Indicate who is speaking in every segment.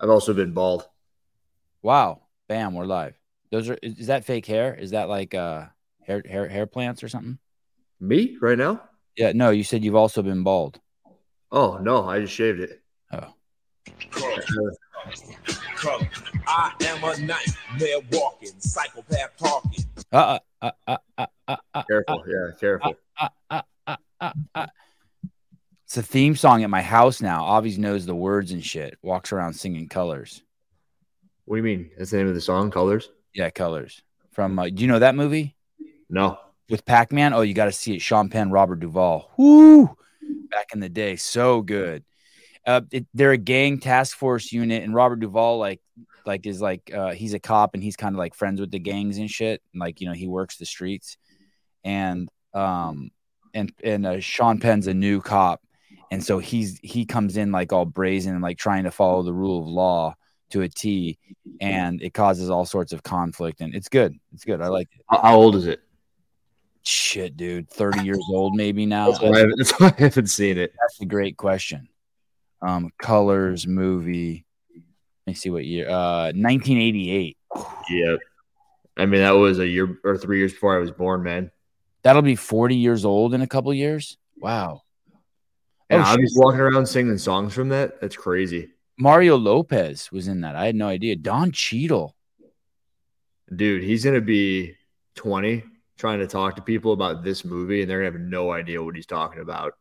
Speaker 1: I've also been bald.
Speaker 2: Wow. Bam, we're live. Those are is that fake hair? Is that like uh hair hair hair plants or something?
Speaker 1: Me right now?
Speaker 2: Yeah, no, you said you've also been bald.
Speaker 1: Oh no, I just shaved it.
Speaker 2: Oh.
Speaker 3: I am a nightmare walking, psychopath talking.
Speaker 2: Uh, uh, uh, uh, uh, uh,
Speaker 1: Careful, yeah, careful.
Speaker 2: uh, uh, uh, uh, uh. It's a theme song at my house now. Avi's knows the words and shit. Walks around singing colors.
Speaker 1: What do you mean? That's the name of the song, Colors?
Speaker 2: Yeah, colors. From uh, do you know that movie
Speaker 1: No.
Speaker 2: with Pac Man? Oh, you got to see it. Sean Penn, Robert Duvall. Woo! Back in the day, so good. Uh, it, they're a gang task force unit, and Robert Duvall like like is like uh, he's a cop and he's kind of like friends with the gangs and shit. And, like you know, he works the streets, and um and and uh, Sean Penn's a new cop, and so he's he comes in like all brazen and like trying to follow the rule of law to a T, and it causes all sorts of conflict. And it's good. It's good. I like it.
Speaker 1: How, old is it?
Speaker 2: Shit, dude, thirty years old maybe now.
Speaker 1: That's why, I haven't, that's why I haven't seen it.
Speaker 2: That's a great question. Um, colors movie. Let me see what year. Uh, 1988.
Speaker 1: Yeah. I mean, that was a year or three years before I was born, man.
Speaker 2: That'll be 40 years old in a couple years. Wow.
Speaker 1: And
Speaker 2: Oh,
Speaker 1: I was walking around singing songs from that. That's crazy.
Speaker 2: Mario Lopez was in that. I had no idea. Don Cheadle.
Speaker 1: Dude, he's going to be 20 trying to talk to people about this movie, and they're going to have no idea what he's talking about.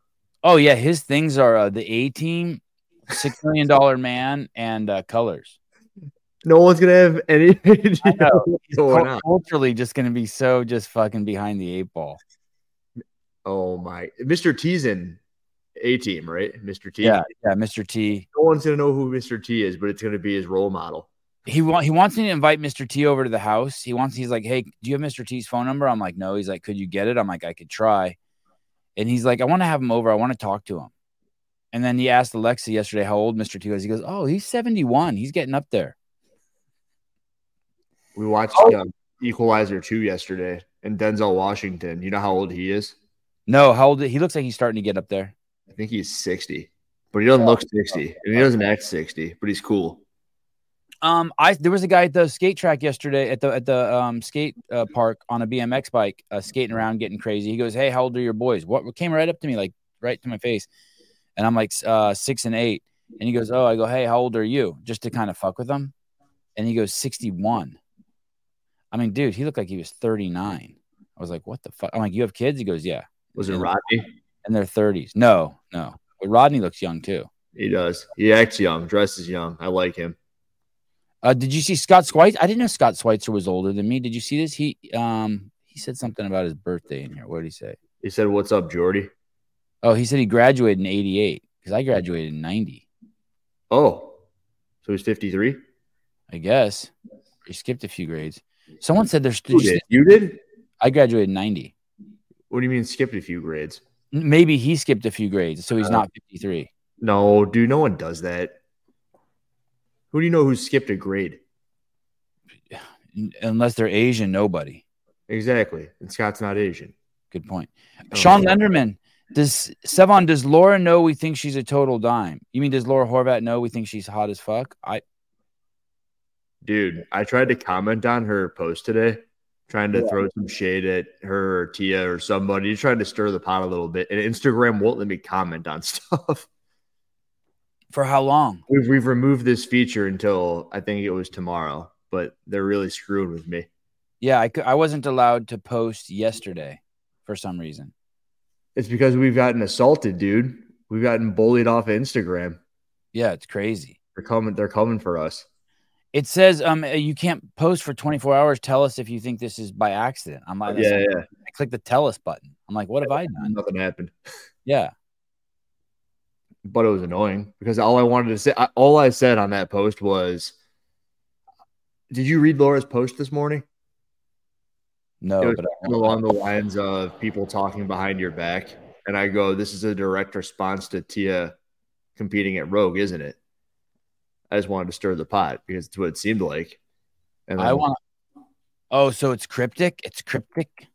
Speaker 2: Oh yeah, his things are uh, the A Team, Six Million Dollar Man, and uh, Colors.
Speaker 1: No one's going to have any idea
Speaker 2: know.
Speaker 1: what's going
Speaker 2: Cul-
Speaker 1: on.
Speaker 2: Culturally, just going to be so just fucking behind the eight ball.
Speaker 1: Oh, my. Mr. T's in A Team, right? Mr. T.
Speaker 2: Yeah, yeah, Mr. T.
Speaker 1: No one's going to know who Mr. T is, but it's going to be his role model.
Speaker 2: he want he wants me to invite Mr. T over to the house. He wants he's like, "Hey, do you have Mr. T's phone number?" I'm like, "No." He's like, "Could you get it?" I'm like, "I could try." And he's like, "I want to have him over. I want to talk to him." And then he asked Alexa yesterday how old Mr. T was. He goes, "Oh, he's 71. He's getting up there."
Speaker 1: We watched
Speaker 2: Oh.
Speaker 1: um, Equalizer 2 yesterday, and Denzel Washington. You know how old he is?
Speaker 2: No, how old? He looks like he's starting to get up there.
Speaker 1: I think he's 60, but he doesn't look 60, and he doesn't act 60, but he's cool.
Speaker 2: Um, I there was a guy at the skate track yesterday at the at the um skate uh, park on a BMX bike, uh, skating around, getting crazy. He goes, "Hey, how old are your boys?" What came right up to me, like right to my face, and I'm like, uh, six and eight. And he goes, "Oh," I go, "Hey, how old are you?" Just to kind of fuck with him, and he goes, "61." I mean, dude, he looked like he was 39. I was like, "What the fuck?" I'm like, "You have kids?" He goes, "Yeah,"
Speaker 1: Was it Rodney?
Speaker 2: In their 30s. No, no, but Rodney looks young too.
Speaker 1: He does. He acts young, dresses young. I like him.
Speaker 2: Uh, did you see Scott Schweitzer? I didn't know Scott Schweitzer was older than me. Did you see this? He um he said something about his birthday in here. What did he say?
Speaker 1: He said, "What's up, Jordy?"
Speaker 2: Oh, he said he graduated in '88 because I graduated in '90.
Speaker 1: Oh, so he's 53.
Speaker 2: I guess he skipped a few grades. Someone said there's.
Speaker 1: Who did? You did?
Speaker 2: I graduated in '90.
Speaker 1: What do you mean skipped a few grades?
Speaker 2: Maybe he skipped a few grades, so he's
Speaker 1: Uh,
Speaker 2: not 53.
Speaker 1: No, dude, no one does that. Who do you know who skipped a grade?
Speaker 2: Unless they're Asian, nobody.
Speaker 1: Exactly. And Scott's not Asian.
Speaker 2: Good point. Sean. Lenderman. Does Sevan? Does Laura know we think she's a total dime? You mean does Laura Horvath know we think she's hot as fuck? I
Speaker 1: Dude, I tried to comment on her post today, trying to throw some shade at her or Tia or somebody—you trying to stir the pot a little bit. And Instagram won't let me comment on stuff.
Speaker 2: For how long?
Speaker 1: We've we've removed this feature until I think it was tomorrow, but they're really screwed with me.
Speaker 2: Yeah, I, I wasn't allowed to post yesterday for some reason.
Speaker 1: It's because we've gotten assaulted, dude. We've gotten bullied off Instagram.
Speaker 2: Yeah, it's crazy.
Speaker 1: They're coming. They're coming for us.
Speaker 2: It says um you can't post for 24 hours. Tell us if you think this is by accident. I'm like,
Speaker 1: Yeah, yeah.
Speaker 2: I click the tell us button. I'm like, what have I done?
Speaker 1: Nothing happened,
Speaker 2: Yeah.
Speaker 1: but it was annoying because all I wanted to say, I, all I said on that post was, "Did you read Laura's post this morning?"
Speaker 2: No,
Speaker 1: it was
Speaker 2: but I,
Speaker 1: along the lines of people talking behind your back, and I go, "This is a direct response to Tia competing at Rogue, isn't it?" I just wanted to stir the pot because it's what it seemed like. And
Speaker 2: I want. Oh, so it's cryptic. It's cryptic.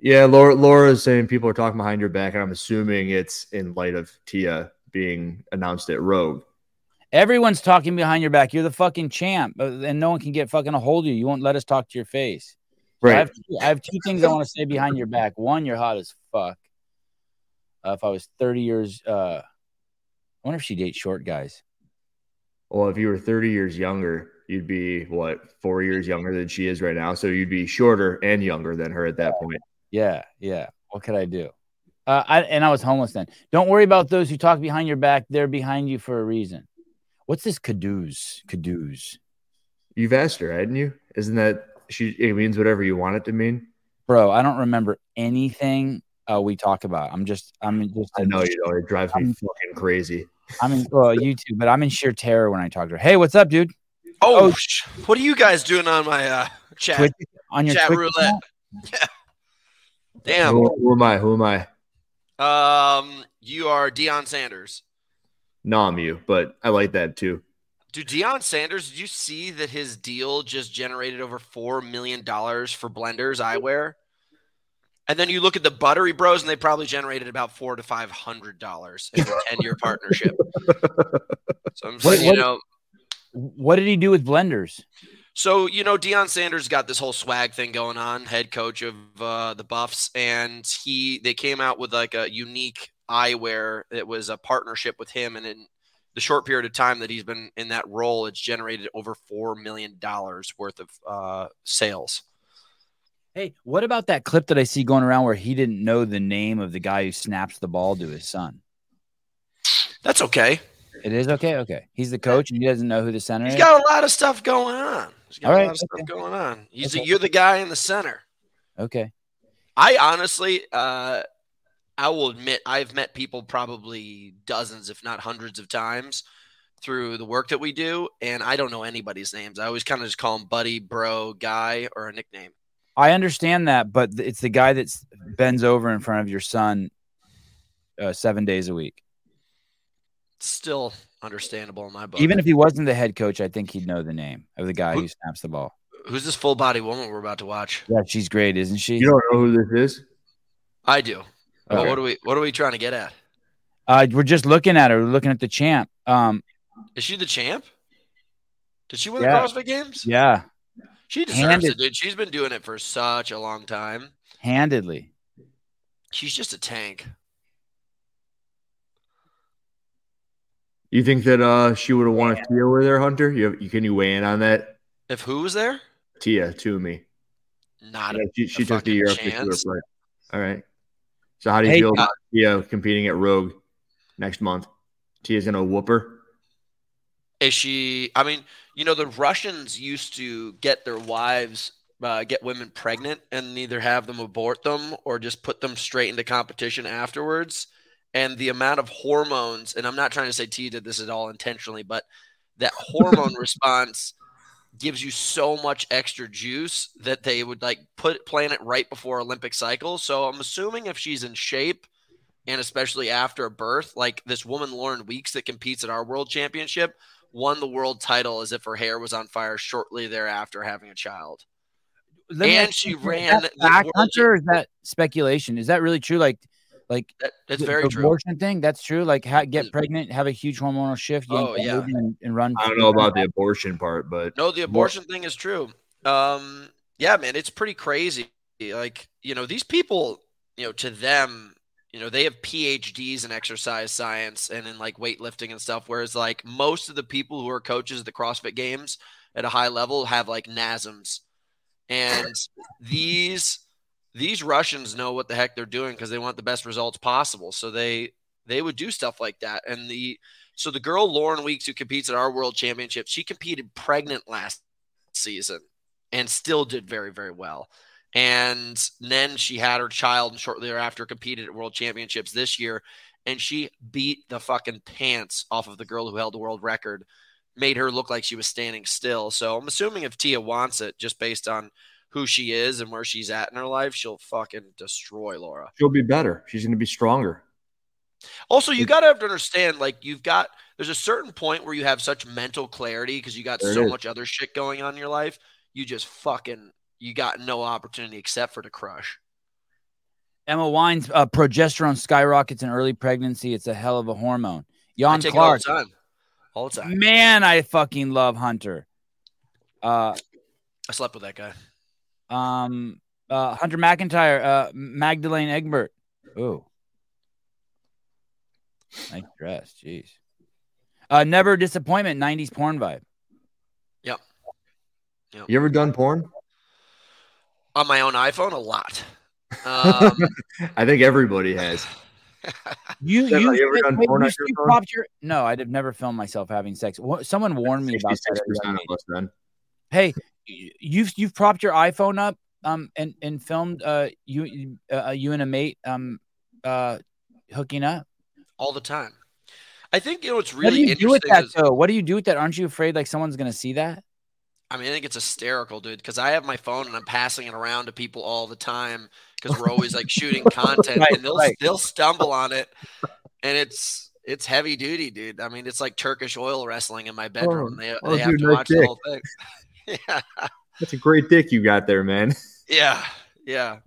Speaker 1: Yeah, Laura Laura is saying people are talking behind your back, and I'm assuming it's in light of Tia being announced at Rogue.
Speaker 2: Everyone's talking behind your back. You're the fucking champ, uh, and no one can get fucking a hold of you. You won't let us talk to your face. So I have, two, I have two things I want to say behind your back. One, you're hot as fuck. Uh, if I was 30 years, uh, I wonder if she dates short guys.
Speaker 1: Well, if you were 30 years younger, you'd be what four years younger than she is right now. So you'd be shorter and younger than her at that point.
Speaker 2: Yeah, yeah. What could I do? Uh, I, and I was homeless then. Don't worry about those who talk behind your back. They're behind you for a reason. What's this cadoos? Cadoos,
Speaker 1: You've asked her, hadn't you? Isn't that she? It means whatever you want it to mean.
Speaker 2: bro. I don't remember anything uh, we talk about. I'm just, I'm just.
Speaker 1: I know you know it drives me fucking crazy.
Speaker 2: I'm in. Well, you too, but I'm in sheer terror when I talk to her. Hey, what's up, dude?
Speaker 4: Oh,
Speaker 2: Oh.
Speaker 4: sh- what are you guys doing on my uh, chat?
Speaker 2: Twitch on your
Speaker 4: chat
Speaker 2: Twitch
Speaker 4: roulette.
Speaker 2: account?
Speaker 4: Damn.
Speaker 1: Who, who am I? Who am I?
Speaker 4: Um, you are Deion Sanders.
Speaker 1: No, I'm you, but I like that too.
Speaker 4: Dude, Deion Sanders, did you see that his deal just generated over $4 million for Blenders eyewear? And then you look at the Buttery Bros, and they probably generated about four to five hundred dollars in a ten-year partnership. So I'm
Speaker 2: What-
Speaker 4: saying, you
Speaker 2: what-
Speaker 4: know,
Speaker 2: What did he do with blenders?
Speaker 4: So you know, Deion Sanders got this whole swag thing going on, head coach of uh, the Buffs, and he they came out with like a unique eyewear that was a partnership with him, and in the short period of time that he's been in that role, it's generated over four million dollars worth of uh, sales.
Speaker 2: Hey, what about that clip that I see going around where he didn't know the name of the guy who snaps the ball to his son?
Speaker 4: That's okay.
Speaker 2: It is okay. Okay, he's the coach and he doesn't know who the center
Speaker 4: He's
Speaker 2: is.
Speaker 4: got a lot of stuff going on. He's got
Speaker 2: All
Speaker 4: a
Speaker 2: right,
Speaker 4: lot of
Speaker 2: okay.
Speaker 4: stuff going on. He's
Speaker 2: Okay.
Speaker 4: you're the guy in the center.
Speaker 2: okay,
Speaker 4: I honestly, uh, I will admit, I've met people probably dozens, if not hundreds of times through the work that we do, and I don't know anybody's names. I always kind of just call them buddy, bro, guy, or a nickname.
Speaker 2: I understand that, but it's the guy that bends over in front of your son uh, seven days a week.
Speaker 4: Still understandable in my book.
Speaker 2: Even if he wasn't the head coach, I think he'd know the name of the guy
Speaker 4: Who-
Speaker 2: who snaps the ball.
Speaker 4: who's this full body woman we're about to watch?
Speaker 2: Yeah, she's great, isn't she?
Speaker 1: You don't know who this is?
Speaker 4: I do. But
Speaker 2: Okay.
Speaker 4: what are we? What are we trying to get at?
Speaker 2: Uh, we're just looking at her. We're looking at the champ. Um,
Speaker 4: Is she the champ? Did she win
Speaker 2: Yeah.
Speaker 4: the CrossFit Games?
Speaker 2: yeah,
Speaker 4: She deserves
Speaker 2: Handed-
Speaker 4: it, dude. She's been doing it for such a long time.
Speaker 2: handedly.
Speaker 4: She's just a tank.
Speaker 1: You think that uh she would have won a Tia with her, Hunter? You, you can you weigh in on that?
Speaker 4: If who was there?
Speaker 1: Tia to me.
Speaker 4: Not
Speaker 1: Yeah,
Speaker 4: a
Speaker 1: she she took the
Speaker 4: fucking
Speaker 1: year off the tour
Speaker 4: chance.
Speaker 1: play. All right. So how do you
Speaker 2: Hey,
Speaker 1: feel
Speaker 4: uh,
Speaker 1: about Tia competing at Rogue next month? Tia's gonna whoop her.
Speaker 4: Is she? I mean, you know, the Russians used to get their wives, uh, get women pregnant, and either have them abort them or just put them straight into competition afterwards. And the amount of hormones, and I'm not trying to say T did this at all intentionally, but that hormone response gives you so much extra juice that they would like put plan it right before Olympic cycle. So I'm assuming if she's in shape and especially after a birth, like this woman Lauren Weeks that competes at our world championship won the world title as if her hair was on fire shortly thereafter having a child.
Speaker 2: Let
Speaker 4: And she ran
Speaker 2: that
Speaker 4: the
Speaker 2: Hunter, is that speculation? Is that really true? Like, like
Speaker 4: That, that's
Speaker 2: the-
Speaker 4: very
Speaker 2: the
Speaker 4: true.
Speaker 2: Abortion thing. That's true. Like, ha- get pregnant, have a huge hormonal shift,
Speaker 4: Oh, yeah.
Speaker 2: and, and run.
Speaker 1: I don't know about the abortion part, but
Speaker 4: No, the abortion thing is true. Um, yeah, man, it's pretty crazy. Like, you know, these people, you know, to them, you know, they have PhDs in exercise science and in like weightlifting and stuff. Whereas like most of the people who are coaches at the CrossFit games at a high level have like NASMs. And these these Russians know what the heck they're doing because they want the best results possible. So they they would do stuff like that. And the so the girl Lauren Weeks who competes at our world championship, she competed pregnant last season and still did very, very well. And then she had her child and shortly thereafter competed at world championships this year. And she beat the fucking pants off of the girl who held the world record, made her look like she was standing still. So I'm assuming if Tia wants it, just based on who she is and where she's at in her life, she'll fucking destroy Laura.
Speaker 1: She'll be better. She's going to be stronger.
Speaker 4: Also, you got to have to understand, like you've got there's a certain point where you have such mental clarity because you got
Speaker 1: There
Speaker 4: so much other shit going on in your life. You just fucking you got no opportunity except for to crush.
Speaker 2: Emma Wines, uh, progesterone skyrockets in early pregnancy. It's a hell of a hormone.
Speaker 4: I
Speaker 2: Jan
Speaker 4: take it all
Speaker 2: Clark,
Speaker 4: the time. All the time.
Speaker 2: man, I fucking love Hunter. Uh,
Speaker 4: I slept with that guy.
Speaker 2: um, uh, Hunter McIntyre, uh, Magdalene Egbert. Ooh, nice dress. Jeez. Uh, never disappointment. '90s porn vibe. Yep.
Speaker 1: You ever done porn?
Speaker 4: On my own iPhone, a lot. Um,
Speaker 1: I think everybody has.
Speaker 2: You
Speaker 1: Steph,
Speaker 2: you,
Speaker 1: have you ever done
Speaker 2: wait,
Speaker 1: porn
Speaker 2: you,
Speaker 1: on your
Speaker 2: you popped your no. I'd have never filmed myself having sex. Someone warned me about that. at a
Speaker 1: Sixty-six
Speaker 2: young
Speaker 1: percent
Speaker 2: age.
Speaker 1: of us then.
Speaker 2: Hey, you've you've propped your iPhone up um and and filmed uh you uh, you and a mate um uh hooking up.
Speaker 4: all the time. I think you know what's
Speaker 2: what
Speaker 4: really
Speaker 2: do you do with
Speaker 4: interesting
Speaker 2: that
Speaker 4: is
Speaker 2: though? What do you do with that? Aren't you afraid like someone's gonna see that?
Speaker 4: I mean, I think it's hysterical, dude, because I have my phone and I'm passing it around to people all the time because we're always like shooting content
Speaker 2: Right,
Speaker 4: and they'll
Speaker 2: right.
Speaker 4: they'll stumble on it and it's it's heavy duty, dude. I mean, it's like Turkish oil wrestling in my bedroom. they
Speaker 1: oh,
Speaker 4: they have to
Speaker 1: nice
Speaker 4: watch the whole thing. yeah,
Speaker 1: That's a great dick you got there, man.
Speaker 4: yeah, yeah.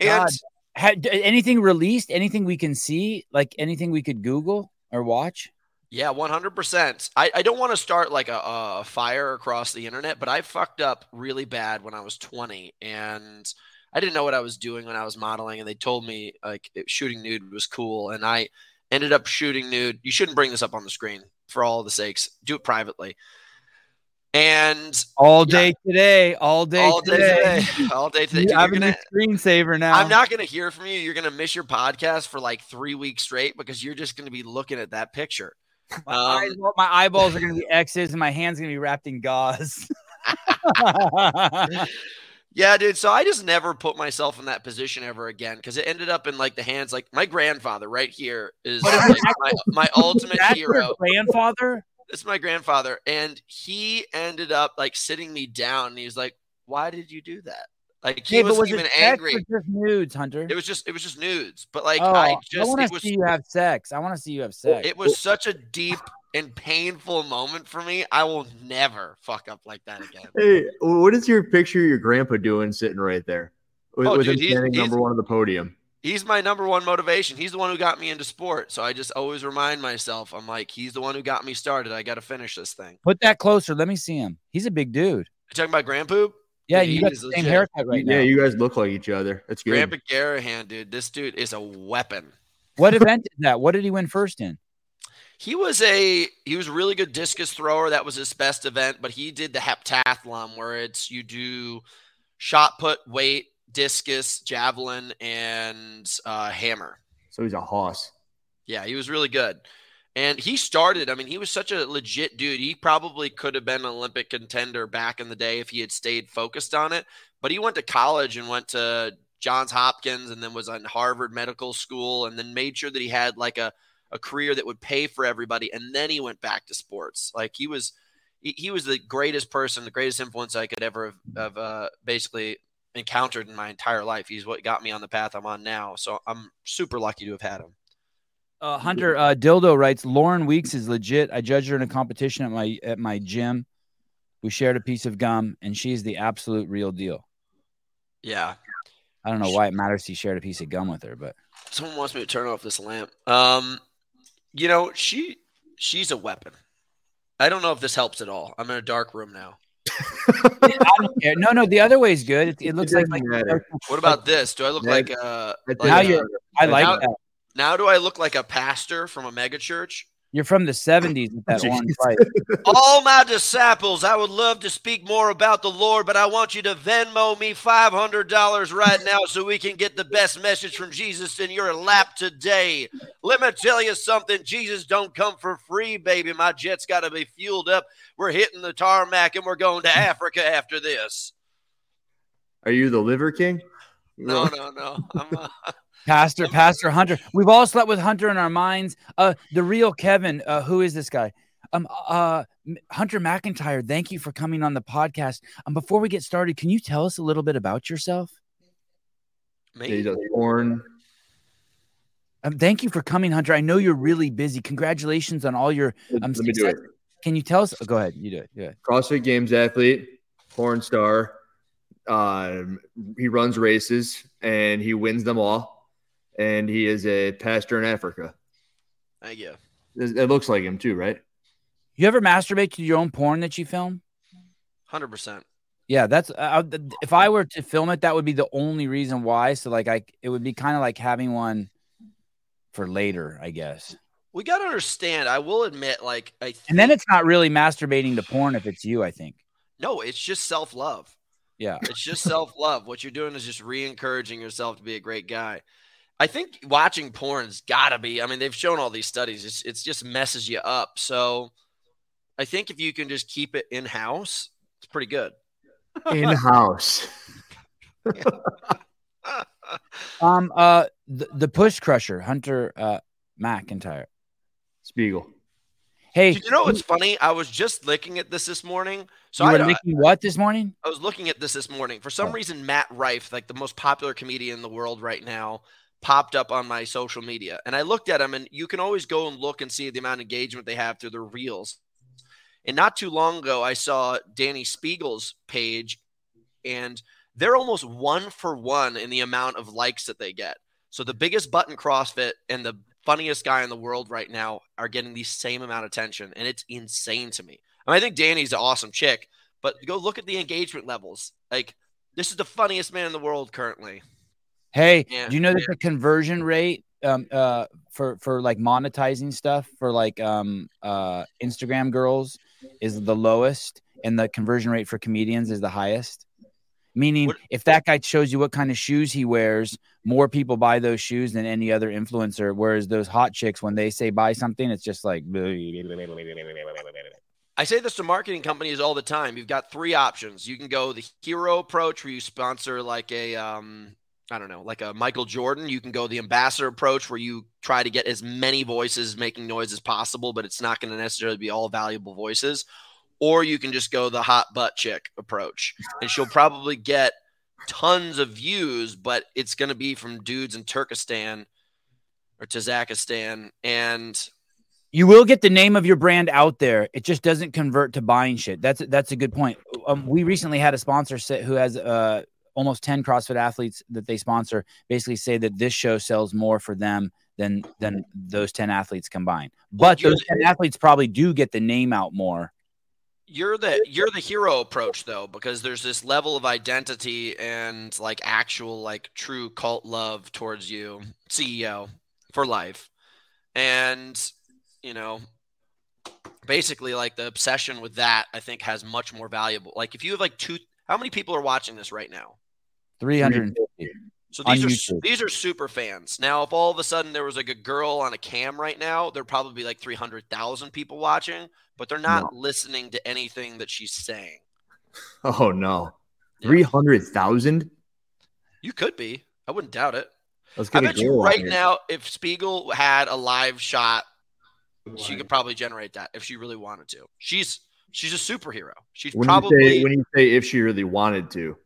Speaker 2: God.
Speaker 4: And
Speaker 2: Had anything released? Anything we can see? Like anything we could Google or watch?
Speaker 4: Yeah, one hundred percent. I I don't want to start like a, a fire across the internet, but I fucked up really bad when I was twenty, and I didn't know what I was doing when I was modeling, and they told me like it- shooting nude was cool, and I ended up shooting nude. You shouldn't bring this up on the screen for all the sakes. Do it privately. And
Speaker 2: All
Speaker 4: Yeah.
Speaker 2: day today. All day
Speaker 4: all day
Speaker 2: today.
Speaker 4: today, all day today. Dude,
Speaker 2: a
Speaker 4: gonna,
Speaker 2: new screensaver now.
Speaker 4: I'm not gonna hear from you. You're gonna miss your podcast for like three weeks straight because you're just gonna be looking at that picture.
Speaker 2: My,
Speaker 4: Um,
Speaker 2: eyes- my eyeballs are gonna be X's and my hands gonna be wrapped in gauze.
Speaker 4: Yeah, dude. So I just never put myself in that position ever again because it ended up in like the hands. Like my grandfather, right here, is
Speaker 2: What is
Speaker 4: like, my, my ultimate
Speaker 2: That's
Speaker 4: hero.
Speaker 2: grandfather.
Speaker 4: This is my grandfather, and he ended up like sitting me down, and he was like, "Why did you do that?" Like he
Speaker 2: Hey, but
Speaker 4: wasn't
Speaker 2: was
Speaker 4: even
Speaker 2: it sex
Speaker 4: angry.
Speaker 2: or just nudes, Hunter?
Speaker 4: It was just it was just nudes, but like
Speaker 2: oh,
Speaker 4: I just
Speaker 2: want to see you have sex. I want to see you have sex.
Speaker 4: it was such a deep and painful moment for me. I will never fuck up like that again.
Speaker 1: Hey, what is your picture of your grandpa doing sitting right there? With,
Speaker 4: Oh,
Speaker 1: with
Speaker 4: dude,
Speaker 1: him standing
Speaker 4: he's-
Speaker 1: number one on the podium.
Speaker 4: He's my number one motivation. He's the one who got me into sport. So I just always remind myself, I'm like, he's the one who got me started. I got to finish this thing.
Speaker 2: Put that closer. Let me see him. He's a big dude.
Speaker 4: You talking about Grandpoop?
Speaker 2: Yeah, you got the same
Speaker 4: legit.
Speaker 2: haircut right
Speaker 1: yeah,
Speaker 2: now.
Speaker 1: you guys look like each other. That's good.
Speaker 4: Grandpa Garahan, dude. This dude is a weapon.
Speaker 2: What event is that? What did he win first in?
Speaker 4: He was a he was a really good discus thrower. That was his best event, but he did the heptathlon where it's you do shot put, weight, discus, javelin, and uh, hammer.
Speaker 1: So he's a hoss.
Speaker 4: Yeah, he was really good. And he started, I mean, he was such a legit dude. He probably could have been an Olympic contender back in the day if he had stayed focused on it. But he went to college and went to Johns Hopkins and then was on Harvard Medical School and then made sure that he had like a, a career that would pay for everybody. And then he went back to sports. Like he was he, he was the greatest person, the greatest influence I could ever have, have uh, basically encountered in my entire life. He's what got me on the path I'm on now. So I'm super lucky to have had him.
Speaker 2: Uh, Hunter uh, Dildo writes, Lauren Weeks is legit. I judged her in a competition at my at my gym. We shared a piece of gum, and she's the absolute real deal.
Speaker 4: Yeah.
Speaker 2: I don't know why it matters he shared a piece of gum with her, but
Speaker 4: Someone wants me to turn off this lamp. Um, you know, she she's a weapon. I don't know if this helps at all. I'm in a dark room now.
Speaker 2: I don't care. No, no, the other way is good. It, it looks like, like.
Speaker 4: What about this? Do I look
Speaker 1: Yeah.
Speaker 4: like a?
Speaker 1: I think
Speaker 4: Like
Speaker 2: Now
Speaker 4: a-
Speaker 2: you're- I like
Speaker 4: Now-
Speaker 2: that.
Speaker 4: Now do I look like a pastor from a megachurch?
Speaker 2: You're from the '70s with that
Speaker 1: Jeez.
Speaker 2: orange light.
Speaker 4: All my disciples, I would love to speak more about the Lord, but I want you to Venmo me $500 right now so we can get the best message from Jesus in your lap today. Let me tell you something Jesus don't come for free, baby. My jet's got to be fueled up. We're hitting the tarmac and we're going to Africa after this.
Speaker 1: Are you the liver king?
Speaker 4: No, no, no. I'm, uh,
Speaker 2: Pastor, Pastor Hunter. We've all slept with Hunter in our minds. Uh, the real Kevin. Uh, who is this guy? Um, uh, Hunter McIntyre. Thank you for coming on the podcast. Um, before we get started, can you tell us a little bit about yourself?
Speaker 1: Yeah, he
Speaker 4: me.
Speaker 1: does porn.
Speaker 2: Um, thank you for coming, Hunter. I know you're really busy. Congratulations on all your. Um,
Speaker 1: Let me do it.
Speaker 2: Can you tell us? oh, go ahead. You do it. Yeah.
Speaker 1: CrossFit Games athlete, porn star. Um, he runs races and he wins them all. And he is a pastor in Africa.
Speaker 4: Thank you.
Speaker 1: It it looks like him too, right?
Speaker 2: You ever masturbate to your own porn that you film?
Speaker 4: 100%.
Speaker 2: Yeah, that's uh, if I were to film it, that would be the only reason why. So like, I it would be kind of like having one for later, I guess.
Speaker 4: We got to understand, I will admit, like, I
Speaker 2: And then it's not really masturbating to porn if it's you. I think.
Speaker 4: no, it's just self love.
Speaker 2: Yeah.
Speaker 4: It's just self love. What you're doing is just re encouraging yourself to be a great guy. I think watching porn's gotta be. I mean, they've shown all these studies. It's it's just messes you up. So I think if you can just keep it in house, it's pretty good.
Speaker 1: In house.
Speaker 2: Um. Uh. The, the push crusher, Hunter uh, McIntyre.
Speaker 1: Speegle.
Speaker 2: Hey,
Speaker 4: Did you know what's funny? I was just looking at this this morning. So
Speaker 2: you
Speaker 4: I,
Speaker 2: were making what this morning?
Speaker 4: I was looking at this this morning. For some
Speaker 2: Oh.
Speaker 4: reason, Matt Rife, like the most popular comedian in the world right now, popped up on my social media. And I looked at them, and you can always go and look and see the amount of engagement they have through their reels. And not too long ago, I saw Dani Speegle's page, and they're almost one for one in the amount of likes that they get. So the biggest button CrossFit and the funniest guy in the world right now are getting the same amount of attention, and it's insane to me. I, mean, I think Dani's an awesome chick, but go look at the engagement levels. Like this is the funniest man in the world currently.
Speaker 2: Hey,
Speaker 4: Yeah,
Speaker 2: do you know that
Speaker 4: yeah.
Speaker 2: the conversion rate um uh for for like monetizing stuff for like um uh Instagram girls is the lowest and the conversion rate for comedians is the highest? Meaning
Speaker 4: What-
Speaker 2: if that guy shows you what kind of shoes he wears, more people buy those shoes than any other influencer. Whereas those hot chicks, when they say buy something, it's just like
Speaker 4: I say this to marketing companies all the time. You've got three options. You can go the hero approach where you sponsor like a um I don't know, like a Michael Jordan. You can go the ambassador approach where you try to get as many voices making noise as possible, but it's not going to necessarily be all valuable voices. Or you can just go the hot butt chick approach, and she'll probably get tons of views, but it's going to be from dudes in Turkestan or Tajikistan, and
Speaker 2: you will get the name of your brand out there. It just doesn't convert to buying shit. That's that's a good point. Um, we recently had a sponsor who has uh almost 10 CrossFit athletes that they sponsor basically say that this show sells more for them than than those 10 athletes combined. But those 10 athletes probably do get the name out more.
Speaker 4: You're the you're the hero approach though, because there's this level of identity and like actual like true cult love towards you, CEO for life, and you know, basically like the obsession with that I think has much more valuable. Like if you have like two, how many people are watching this right now? Mm.
Speaker 2: 350.
Speaker 4: So these are
Speaker 2: YouTube.
Speaker 4: these are super fans. Now, if all of a sudden there was like a girl on a cam right now, there'd probably be like three hundred thousand people watching, but they're not listening to anything that she's saying.
Speaker 1: Oh no.
Speaker 4: Yeah.
Speaker 1: 300,000?
Speaker 4: You could be. I wouldn't doubt it.
Speaker 1: Let's
Speaker 4: I
Speaker 1: get a
Speaker 4: bet you right
Speaker 1: here.
Speaker 4: now, if Speegle had a live shot, she could probably generate that if she really wanted to. She's she's a superhero. She's
Speaker 1: When
Speaker 4: probably.
Speaker 1: you say when you say if she really wanted to.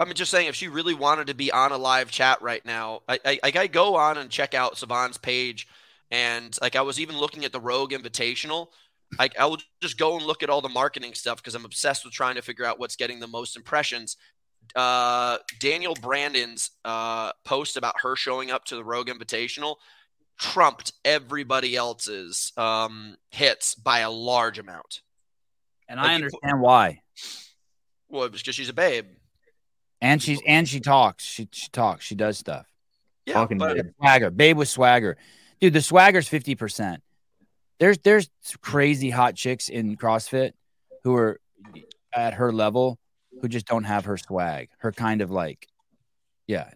Speaker 4: I'm just saying, if she really wanted to be on a live chat right now, I, I, I go on and check out Sevan's page, and like I was even looking at the Rogue Invitational. Like I will just go and look at all the marketing stuff because I'm obsessed with trying to figure out what's getting the most impressions. Uh, Danielle Brandon's uh, post about her showing up to the Rogue Invitational trumped everybody else's um, hits by a large amount.
Speaker 2: And
Speaker 4: Like
Speaker 2: I
Speaker 4: you-
Speaker 2: understand why.
Speaker 4: Well, it was because she's a babe.
Speaker 2: And she's and she talks. She she talks. She does stuff.
Speaker 4: Yeah,
Speaker 1: Talking
Speaker 4: but
Speaker 1: babe.
Speaker 2: Swagger, babe with swagger, dude. The swagger's fifty percent. There's there's crazy hot chicks in CrossFit who are at her level who just don't have her swag. Her kind of like, yeah,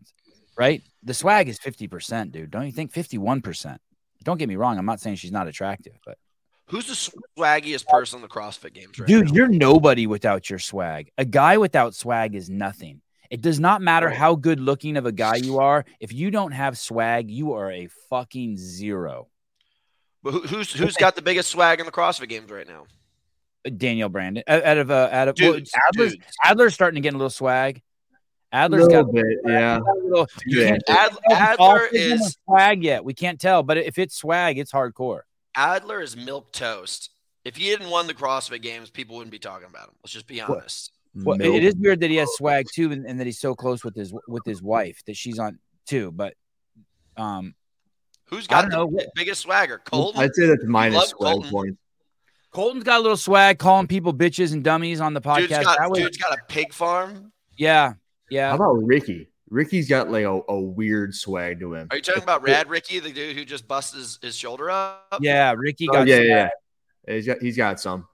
Speaker 2: right. The swag is fifty percent, dude. Don't you think? Fifty one percent. Don't get me wrong. I'm not saying she's not attractive, but
Speaker 4: who's the swaggiest person in the CrossFit Games right
Speaker 2: dude,
Speaker 4: now?
Speaker 2: you're nobody without your swag. A guy without swag is nothing. It does not matter how good looking of a guy you are. If you don't have swag, you are a fucking zero.
Speaker 4: But who's who's got the biggest swag in the CrossFit Games right now?
Speaker 2: Danielle Brandon out out of uh, out of well, Adler's,
Speaker 4: dudes.
Speaker 2: Adler's starting to get a little swag. Adler's
Speaker 1: little
Speaker 2: got
Speaker 1: bit, yeah.
Speaker 2: a little.
Speaker 1: Yeah.
Speaker 2: can't
Speaker 4: Ad,
Speaker 2: tell if all
Speaker 4: Adler
Speaker 2: three of them are
Speaker 4: is
Speaker 2: swag yet. We can't tell, but if it's swag, it's hardcore.
Speaker 4: Adler is milk toast. If he hadn't won the CrossFit Games, people wouldn't be talking about him. Let's just be
Speaker 2: What?
Speaker 4: honest.
Speaker 2: Well, it- it is weird that he has swag too, and, and that he's so close with his with his wife that she's on too. But um,
Speaker 4: Who's
Speaker 2: I
Speaker 4: got
Speaker 2: don't
Speaker 4: the
Speaker 2: know.
Speaker 4: biggest swagger? Colten.
Speaker 1: I'd say that's minus
Speaker 4: love
Speaker 1: swag
Speaker 4: Colten.
Speaker 1: points.
Speaker 2: Colten's got a little swag, calling people bitches and dummies on the
Speaker 4: Dude's
Speaker 2: podcast.
Speaker 4: got,
Speaker 2: That was-
Speaker 4: dude's got a pig farm.
Speaker 2: yeah, yeah.
Speaker 1: How about Ricky? Ricky's got like a, a weird swag to him.
Speaker 4: Are you talking about Rad Ricky, the dude who just busted his, his shoulder up?
Speaker 2: Yeah, Ricky
Speaker 1: Oh,
Speaker 2: got
Speaker 1: yeah,
Speaker 2: swag.
Speaker 1: yeah, yeah. He's got he's got some.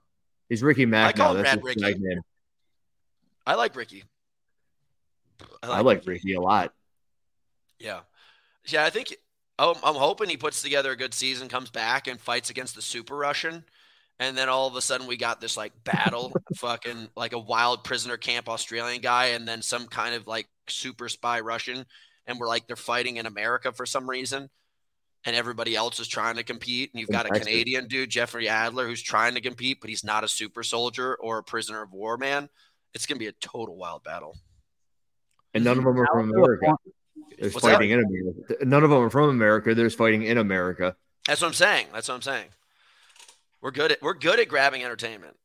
Speaker 1: He's Ricky Mack
Speaker 4: I call
Speaker 1: now.
Speaker 4: him
Speaker 1: That's
Speaker 4: Rad Ricky.
Speaker 1: name.
Speaker 4: I like Ricky.
Speaker 1: I like Ricky a lot.
Speaker 4: Yeah. Yeah, I think I'm, I'm hoping he puts together a good season, comes back and fights against the Super Russian. And then all of a sudden we got this like battle, fucking like a wild prisoner camp Australian guy, and then some kind of like super spy Russian. And we're like, they're fighting in America for some reason. And everybody else is trying to compete. And you've got a Canadian dude, Jeffrey Adler, who's trying to compete, but he's not a super soldier or a prisoner of war man. It's going to be a total wild battle.
Speaker 1: And none of them are from America. There's
Speaker 4: What's that?
Speaker 1: fighting in America. None of them are from America. There's fighting in America.
Speaker 4: That's what I'm saying. That's what I'm saying. We're good at we're good at grabbing entertainment.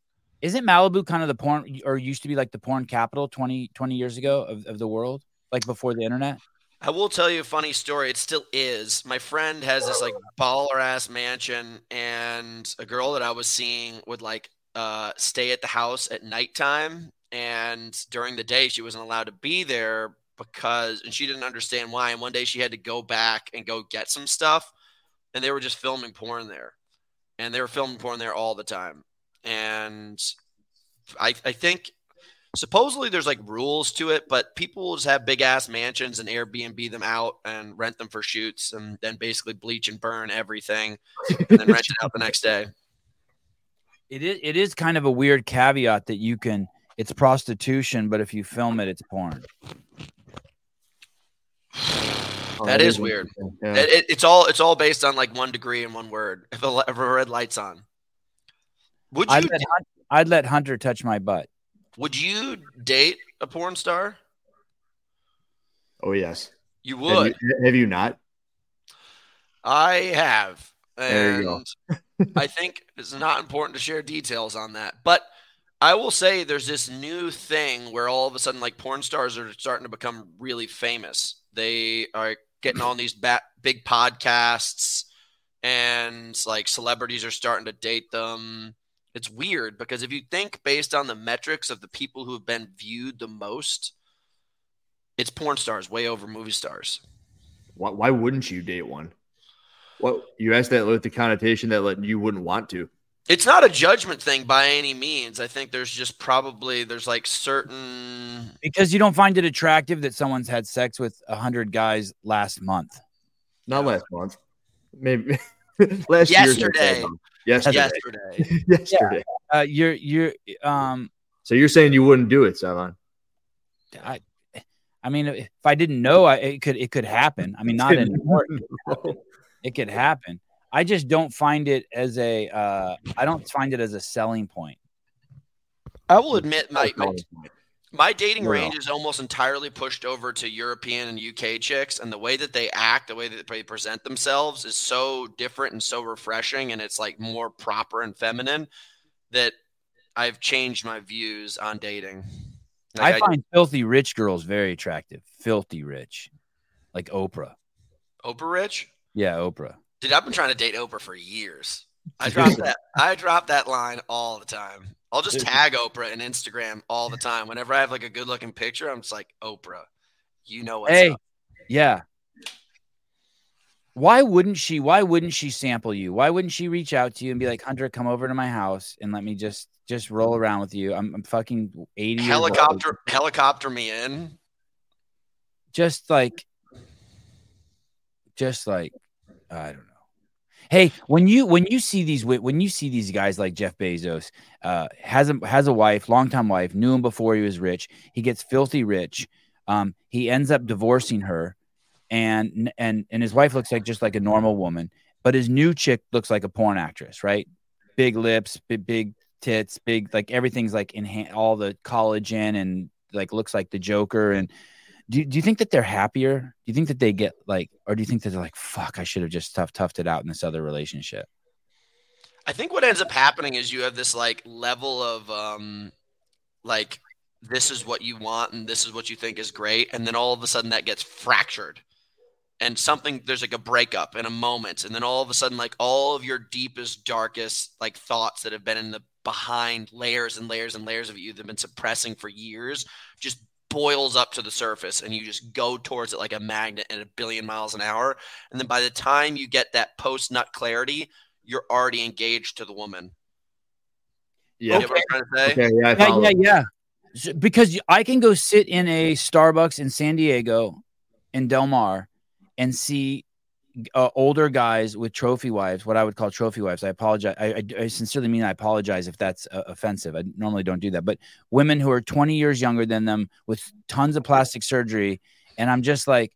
Speaker 2: Isn't Malibu kind of the porn or used to be like the porn capital 20, 20 years ago of, of the world, like before the internet?
Speaker 4: I will tell you a funny story. It still is. My friend has this like baller ass mansion, and a girl that I was seeing would like uh, stay at the house at nighttime, and during the day she wasn't allowed to be there because, and she didn't understand why. And one day she had to go back and go get some stuff, and they were just filming porn there, and they were filming porn there all the time, and I I think supposedly there's like rules to it, but people will just have big ass mansions and Airbnb them out and rent them for shoots and then basically bleach and burn everything and then rent it out the next day.
Speaker 2: It is it is kind of a weird caveat that you can it's prostitution, but if you film it, it's porn.
Speaker 1: Oh,
Speaker 4: That is weird.
Speaker 1: Yeah.
Speaker 4: It, it- it's all it's all based on like one degree and one word. If a, if a red light's on, would you
Speaker 2: I'd let, Hun- I'd let Hunter touch my butt.
Speaker 4: would you date a porn star?
Speaker 1: oh yes.
Speaker 4: You
Speaker 1: Have
Speaker 4: would.
Speaker 1: you, have you not?
Speaker 4: I have.
Speaker 1: There you
Speaker 4: And I think it's not important to share details on that. But I will say there's this new thing where all of a sudden, like porn stars are starting to become really famous. They are getting on these ba- big podcasts, and like celebrities are starting to date them. It's weird because if you think based on the metrics of the people who have been viewed the most, it's porn stars way over movie stars.
Speaker 1: Why, why wouldn't you date one? What you asked that with the connotation that like, you wouldn't want to.
Speaker 4: It's not a judgment thing by any means. I think there's just probably there's like certain
Speaker 2: Because you don't find it attractive that someone's had sex with a hundred guys last month.
Speaker 1: Not last month. Maybe last year.
Speaker 4: Yesterday.
Speaker 1: Yesterday.
Speaker 4: yesterday.
Speaker 1: Yesterday.
Speaker 2: Uh, you're you're um
Speaker 1: So you're saying you wouldn't do it, Sevan?
Speaker 2: I I mean if I didn't know I it could it could happen. I mean not in it could happen. I just don't find it as a uh I don't find it as a selling point.
Speaker 4: I will admit my my, my dating
Speaker 1: No, no.
Speaker 4: range is almost entirely pushed over to European and UK chicks, and the way that they act, the way that they present themselves, is so different and so refreshing, and it's like more proper and feminine that I've changed my views on dating. Like,
Speaker 2: I find filthy rich girls very attractive. Filthy rich. Like Oprah.
Speaker 4: Oprah Rich.
Speaker 2: Yeah, Oprah.
Speaker 4: Dude, I've been trying to date Oprah for years. I drop that. I drop that line all the time. I'll just tag Oprah in Instagram all the time. Whenever I have like a good looking picture, I'm just like Oprah. You know what's
Speaker 2: hey,
Speaker 4: up.
Speaker 2: yeah. Why wouldn't she? Why wouldn't she sample you? Why wouldn't she reach out to you and be like, Hunter, come over to my house and let me just just roll around with you? I'm, I'm fucking 80.
Speaker 4: Helicopter helicopter me in.
Speaker 2: Just like, just like, I don't know. Hey, when you when you see these when you see these guys like Jeff Bezos, uh, has a has a wife, longtime wife, knew him before he was rich. He gets filthy rich. Um, he ends up divorcing her, and and and his wife looks like just like a normal woman, but his new chick looks like a porn actress, right? Big lips, big big tits, big like everything's like in all the collagen and like looks like the Joker. And do do you think that they're happier? Do you think that they get like, or do you think that they're like, fuck, I should have just tough toughed it out in this other relationship?
Speaker 4: I think what ends up happening is you have this like level of um like this is what you want and this is what you think is great and then all of a sudden that gets fractured and something there's like a breakup in a moment and then all of a sudden like all of your deepest darkest like thoughts that have been in the behind layers and layers and layers of you that have been suppressing for years just boils up to the surface and you just go towards it like a magnet at a billion miles an hour and then by the time you get that post nut clarity you're already engaged to the woman
Speaker 1: Yeah.
Speaker 4: you know what I'm trying to say?
Speaker 1: Okay. Yeah.
Speaker 2: Yeah, yeah, yeah. So- because I can go sit in a Starbucks in San Diego, in Del Mar, and see uh, older guys with trophy wives, what I would call trophy wives. I apologize. I, I, I sincerely mean I apologize if that's uh, offensive. I normally don't do that, but women who are 20 years younger than them with tons of plastic surgery, and I'm just like,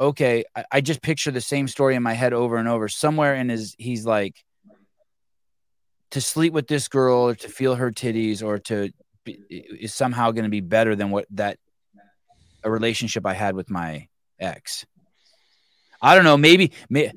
Speaker 2: okay, I, I just picture the same story in my head over and over. Somewhere in his, he's like, to sleep with this girl or to feel her titties or to be, is somehow going to be better than what that a relationship I had with my ex. I don't know. Maybe, may,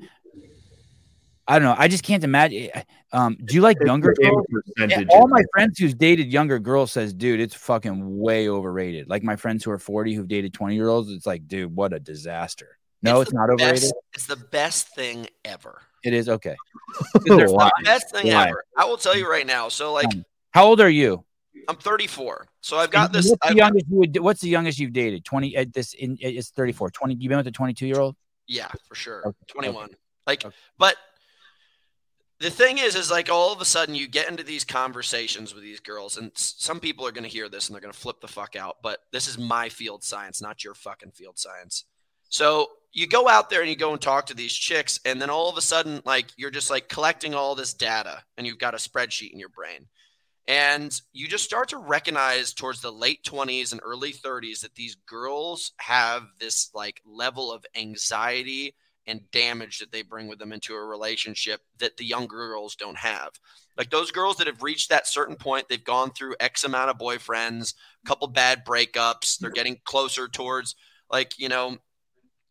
Speaker 2: I don't know. I just can't imagine. Um, do you like
Speaker 1: It's
Speaker 2: younger girls? Yeah, all my
Speaker 1: there.
Speaker 2: friends who's dated younger girls says, dude, it's fucking way overrated. Like my friends who are 40 who've dated 20 year olds, it's like, dude, what a disaster. No, it's,
Speaker 4: the
Speaker 2: not overrated.
Speaker 4: best- It's the best thing ever.
Speaker 2: It is okay. they're
Speaker 1: Why?
Speaker 4: Best thing
Speaker 2: Why?
Speaker 4: ever. I will tell you right now. So like
Speaker 2: Um, How old are you?
Speaker 4: I'm 34. So I've got
Speaker 2: And
Speaker 4: this.
Speaker 2: What's the
Speaker 4: I've got-
Speaker 2: youngest you would, what's the youngest you've dated? 20 at this in it's 34. 20 you've been with a 22 year old?
Speaker 4: Yeah, for sure.
Speaker 2: Okay,
Speaker 4: 21. Like,
Speaker 2: Okay.
Speaker 4: but the thing is, is like all of a sudden you get into these conversations with these girls, and some people are going to hear this and they're going to flip the fuck out. But this is my field science, not your fucking field science. So you go out there and you go and talk to these chicks, and then all of a sudden, like you're just like collecting all this data, and you've got a spreadsheet in your brain. And you just start to recognize towards the late 20s and early 30s that these girls have this like level of anxiety and damage that they bring with them into a relationship that the younger girls don't have. Like those girls that have reached that certain point, they've gone through X amount of boyfriends, a couple bad breakups, they're getting closer towards like, you know,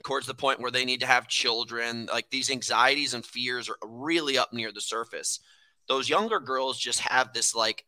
Speaker 4: towards the point where they need to have children. Like these anxieties and fears are really up near the surface. Those younger girls just have this like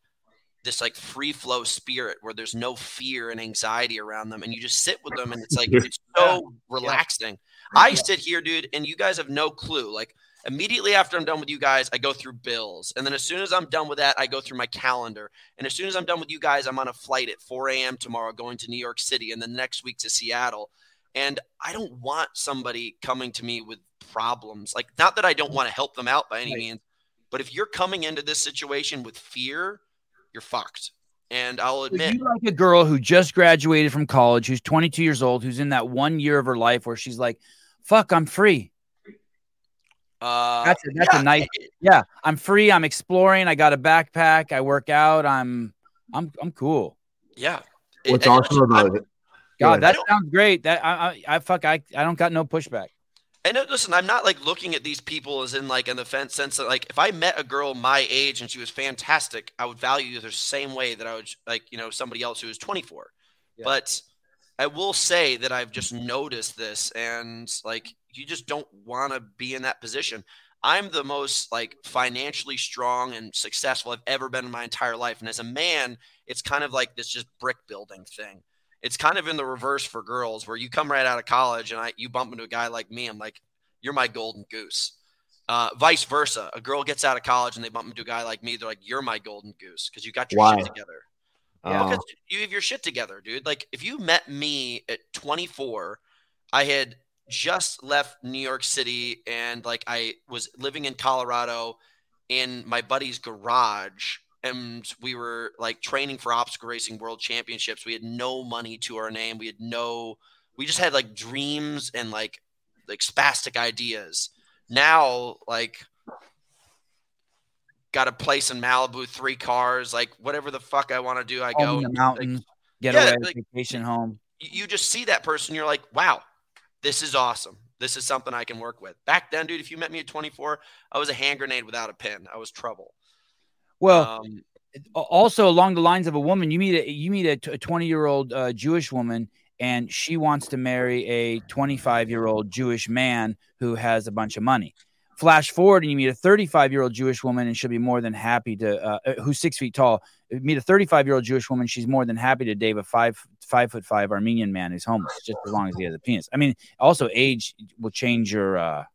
Speaker 4: this like free flow spirit where there's no fear and anxiety around them and you just sit with them and it's like it's so relaxing. I sit here, dude, and you guys have no clue. Like immediately after I'm done with you guys, I go through bills. And then as soon as I'm done with that, I go through my calendar. And as soon as I'm done with you guys, I'm on a flight at 4 a.m. tomorrow going to New York City and then next week to Seattle. And I don't want somebody coming to me with problems. Like, not that I don't mm. want to help them out by any
Speaker 2: Right.
Speaker 4: means, but if you're coming into this situation with fear, you're fucked. And I'll admit,
Speaker 2: you like a girl who just graduated from college, who's 22 years old, who's in that one year of her life where she's like, fuck, I'm free.
Speaker 4: uh,
Speaker 2: That's a, that's
Speaker 4: yeah,
Speaker 2: a nice, yeah, I'm free. I'm exploring. I got a backpack. I work out. I'm, I'm, I'm cool.
Speaker 4: yeah.
Speaker 1: What's
Speaker 4: And-
Speaker 1: awesome about it?
Speaker 2: God, that sounds great. That I, I, I fuck, I, I don't got no pushback.
Speaker 4: And uh, listen, I'm not like looking at these people as in like an offense sense that like if I met a girl my age and she was fantastic, I would value her the same way that I would like you know somebody else who is 24.
Speaker 2: Yeah.
Speaker 4: But I will say that I've just noticed this, and like you just don't want to be in that position. I'm the most like financially strong and successful I've ever been in my entire life, and as a man, it's kind of like this just brick building thing it's kind of in the reverse for girls where you come right out of college and I you bump into a guy like me, I'm like, you're my golden goose. Uh, vice versa, a girl gets out of college and they bump into a guy like me. They're like, "You're my golden goose" because you got your
Speaker 1: Why?
Speaker 4: shit together.
Speaker 1: Oh,
Speaker 4: Because you have your shit together, dude. Like if you met me at 24, I had just left New York City and like I was living in Colorado in my buddy's garage and we were like training for obstacle racing world championships. We had no money to our name. We had no we just had like dreams and like like spastic ideas. Now like got a place in Malibu, three cars, like whatever the fuck I want to do, I go.
Speaker 2: Home in the
Speaker 4: and,
Speaker 2: mountains,
Speaker 4: like,
Speaker 2: get
Speaker 4: yeah,
Speaker 2: away,
Speaker 4: like-
Speaker 2: vacation home.
Speaker 4: you you just see that person, you're like, wow, this is awesome. This is something I can work with. Back then, dude, if you met me at 24, I was a hand grenade without a pin. I was trouble.
Speaker 2: Well,
Speaker 4: Um,
Speaker 2: also along the lines of a woman, you meet a you meet a 20 year old uh, Jewish woman, and she wants to marry a 25 year old Jewish man who has a bunch of money. Flash forward, and you meet a 35 year old Jewish woman, and she'll be more than happy to uh, uh, who's six feet tall. Meet a 35 year old Jewish woman, she's more than happy to date a five five foot five Armenian man who's homeless, just as long as he has a penis. I mean, also age will change your uh,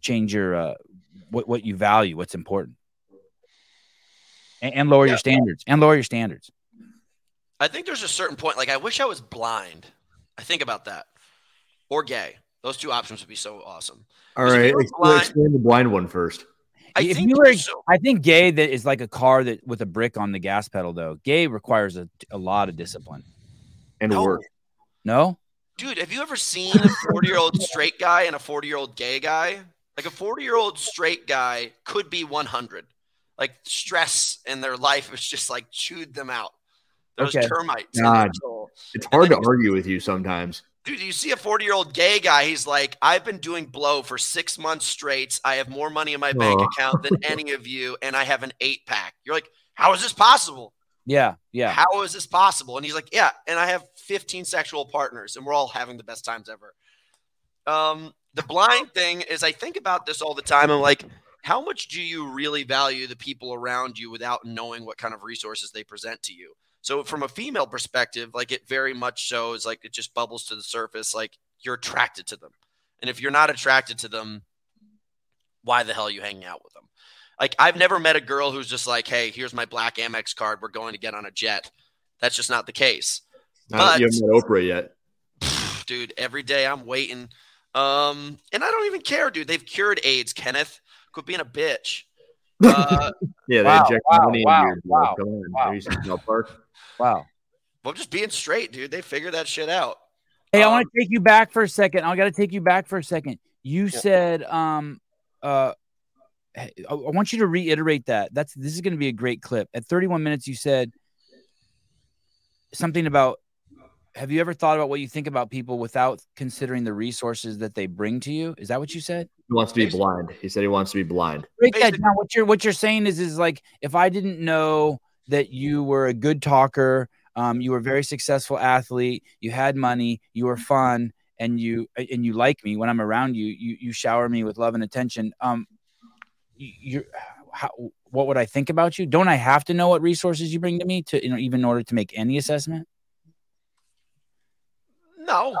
Speaker 2: change your uh, what what you value, what's important and, and lower
Speaker 4: Yeah.
Speaker 2: your standards and lower your standards.
Speaker 4: I think there's a certain point, like, I wish I was blind. I think about that. Or gay. Those two options would be so awesome.
Speaker 1: all
Speaker 4: Because if
Speaker 1: right.
Speaker 4: you're
Speaker 1: Ex-
Speaker 4: blind-
Speaker 1: Explain the blind one first.
Speaker 4: I
Speaker 2: if
Speaker 4: think
Speaker 2: you were,
Speaker 4: so-
Speaker 2: I think gay that is like a car that with a brick on the gas pedal though. Gay requires a, a lot of discipline.
Speaker 1: And
Speaker 4: No.
Speaker 1: work.
Speaker 2: No,
Speaker 4: Dude, have you ever seen a 40 year old straight guy and a 40 year old gay guy? Like a 40 year old straight guy could be 100. Like stress in their life has just like chewed them out. Those
Speaker 2: Okay.
Speaker 4: termites.
Speaker 1: God. It's hard to argue with you sometimes.
Speaker 4: Dude, you see a 40 year old gay guy, he's like, I've been doing blow for six months straight. I have more money in my bank
Speaker 1: Oh.
Speaker 4: account than any of you, and I have an eight pack. You're like, how is this possible?
Speaker 2: yeah, yeah.
Speaker 4: How is this possible? And he's like, Yeah, and I have 15 sexual partners, and we're all having the best times ever. Um, the blind thing is, I think about this all the time. I'm like, how much do you really value the people around you without knowing what kind of resources they present to you? So, from a female perspective, like it very much shows, like it just bubbles to the surface, like you're attracted to them. And if you're not attracted to them, why the hell are you hanging out with them? Like, I've never met a girl who's just like, hey, here's my black Amex card. We're going to get on a jet. That's just not the case.
Speaker 1: Not-
Speaker 4: But-
Speaker 1: you haven't met Oprah yet.
Speaker 4: dude, every day I'm waiting. Um, and I don't even care, dude. They've cured AIDS, Kenneth. Quit being a bitch. Uh,
Speaker 1: Yeah, they
Speaker 2: Wow,
Speaker 1: inject
Speaker 2: wow,
Speaker 1: money
Speaker 2: wow,
Speaker 1: into your blood.
Speaker 2: wow,
Speaker 1: Come on.
Speaker 2: wow.
Speaker 1: Have you seen South Park?
Speaker 2: Wow.
Speaker 4: well, just being straight, dude. They figured that shit out.
Speaker 2: Hey, I
Speaker 4: Um,
Speaker 2: want to take you back for a second. I got to take you back for a second. You
Speaker 4: Yeah.
Speaker 2: said, um, uh, I I want you to reiterate that. That's this is going to be a great clip. At 31 minutes, you said something about. Have you ever thought about what you think about people without considering the resources that they bring to you? Is that what you said?
Speaker 1: He wants to be blind. He said he wants to be blind.
Speaker 2: Break that down. What you're what you're saying is is like if I didn't know that you were a good talker, um, you were a very successful athlete, you had money, you were fun, and you and you like me when I'm around you, you you shower me with love and attention. Um, you, you're how what would I think about you? Don't I have to know what resources you bring to me to you know even in order to make any assessment?
Speaker 4: No.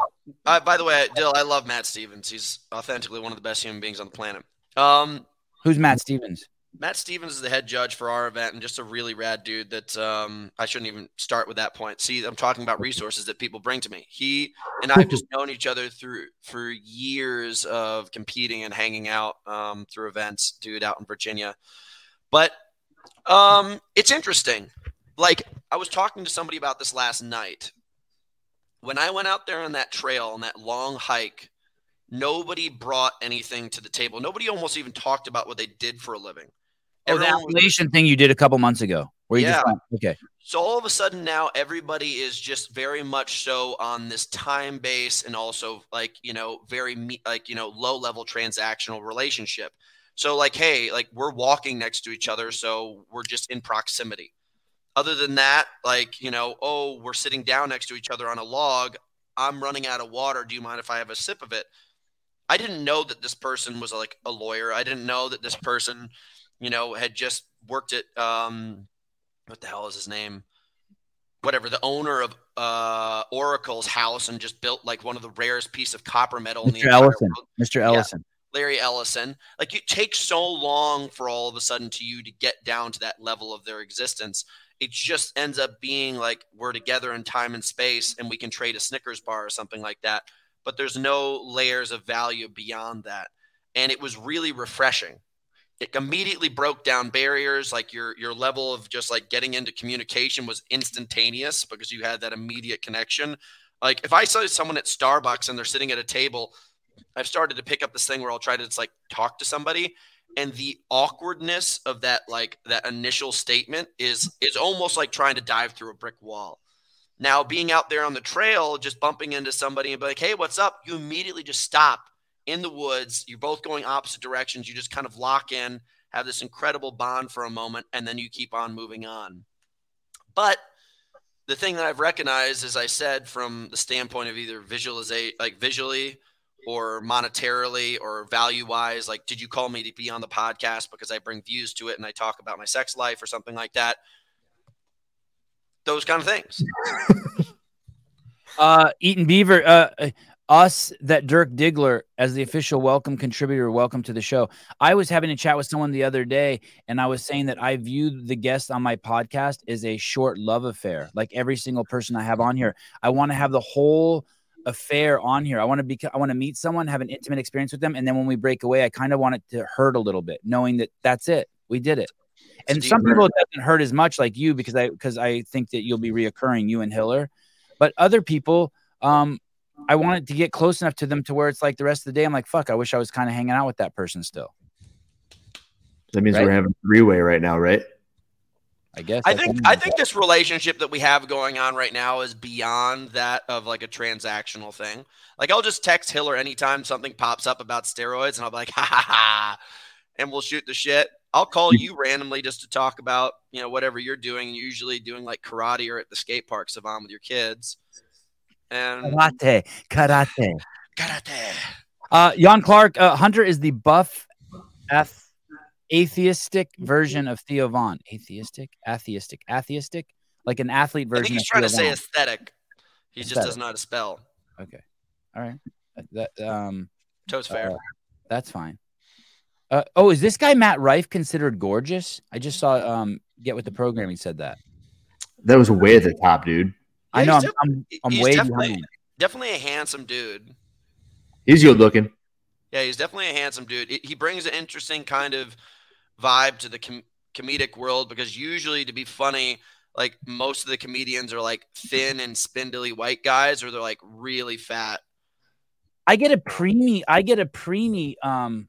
Speaker 4: Uh, by the way, Dill, I love Matt Stevens. He's authentically one of the best human beings on the planet. Um,
Speaker 2: Who's Matt Stevens?
Speaker 4: Matt Stevens is the head judge for our event and just a really rad dude that um, I shouldn't even start with that point. See, I'm talking about resources that people bring to me. He and I've just known each other through for years of competing and hanging out um, through events, dude, out in Virginia. But um, it's interesting. Like I was talking to somebody about this last night. When I went out there on that trail on that long hike, nobody brought anything to the table. Nobody almost even talked about what they did for a living.
Speaker 2: Oh, the
Speaker 4: was-
Speaker 2: thing you did a couple months ago. Where you just went, okay.
Speaker 4: so all of a sudden now everybody is just very much so on this time base and also like you know very me- like you know low level transactional relationship. So like hey like we're walking next to each other so we're just in proximity. Other than that like you know oh we're sitting down next to each other on a log. I'm running out of water. Do you mind if I have a sip of it? I didn't know that this person was like a lawyer. I didn't know that this person, you know, had just worked at um, what the hell is his name? Whatever, the owner of uh, Oracle's house and just built like one of the rarest piece of copper metal in the
Speaker 2: Mr. Ellison.
Speaker 4: world.
Speaker 2: Mr. Ellison.
Speaker 4: Larry Ellison. Like it takes so long for all of a sudden to you to get down to that level of their existence. It just ends up being like we're together in time and space and we can trade a Snickers bar or something like that. But there's no layers of value beyond that. And it was really refreshing. It immediately broke down barriers. Like your your level of just like getting into communication was instantaneous because you had that immediate connection. Like if I saw someone at Starbucks and they're sitting at a table I've started to pick up this thing where I'll try to just like talk to somebody and the awkwardness of that like that initial statement is is almost like trying to dive through a brick wall. Now being out there on the trail, just bumping into somebody and be like, "Hey, what's up?" You immediately just stop in the woods. You're both going opposite directions. You just kind of lock in, have this incredible bond for a moment, and then you keep on moving on. But the thing that I've recognized, as I said, from the standpoint of either visualization, like visually or monetarily or value wise like did you call me to be on the podcast because i bring views to it and i talk about my sex life or something like that? Those kind of things.
Speaker 2: Uh eaton beaver uh, uh us that dirk diggler as the official welcome contributor welcome to the show. I was having a chat with someone the other day and i was saying that i view the guest on my podcast as a short love affair. Like every single person i have on here i want to have the whole affair on here. I want to be I want to meet someone, have an intimate experience with them, and then when we break away, I kind of want it to hurt a little bit, knowing that that's it. We did it. And some people it doesn't hurt as much like you because I because I think that you'll be reoccurring, you and Hiller. But other people, um, I wanted to get close enough to them to where it's like the rest of the day, I'm like, fuck, I wish I was kind of hanging out with that person still.
Speaker 1: That means right? we're having three way right now, right?
Speaker 2: I guess.
Speaker 4: I think I think this relationship that we have going on right now is beyond that of like a transactional thing. Like I'll just text Hiller anytime something pops up about steroids, and I'll be like, ha ha ha, and we'll shoot the shit. I'll call you randomly just to talk about you know whatever you're doing. Usually doing like karate or at the skate park, Sevan, with your kids. And
Speaker 2: karate, karate,
Speaker 4: karate.
Speaker 2: Uh, Jan Clark uh, Hunter is the buff F atheistic version of Theo Von. Atheistic, atheistic, atheistic, like an athlete version. I think
Speaker 4: he's trying Theo to say aesthetic. He aesthetic. just doesn't know how to spell.
Speaker 2: Okay, all right. That um,
Speaker 4: toes fair.
Speaker 2: Uh, that's fine. Uh, oh, is this guy Matt Rife considered gorgeous? I just saw um get with the program. He said that.
Speaker 1: That was way at the top, dude. Yeah,
Speaker 2: I know. I'm, I'm, I'm way
Speaker 4: definitely,
Speaker 2: behind.
Speaker 4: Definitely a handsome dude.
Speaker 1: He's good looking.
Speaker 4: Yeah, he's definitely a handsome dude. He brings an interesting kind of vibe to the com- comedic world because usually to be funny, like most of the comedians are like thin and spindly white guys, or they're like really fat.
Speaker 2: I get a preemie. I get a preemie. Um,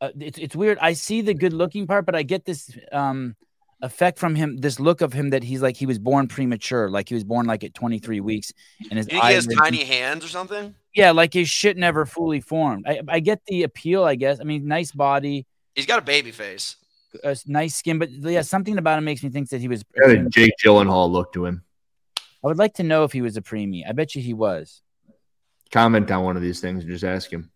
Speaker 2: uh, it's it's weird. I see the good looking part, but I get this um effect from him. This look of him that he's like he was born premature, like he was born like at 23 weeks, and his
Speaker 4: he has tiny hands or something.
Speaker 2: Yeah, like his shit never fully formed. I, I get the appeal, I guess. I mean, nice body.
Speaker 4: He's got a baby face.
Speaker 2: A nice skin, but yeah, something about him makes me think that he was.
Speaker 1: Jake Gyllenhaal look to him.
Speaker 2: I would like to know if he was a preemie. I bet you he was.
Speaker 1: Comment on one of these things and just ask him.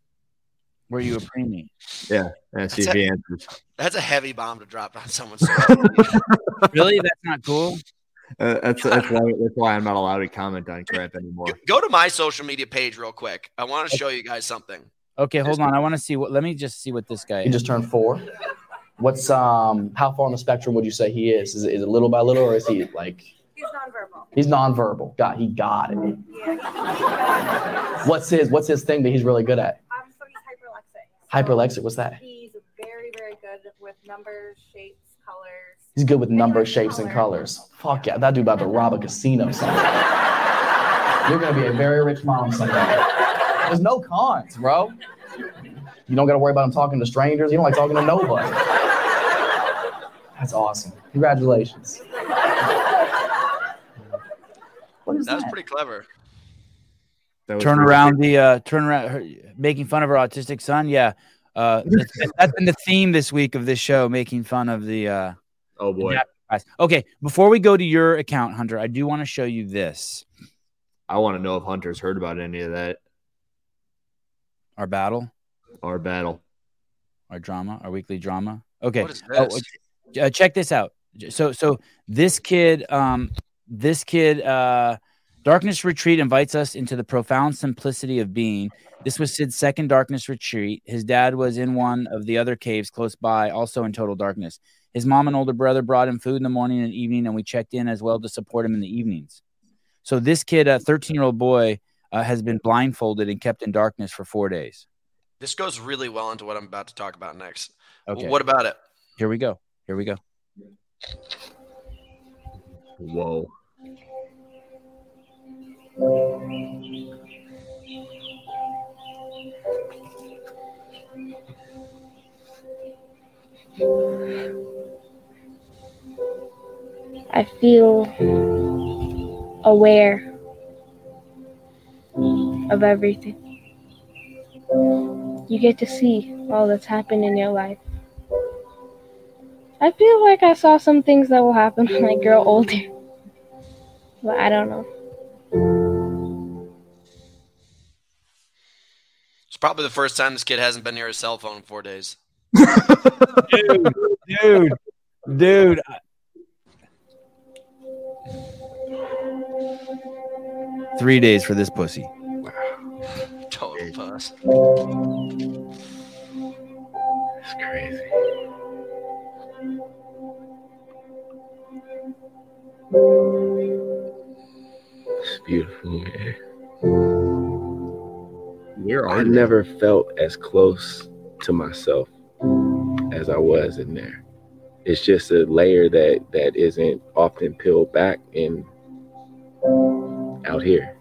Speaker 2: Were you a preemie?
Speaker 1: Yeah, and see if he answers.
Speaker 4: That's a heavy bomb to drop on someone.
Speaker 2: really? That's not cool.
Speaker 1: Uh, that's that's why that's why I'm not allowed to comment on crap anymore.
Speaker 4: Go to my social media page real quick. I want to show you guys something.
Speaker 2: Okay, hold on. I want to see what. Let me just see what this guy.
Speaker 5: He just turned four. What's um? How far on the spectrum would you say he is? Is it, is it little by little, or is he like?
Speaker 6: He's nonverbal.
Speaker 5: He's nonverbal. Got he got it.
Speaker 6: Yeah.
Speaker 5: what's his What's his thing that he's really good at?
Speaker 6: Um, so he's hyperlexic.
Speaker 5: Hyperlexic. What's that?
Speaker 6: He's very very good with numbers, shapes, colors.
Speaker 5: He's good with numbers, shapes, color. and colors. Fuck yeah, that dude about to rob a casino someday. You're gonna be a very rich mom someday. There's no cons, bro. You don't got to worry about him talking to strangers. You don't like talking to nobody. That's awesome. Congratulations.
Speaker 4: What is that? That was pretty clever.
Speaker 2: Turn around the uh, turn around her, making fun of her autistic son. Yeah, uh, that's, that's been the theme this week of this show, making fun of the. Uh,
Speaker 1: oh boy.
Speaker 2: Okay, before we go to your account, Hunter, I do want to show you this.
Speaker 1: I want to know if Hunter's heard about any of that.
Speaker 2: Our battle.
Speaker 1: Our battle.
Speaker 2: Our drama. Our weekly drama. Okay. Oh, uh, check this out. So so this kid um this kid uh Darkness Retreat invites us into the profound simplicity of being. This was Sid's second darkness retreat. His dad was in one of the other caves close by, also in total darkness. His mom and older brother brought him food in the morning and evening, and we checked in as well to support him in the evenings. So this kid, a 13 year old boy, uh, has been blindfolded and kept in darkness for four days.
Speaker 4: This goes really well into what I'm about to talk about next.
Speaker 2: Okay.
Speaker 4: What about it?
Speaker 2: Here we go. Here we go.
Speaker 1: Whoa.
Speaker 7: I feel aware of everything. You get to see all that's happened in your life. I feel like I saw some things that will happen when I grow older. But I don't know.
Speaker 4: It's probably the first time this kid hasn't been near his cell phone in four days.
Speaker 2: dude, dude, dude. Three days for this pussy.
Speaker 8: It's crazy. It's beautiful, man.
Speaker 1: Where
Speaker 8: I never felt as close to myself as I was in there. It's just a layer that that isn't often peeled back in out here.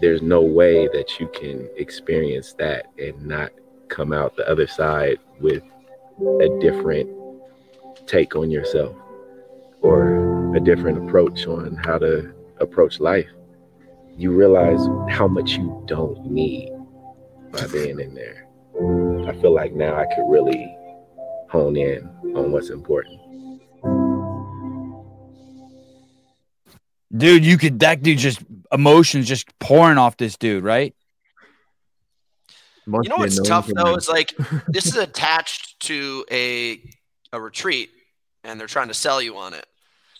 Speaker 8: There's no way that you can experience that and not come out the other side with a different take on yourself or a different approach on how to approach life. You realize how much you don't need by being in there. I feel like now I could really hone in on what's important.
Speaker 2: Dude, you could that dude just emotions just pouring off this dude, right?
Speaker 1: Must
Speaker 4: You know what's tough though
Speaker 1: them.
Speaker 4: is like this is attached to a a retreat, and they're trying to sell you on it.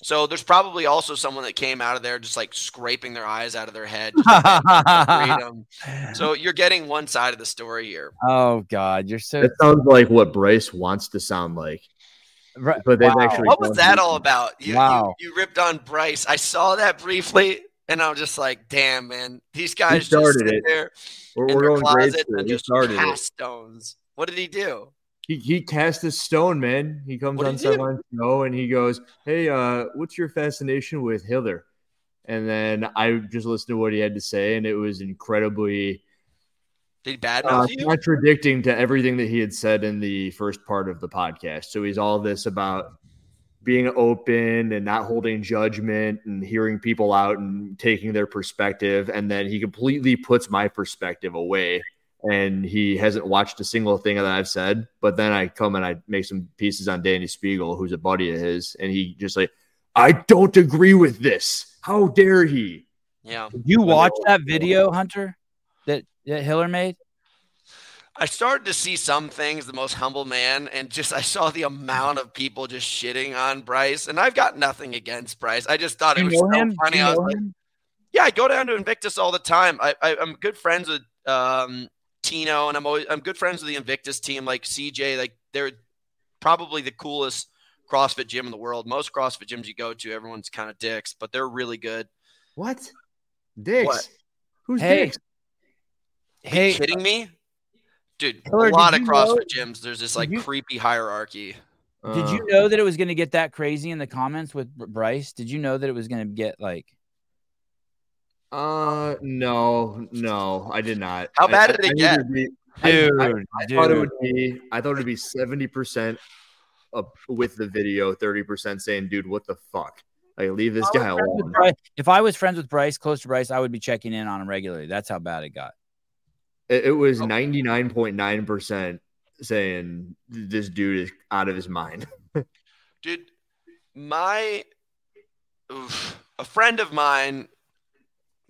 Speaker 4: So there's probably also someone that came out of there just like scraping their eyes out of their head. freedom. So you're getting one side of the story here.
Speaker 2: oh God, you're so
Speaker 1: That sounds like what Bryce wants to sound like.
Speaker 2: Right.
Speaker 1: But they've
Speaker 2: Wow.
Speaker 1: actually
Speaker 4: What was that
Speaker 1: through-
Speaker 4: all about? You, you-
Speaker 2: Wow.
Speaker 4: you, ripped on Bryce. I saw that briefly, and I'm just like, damn, man, these guys just
Speaker 1: started
Speaker 4: sit
Speaker 1: it.
Speaker 4: there
Speaker 1: We're,
Speaker 4: in
Speaker 1: we're
Speaker 4: their
Speaker 1: going
Speaker 4: closet and
Speaker 1: He
Speaker 4: just
Speaker 1: started
Speaker 4: cast
Speaker 1: it.
Speaker 4: stones. What did he do?
Speaker 1: He, he cast a stone, man. He comes
Speaker 4: What'd
Speaker 1: on
Speaker 4: he do?
Speaker 1: sideline show and he goes, "Hey, uh, what's your fascination with Hitler?" And then I just listened to what he had to say, and it was incredibly
Speaker 4: Did he badmouth
Speaker 1: uh,
Speaker 4: you?
Speaker 1: contradicting to everything that he had said in the first part of the podcast. So he's all this about being open and not holding judgment and hearing people out and taking their perspective. And then he completely puts my perspective away. And he hasn't watched a single thing that I've said. But then I come and I make some pieces on Dani Speegle, who's a buddy of his, and he just like, I don't agree with this. How dare he?
Speaker 4: Yeah.
Speaker 2: Did you watch that video, Hunter, that, that Hiller made?
Speaker 4: I started to see some things, the most humble man, and just I saw the amount of people just shitting on Bryce. And I've got nothing against Bryce. I just thought
Speaker 2: Do
Speaker 4: it was so
Speaker 2: him?
Speaker 4: Funny.
Speaker 2: you
Speaker 4: I was like,
Speaker 2: him?
Speaker 4: yeah, I go down to Invictus all the time. I, I I'm good friends with um Tino, and I'm always I'm good friends with the Invictus team, like CJ. Like they're probably the coolest CrossFit gym in the world. Most CrossFit gyms you go to, everyone's kind of dicks, but they're really good.
Speaker 1: What? Dicks?
Speaker 4: What?
Speaker 1: Who's
Speaker 2: Hey,
Speaker 1: dicks?
Speaker 4: Are
Speaker 2: hey,
Speaker 4: you kidding me? Dude,
Speaker 2: Hiller,
Speaker 4: a lot
Speaker 2: did
Speaker 4: of CrossFit
Speaker 2: know-
Speaker 4: gyms, there's this like
Speaker 2: you-
Speaker 4: creepy hierarchy.
Speaker 2: did
Speaker 1: Uh,
Speaker 2: you know that it was going to get that crazy in the comments with Bryce? Did you know that it was going to get like?
Speaker 1: Uh, no, no, I did not.
Speaker 4: How bad
Speaker 1: I-
Speaker 4: did it
Speaker 1: I knew
Speaker 4: get?
Speaker 1: there'd be- I-
Speaker 2: Dude,
Speaker 1: I, I thought it would be. I thought it'd be seventy percent up with the video, thirty percent saying, "Dude, what the fuck? Like, leave this
Speaker 2: I
Speaker 1: guy
Speaker 2: was friends with
Speaker 1: alone."
Speaker 2: Bryce- If I was friends with Bryce, close to Bryce, I would be checking in on him regularly. That's how bad it got.
Speaker 1: It, it was ninety nine point nine percent saying this dude is out of his mind.
Speaker 4: Dude, my oof, a friend of mine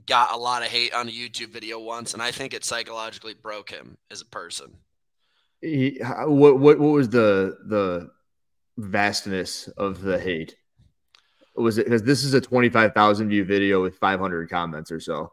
Speaker 4: got a lot of hate on a YouTube video once, and I think it psychologically broke him as a person.
Speaker 1: He, what what what was the the vastness of the hate? Was it because this is a twenty five thousand view video with five hundred comments or so?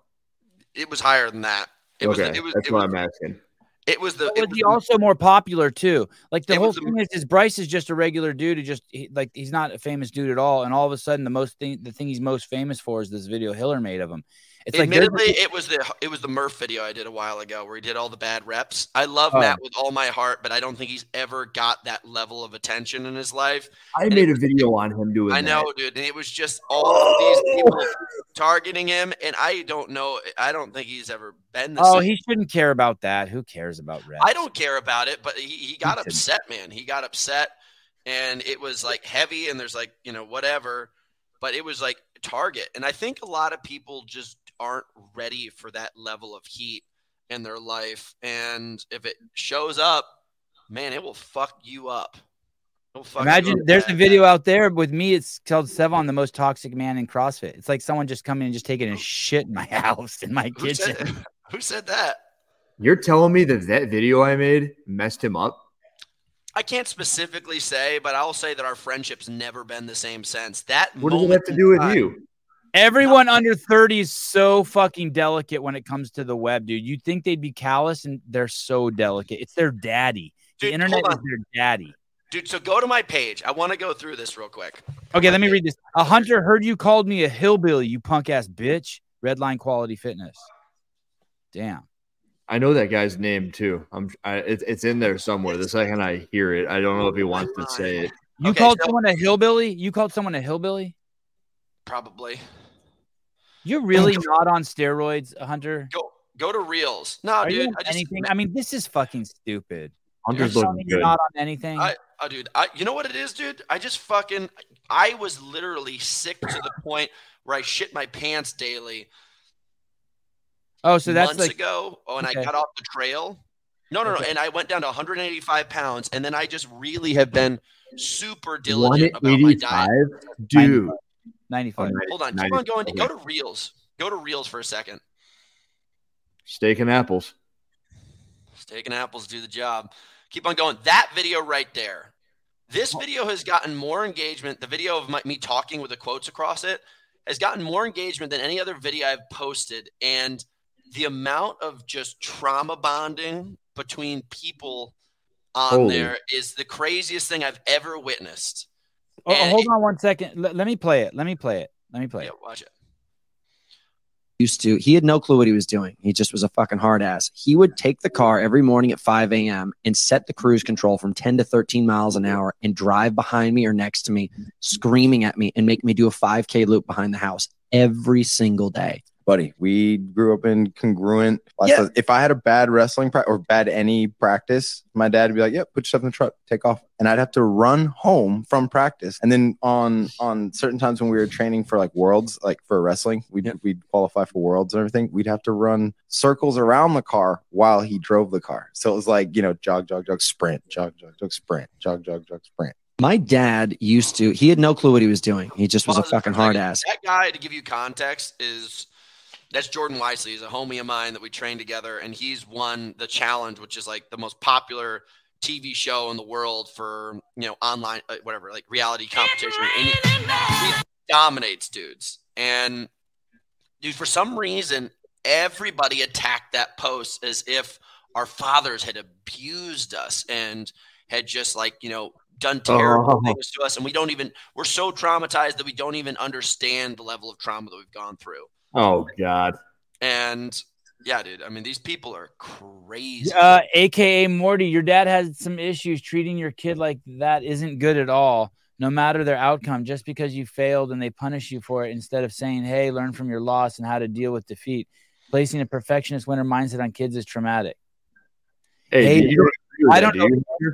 Speaker 4: It was higher than that. It
Speaker 1: okay,
Speaker 4: was. It was.
Speaker 1: that's
Speaker 4: It
Speaker 1: what
Speaker 4: was,
Speaker 1: I'm asking.
Speaker 4: it was the.
Speaker 2: But
Speaker 4: It
Speaker 2: was
Speaker 4: was
Speaker 2: he
Speaker 4: the-
Speaker 2: also more popular too? Like the whole
Speaker 4: was the-
Speaker 2: thing is, is Bryce is just a regular dude who just he, like he's not a famous dude at all, and all of a sudden the most thing the thing he's most famous for is this video Hiller made of him. It's like
Speaker 4: Admittedly, it was the it was the Murph video I did a while ago where he did all the bad reps. I love
Speaker 2: Oh.
Speaker 4: Matt with all my heart, but I don't think he's ever got that level of attention in his life.
Speaker 1: I
Speaker 4: And
Speaker 1: made
Speaker 4: it
Speaker 1: a video on him doing.
Speaker 4: I
Speaker 1: that.
Speaker 4: know, dude, and it was just all of these people oh. targeting him, and I don't know. I don't think he's ever been
Speaker 2: oh,
Speaker 4: same.
Speaker 2: he shouldn't care about that. Who cares about reps?
Speaker 4: I don't care about it, but he, he got
Speaker 2: shouldn't.
Speaker 4: upset, man. He got upset, and it was like heavy, and there's like you know whatever, but it was like target, and I think a lot of people just aren't ready for that level of heat in their life, and if it shows up, man, it will fuck you up. It'll you
Speaker 2: Imagine
Speaker 4: up
Speaker 2: there's a video out there with me. It's called Sevan, the most toxic man in CrossFit. It's like someone just coming and just taking a shit in my house in my
Speaker 4: Who
Speaker 2: kitchen.
Speaker 4: said, who said that?
Speaker 1: You're telling me that that video I made messed him up?
Speaker 4: I can't specifically say, but I'll say that our friendship's never been the same since that.
Speaker 1: What does it have to do with
Speaker 4: time-
Speaker 1: you?
Speaker 2: Everyone under 30 is so fucking delicate when it comes to the web, dude. You'd think they'd be callous and they're so delicate. It's their daddy. The
Speaker 4: Dude,
Speaker 2: internet is their daddy.
Speaker 4: Dude, so go to my page. I want to go through this real quick.
Speaker 2: Okay, let me read this. A hunter heard you called me a hillbilly, you punk ass bitch. Redline quality fitness. Damn.
Speaker 1: I know that guy's name too. I'm. I, it's it's in there somewhere. The second I hear it, I don't know if he wants to say it.
Speaker 2: You
Speaker 4: Okay,
Speaker 2: called
Speaker 4: so-
Speaker 2: someone a hillbilly? You called someone a hillbilly?
Speaker 4: Probably.
Speaker 2: You're really not on steroids, Hunter?
Speaker 4: Go go to Reels. No,
Speaker 2: Are
Speaker 4: dude. I just
Speaker 2: anything? I mean, this is fucking stupid.
Speaker 1: Hunter's
Speaker 2: You're
Speaker 1: looking
Speaker 2: telling me you're
Speaker 1: good.
Speaker 2: not on anything.
Speaker 4: I, oh, dude. I, you know what it is, dude? I just fucking. I was literally sick to the point where I shit my pants daily
Speaker 2: oh, so that's
Speaker 4: months
Speaker 2: like
Speaker 4: ago. Oh, and
Speaker 2: Okay.
Speaker 4: I got off the trail. No, no, no. And I went down to 185 pounds, and then I just really have been super diligent about my diet.
Speaker 1: dude.
Speaker 2: 95.
Speaker 4: Hold on, keep on going. Go to Reels. Go to Reels for a second.
Speaker 1: Steak and apples.
Speaker 4: Steak and apples do the job. Keep on going. That video right there. This oh. video has gotten more engagement. The video of my, me talking with the quotes across it has gotten more engagement than any other video I've posted. And the amount of just trauma bonding between people on
Speaker 1: Holy.
Speaker 4: there is the craziest thing I've ever witnessed.
Speaker 2: Oh,
Speaker 4: And
Speaker 2: hold on one second. Let, let me play it. Let me play it. Let me play
Speaker 4: Yeah,
Speaker 2: it.
Speaker 4: watch it.
Speaker 9: used to he had no clue what he was doing he just was a fucking hard ass he would take the car every morning at 5 a.m and set the cruise control from 10 to 13 miles an hour and drive behind me or next to me screaming at me and make me do a 5k loop behind the house every single day
Speaker 10: buddy. We grew up in congruent.
Speaker 9: Yeah.
Speaker 10: If I had a bad wrestling practice or bad any practice, my dad would be like, "Yep, put yourself in the truck, take off," and I'd have to run home from practice. And then on on certain times when we were training for like worlds, like for wrestling, we'd we'd qualify for worlds and everything. We'd have to run circles around the car while he drove the car. So it was like you know, jog, jog, jog, sprint, jog, jog, jog, sprint, jog, jog, jog, sprint.
Speaker 9: my dad used to he had no clue what he was doing he just was a
Speaker 4: Pause it for
Speaker 9: fucking hard ass
Speaker 4: That guy, to give you context, is that's Jordan Wiseley. He's a homie of mine that we trained together, and he's won the challenge, which is like the most popular TV show in the world for you know online uh, whatever like reality competition. And he, he dominates dudes, and dude, for some reason, everybody attacked that post as if our fathers had abused us and had just like you know done terrible
Speaker 1: Oh.
Speaker 4: things to us and we don't even we're so traumatized that we don't even understand the level of trauma that we've gone through
Speaker 1: Oh God.
Speaker 4: and yeah dude i mean these people are crazy
Speaker 2: Uh, AKA Morty, your dad has some issues. Treating your kid like that isn't good at all, no matter their outcome. Just because you failed and they punish you for it, instead of saying, hey, learn from your loss and how to deal with defeat. Placing a perfectionist winner mindset on kids is traumatic.
Speaker 1: Hey,
Speaker 2: Hey,
Speaker 1: you don't agree with
Speaker 2: I don't
Speaker 1: do
Speaker 2: know.
Speaker 1: you?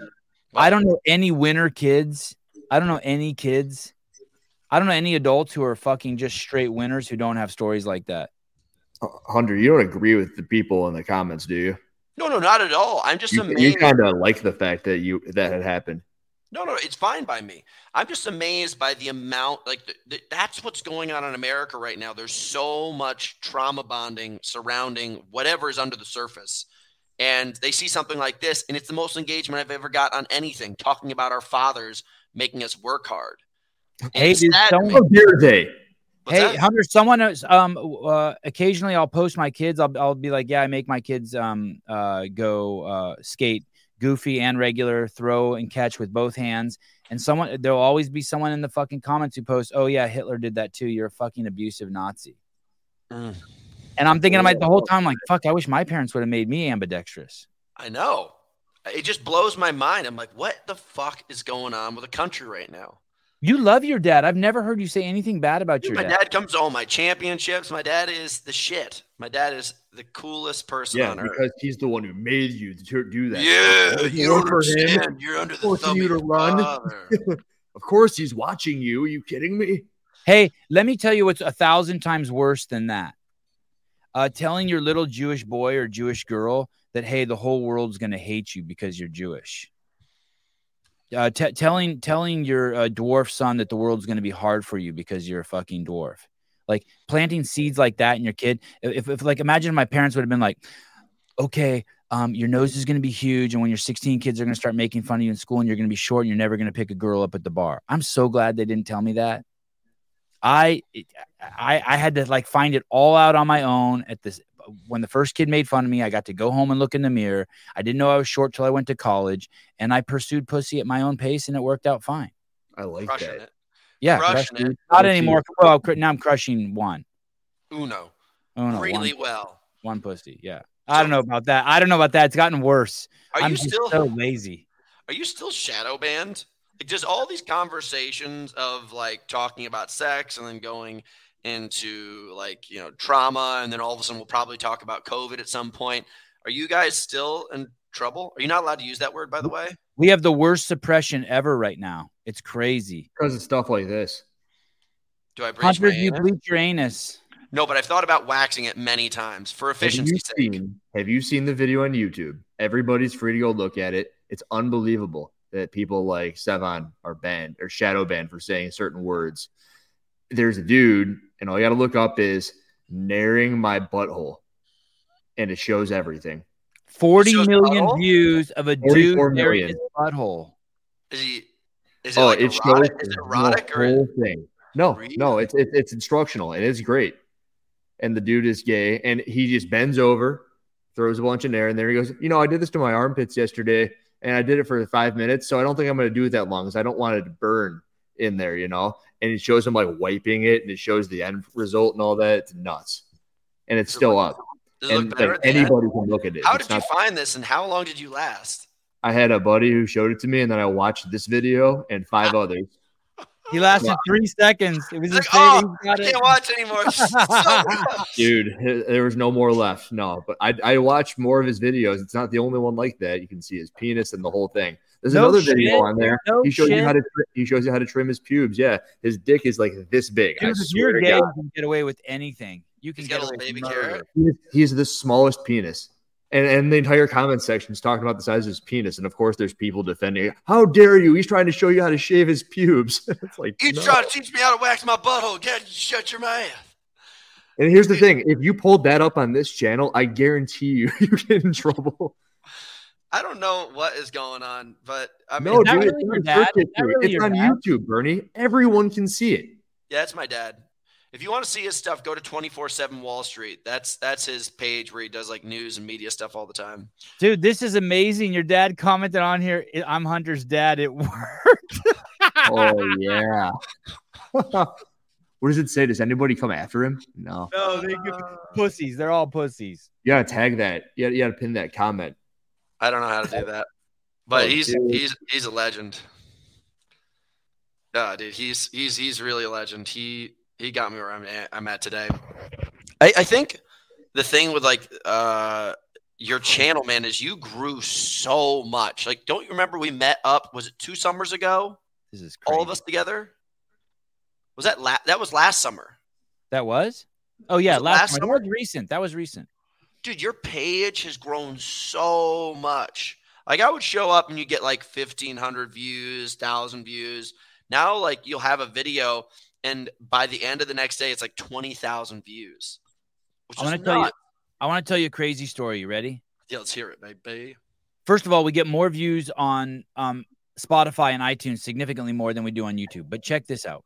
Speaker 2: I don't know any winner kids. I don't know any kids. I don't know any adults who are fucking just straight winners who don't have stories like that.
Speaker 1: Hunter, you don't agree with the people in the comments, do you?
Speaker 4: no no not at all i'm just
Speaker 1: You,
Speaker 4: amazed
Speaker 1: you kind of like the fact that you that had happened.
Speaker 4: No, no, it's fine by me. I'm just amazed by the amount, like, the, the, that's what's going on in America right now. There's so much trauma bonding surrounding whatever is under the surface. And they see something like this, and it's the most engagement I've ever got on anything, talking about our fathers making us work hard.
Speaker 2: Hey, dude,
Speaker 4: sad to
Speaker 2: someone-
Speaker 4: me.
Speaker 1: How dare they?
Speaker 4: What's
Speaker 2: hey,
Speaker 4: that?
Speaker 2: Hunter, someone else, um uh occasionally I'll post my kids. I'll I'll be like, yeah, I make my kids um uh go uh skate goofy and regular, throw and catch with both hands. And someone there'll always be someone in the fucking comments who posts, Oh yeah, Hitler did that too. You're a fucking abusive Nazi.
Speaker 4: Mm.
Speaker 2: And I'm thinking about the whole time, like, fuck, I wish my parents would have made me ambidextrous.
Speaker 4: I know. It just blows my mind. I'm like, what the fuck is going on with the country right now?
Speaker 2: You love your dad. I've never heard you say anything bad about
Speaker 4: Dude,
Speaker 2: your
Speaker 4: my
Speaker 2: dad.
Speaker 4: My dad comes to all my championships. My dad is the shit. My dad is the coolest person
Speaker 1: Yeah,
Speaker 4: on earth.
Speaker 1: because he's the one who made you to do that.
Speaker 4: Yeah, you
Speaker 1: weren't
Speaker 4: don't
Speaker 1: for him.
Speaker 4: You're under the thumb
Speaker 1: you
Speaker 4: of
Speaker 1: to
Speaker 4: your
Speaker 1: run. of course, he's watching you. Are you kidding me?
Speaker 2: Hey, let me tell you what's a thousand times worse than that. Uh, telling your little Jewish boy or Jewish girl that, hey, the whole world's going to hate you because you're Jewish. Uh, t- telling telling your uh, dwarf son that the world's going to be hard for you because you're a fucking dwarf. Like planting seeds like that in your kid. If, if like, imagine my parents would have been like, okay, um, your nose is going to be huge, and when you're 16, kids are going to start making fun of you in school, and you're going to be short, and you're never going to pick a girl up at the bar. I'm so glad they didn't tell me that. I, I, I had to like find it all out on my own. At this, when the first kid made fun of me, I got to go home and look in the mirror. I didn't know I was short till I went to college, and I pursued pussy at my own pace, and it worked out fine.
Speaker 1: I like
Speaker 4: Crushing
Speaker 1: that.
Speaker 4: it.
Speaker 2: Yeah,
Speaker 4: Crushing
Speaker 2: crushing-
Speaker 4: it.
Speaker 2: not
Speaker 1: Let's
Speaker 2: anymore. Well, cr- now I'm crushing one.
Speaker 4: Uno.
Speaker 2: Uno
Speaker 4: really
Speaker 2: one,
Speaker 4: well.
Speaker 2: one pussy. Yeah, I don't know about that. I don't know about that. It's gotten worse.
Speaker 4: Are
Speaker 2: I'm
Speaker 4: you still
Speaker 2: so lazy.
Speaker 4: Are you still shadow banned? Like just all these conversations of like talking about sex and then going into like you know trauma and then all of a sudden we'll probably talk about COVID at some point. Are you guys still in trouble? Are you not allowed to use that word by the way?
Speaker 2: We have the worst suppression ever right now. It's crazy.
Speaker 1: Because of stuff like this.
Speaker 4: Do I breach
Speaker 2: Hunter,
Speaker 4: my
Speaker 2: do you
Speaker 4: anus?
Speaker 2: bleach your anus?
Speaker 4: No, but I've thought about waxing it many times for
Speaker 1: Have
Speaker 4: efficiency's
Speaker 1: you
Speaker 4: sake.
Speaker 1: seen? Have you seen the video on YouTube? Everybody's free to go look at it. It's unbelievable that people like Sevan are banned or shadow banned for saying certain words. There's a dude, and all you got to look up is "naring my butthole," and it shows everything.
Speaker 2: Forty
Speaker 4: shows
Speaker 2: million
Speaker 4: butthole?
Speaker 2: views of a dude staring
Speaker 1: million.
Speaker 2: his butthole.
Speaker 4: Is he? Is it
Speaker 1: oh,
Speaker 4: like
Speaker 1: it
Speaker 4: erotic?
Speaker 1: shows
Speaker 4: Is it
Speaker 1: the
Speaker 4: erotic or
Speaker 1: whole thing. No,
Speaker 4: Really?
Speaker 1: no, it's it's it's instructional and it's great. And the dude is gay, and he just bends over, throws a bunch in there, and there he goes. You know, I did this to my armpits yesterday, and I did it for five minutes, so I don't think I'm going to do it that long because I don't want it to burn in there, you know. And it shows him like wiping it, and it shows the end result and all that. It's nuts, and it's still up.
Speaker 4: it look
Speaker 1: And
Speaker 4: better
Speaker 1: like,
Speaker 4: at the end?
Speaker 1: anybody can look at it.
Speaker 4: How
Speaker 1: It's
Speaker 4: did you find this and how long did you last?
Speaker 1: I had a buddy who showed it to me, and then I watched this video and five others.
Speaker 2: He lasted three seconds. It was
Speaker 4: like, oh,
Speaker 2: favorite.
Speaker 4: I can't watch anymore. It's so rough.
Speaker 1: Dude, there was no more left. No, but I I watched more of his videos. It's not the only one like that. You can see his penis and the whole thing. There's
Speaker 2: No
Speaker 1: another
Speaker 2: shit.
Speaker 1: video on there.
Speaker 2: No
Speaker 1: he shows you how to tri- he shows you how to trim his pubes. Yeah, his dick is like this big. I
Speaker 2: Dude, if you're gay, you can get away with anything. You can
Speaker 4: He's
Speaker 2: get
Speaker 4: got a little baby carrot.
Speaker 1: He's, he's the smallest penis. And, and the entire comment section is talking about the size of his penis. And of course, there's people defending, it. how dare you? He's trying to show you how to shave his pubes. it's like,
Speaker 4: You
Speaker 1: no.
Speaker 4: trying to teach me how to wax my butthole? Get shut your mouth.
Speaker 1: And here's the thing if you pulled that up on this channel, I guarantee you, you get in trouble.
Speaker 4: I don't know what is going on, but I mean,
Speaker 1: no, dude,
Speaker 2: really
Speaker 1: it's, on
Speaker 2: dad?
Speaker 1: search
Speaker 2: Is that
Speaker 1: history.
Speaker 2: really
Speaker 1: It's on
Speaker 2: dad?
Speaker 1: YouTube, Bernie. Everyone can see it.
Speaker 4: yeah, it's my dad. If you want to see his stuff, go to 24/7 Wall Street. That's that's his page where he does like news and media stuff all the time.
Speaker 2: Dude, this is amazing. Your dad commented on here. I'm Hunter's dad. It worked.
Speaker 1: Oh, yeah. what does it say? Does anybody come after him? No.
Speaker 2: No, they give pussies. They're all pussies.
Speaker 1: You gotta tag that. You gotta, you gotta pin that comment.
Speaker 4: I don't know how to do that, but
Speaker 1: Oh,
Speaker 4: he's
Speaker 1: dude.
Speaker 4: he's he's a legend. Yeah, dude, he's he's he's really a legend. He he got me where I'm at, I'm at today. I, I think the thing with like uh your channel, man, is you grew so much. Like, don't you remember we met up? Was it two summers ago?
Speaker 2: This is crazy.
Speaker 4: All of us together. Was that la- that was last summer?
Speaker 2: That was? Oh yeah,
Speaker 4: Was
Speaker 2: last,
Speaker 4: last
Speaker 2: summer. That was recent. That was recent.
Speaker 4: Dude, your page has grown so much. Like I would show up and you get like fifteen hundred views, thousand views. Now, like you'll have a video, and by the end of the next day, it's like twenty thousand views. Which
Speaker 2: I
Speaker 4: is
Speaker 2: want to tell you. I want to tell you a crazy story. You ready?
Speaker 4: Yeah, let's hear it, baby.
Speaker 2: First of all, we get more views on um, Spotify and iTunes, significantly more than we do on YouTube. But check this out.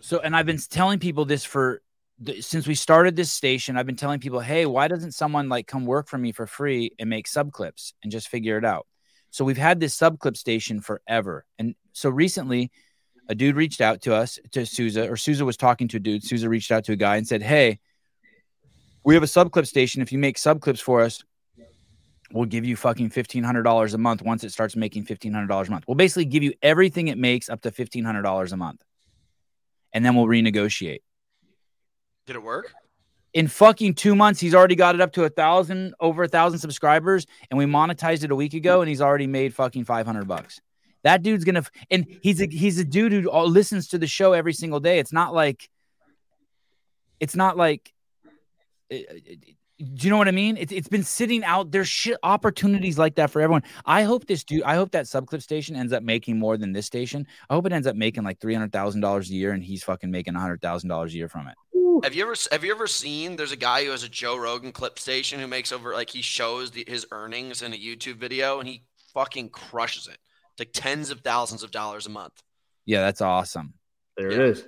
Speaker 2: So, and I've been telling people this for since we started this station. I've been telling people, hey, why doesn't someone like come work for me for free and make sub clips and just figure it out? So we've had this sub clip station forever, and so recently, a dude reached out to us to Souza, or Souza was talking to a dude. Souza reached out to a guy and said, hey, we have a sub clip station. If you make sub clips for us, we'll give you fucking fifteen hundred dollars a month once it starts making fifteen hundred dollars a month. We'll basically give you everything it makes up to fifteen hundred dollars a month, and then we'll renegotiate.
Speaker 4: Did it work?
Speaker 2: In fucking two months, he's already got it up to a thousand, over a thousand subscribers, and we monetized it a week ago, and he's already made fucking five hundred bucks. That dude's gonna, and he's a he's a dude who listens to the show every single day. It's not like, it's not like uh, do you know what I mean? It's it's been sitting out. There's shit opportunities like that for everyone. I hope this dude. I hope that subclip station ends up making more than this station. I hope it ends up making like three hundred thousand dollars a year, and he's fucking making hundred thousand dollars a year from it.
Speaker 4: Have you ever have you ever seen? There's a guy who has a Joe Rogan clip station who makes over like he shows the, his earnings in a YouTube video, and he fucking crushes it. It's like tens of thousands of dollars a month.
Speaker 2: Yeah, that's awesome.
Speaker 1: There it is.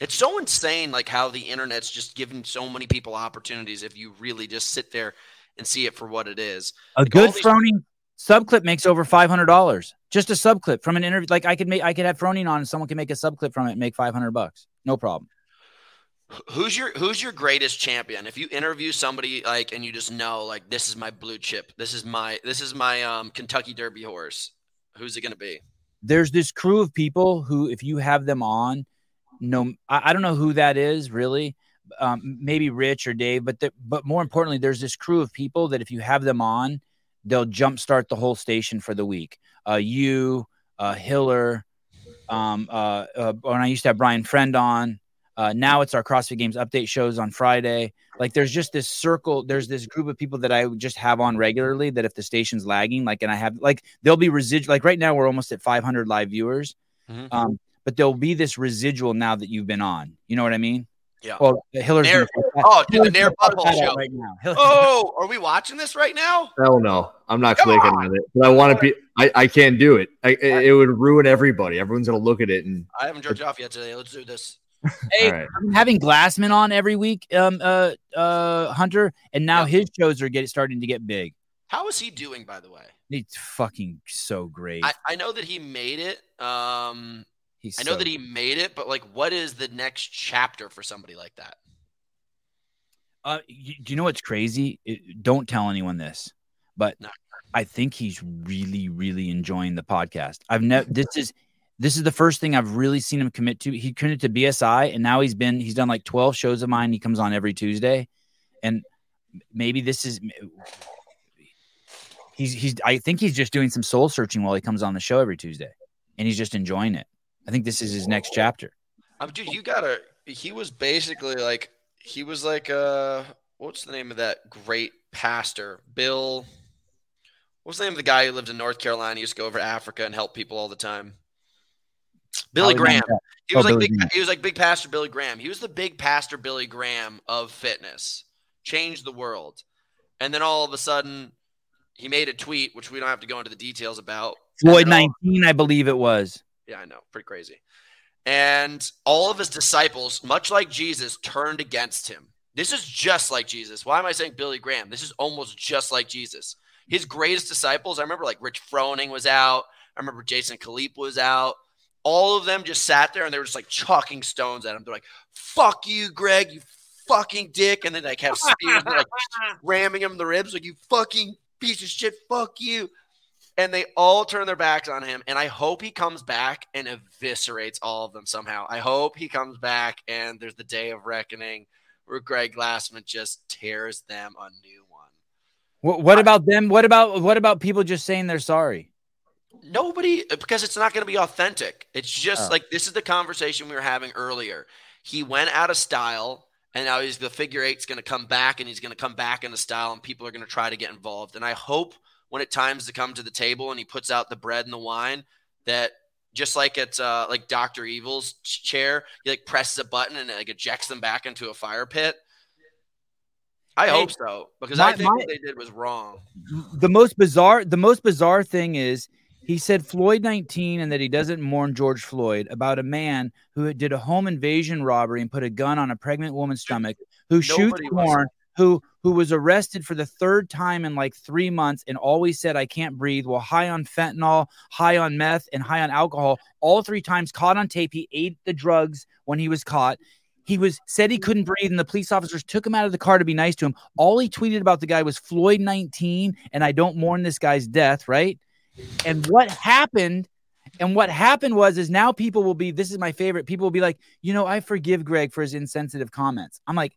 Speaker 4: It's so insane, like how the internet's just giving so many people opportunities. If you really just sit there and see it for what it is,
Speaker 2: A
Speaker 4: Like, all
Speaker 2: good
Speaker 4: these-
Speaker 2: Froning subclip makes over five hundred dollars. Just a subclip from an interview. Like I could make, I could have Froning on, and someone can make a subclip from it and make five hundred bucks. No problem.
Speaker 4: Who's your Who's your greatest champion? If you interview somebody like, and you just know, like, this is my blue chip. This is my This is my um, Kentucky Derby horse. Who's it going to be?
Speaker 2: there's this crew of people who, if you have them on, no, I, I don't know who that is really. Um, maybe Rich or Dave, but the, but more importantly, there's this crew of people that if you have them on, they'll jumpstart the whole station for the week. Uh, you, uh, Hiller, um, uh, uh, when I used to have Brian Friend on. Uh, now it's our CrossFit Games update shows on Friday. Like there's just this circle, there's this group of people that I just have on regularly that if the station's lagging, like, and I have like, there'll be residual, like right now we're almost at 500 live viewers.
Speaker 4: Mhm.
Speaker 2: Um, but there'll be this residual now that you've been on. You know what I mean?
Speaker 4: Yeah.
Speaker 2: Well, Hiller's
Speaker 4: Nair-
Speaker 2: gonna-
Speaker 4: oh, dude, the
Speaker 2: Hiller's
Speaker 4: Nair Butthole
Speaker 2: cut that out
Speaker 4: show.
Speaker 2: right now. Hiller-
Speaker 4: Oh, are we watching this right now?
Speaker 1: Hell no, I'm not
Speaker 4: Come
Speaker 1: clicking
Speaker 4: on.
Speaker 1: on it. But I want to be. I, I can't do it. I, it. It would ruin everybody. Everyone's gonna look at it and
Speaker 4: I haven't jerked off yet today. Let's do this.
Speaker 2: Hey,
Speaker 1: All right.
Speaker 2: I'm having Glassman on every week, um, uh, uh, Hunter, and now his shows are getting starting to get big.
Speaker 4: How is he doing, by the way?
Speaker 2: He's fucking so great.
Speaker 4: I, I know that he made it. Um,
Speaker 2: He's
Speaker 4: I know
Speaker 2: so
Speaker 4: that he made it, but like, what is the next chapter for somebody like that?
Speaker 2: Uh, you, do you know what's crazy? It- don't tell anyone this, but
Speaker 4: No.
Speaker 2: I think he's really, really enjoying the podcast. I've never. This is this is the first thing I've really seen him commit to. He committed to BSI, and now he's been he's done like twelve shows of mine. He comes on every Tuesday, and maybe this is. He's he's. I think he's just doing some soul searching while he comes on the show every Tuesday, and he's just enjoying it. I think this is his next chapter.
Speaker 4: Um, dude, you gotta. He was basically like he was like uh, what's the name of that great pastor, Bill? What's the name of the guy who lived in North Carolina? He used to go over to Africa and help people all the time. Billy Graham. He
Speaker 2: Oh,
Speaker 4: was like
Speaker 2: Billy
Speaker 4: big,
Speaker 2: Graham.
Speaker 4: he was like big pastor Billy Graham. He was the big pastor Billy Graham of fitness. Changed the world. And then all of a sudden he made a tweet which we don't have to go into the details about.
Speaker 2: Floyd
Speaker 4: And then all-
Speaker 2: nineteen, I believe it was.
Speaker 4: yeah, I know. Pretty crazy. And all of his disciples, much like Jesus, turned against him. This is just like Jesus. Why am I saying Billy Graham? This is almost just like Jesus. His greatest disciples, I remember like Rich Froning was out. I remember Jason Khalipa was out. All of them just sat there and they were just like chalking stones at him. They're like, fuck you, Greg, you fucking dick. And then like have spears and they're, like ramming him in the ribs, like, you fucking piece of shit, fuck you and they all turn their backs on him. And I hope he comes back and eviscerates all of them somehow. I hope he comes back and there's the day of reckoning where Greg Glassman just tears them a new one.
Speaker 2: What, what about them? What about what about people just saying they're sorry?
Speaker 4: Nobody, because it's not going to be authentic. It's just
Speaker 2: Oh.
Speaker 4: like this is the conversation we were having earlier. He went out of style, and now he's the figure eight's going to come back, and he's going to come back in into style, and people are going to try to get involved. And I hope when it times to come to the table and he puts out the bread and the wine, that just like it's uh, like Doctor Evil's chair, he like presses a button and it like ejects them back into a fire pit. I
Speaker 2: Hey,
Speaker 4: hope so because I think
Speaker 2: my-
Speaker 4: what they did was wrong.
Speaker 2: the most bizarre the most bizarre thing is He said Floyd 19 and that he doesn't mourn George Floyd about a man who did a home invasion robbery and put a gun on a pregnant woman's stomach, who shoots
Speaker 4: Nobody was-
Speaker 2: porn, who who was arrested for the third time in like three months and always said I can't breathe. Well, high on fentanyl, high on meth, and high on alcohol. All three times caught on tape. He ate the drugs when he was caught. He was said he couldn't breathe, and the police officers took him out of the car to be nice to him. All he tweeted about the guy was Floyd 19, and I don't mourn this guy's death, right? And what happened? And what happened was is now people will be this is my favorite. People will be like, you know, I forgive Greg for his insensitive comments. I'm like,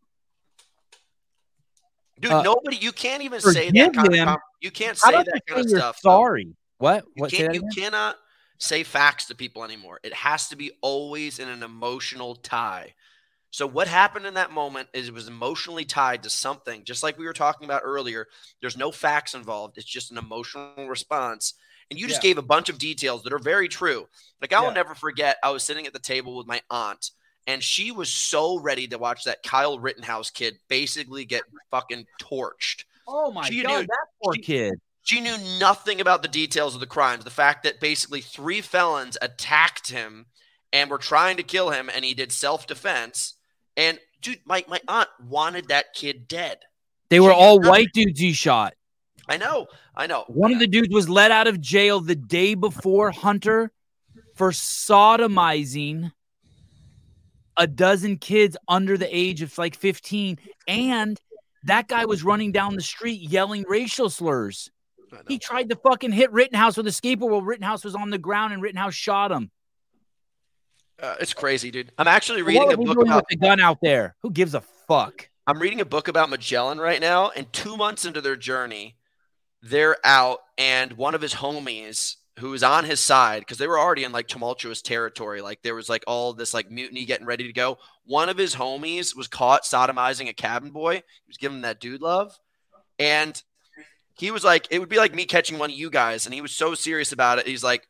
Speaker 4: Dude,
Speaker 2: Uh,
Speaker 4: nobody. You can't even say that kind
Speaker 2: him?
Speaker 4: of. You can't say that kind of
Speaker 2: say you're
Speaker 4: stuff. though.
Speaker 2: sorry? What?
Speaker 4: You
Speaker 2: What?
Speaker 4: You cannot say facts to people anymore. It has to be always in an emotional tie. So what happened in that moment is it was emotionally tied to something, just like we were talking about earlier. There's no facts involved. It's just an emotional response. And you just
Speaker 2: Yeah.
Speaker 4: gave a bunch of details that are very true. Like I will
Speaker 2: Yeah.
Speaker 4: never forget, I was sitting at the table with my aunt, and she was so ready to watch that Kyle Rittenhouse kid basically get fucking torched.
Speaker 2: Oh my
Speaker 4: She
Speaker 2: god,
Speaker 4: knew-
Speaker 2: that poor kid.
Speaker 4: She knew nothing about the details of the crimes. The fact that basically three felons attacked him and were trying to kill him, and he did self defense. And dude, my, my aunt wanted that kid dead.
Speaker 2: They were all white dudes he shot.
Speaker 4: I know, I know.
Speaker 2: One of the dudes was let out of jail the day before Hunter for sodomizing a dozen kids under the age of like 15. And that guy was running down the street yelling racial slurs. He tried to fucking hit Rittenhouse with a skateboard while Rittenhouse was on the ground and Rittenhouse shot him.
Speaker 4: Uh, it's crazy, dude. I'm actually reading a book about.
Speaker 2: the gun out there? Who gives a fuck?
Speaker 4: I'm reading a book about Magellan right now, and two months into their journey, they're out, and one of his homies who was on his side because they were already in like tumultuous territory, like there was like all this like mutiny getting ready to go. One of his homies was caught sodomizing a cabin boy. He was giving that dude love, and he was like, "It would be like me catching one of you guys," and he was so serious about it. He's like,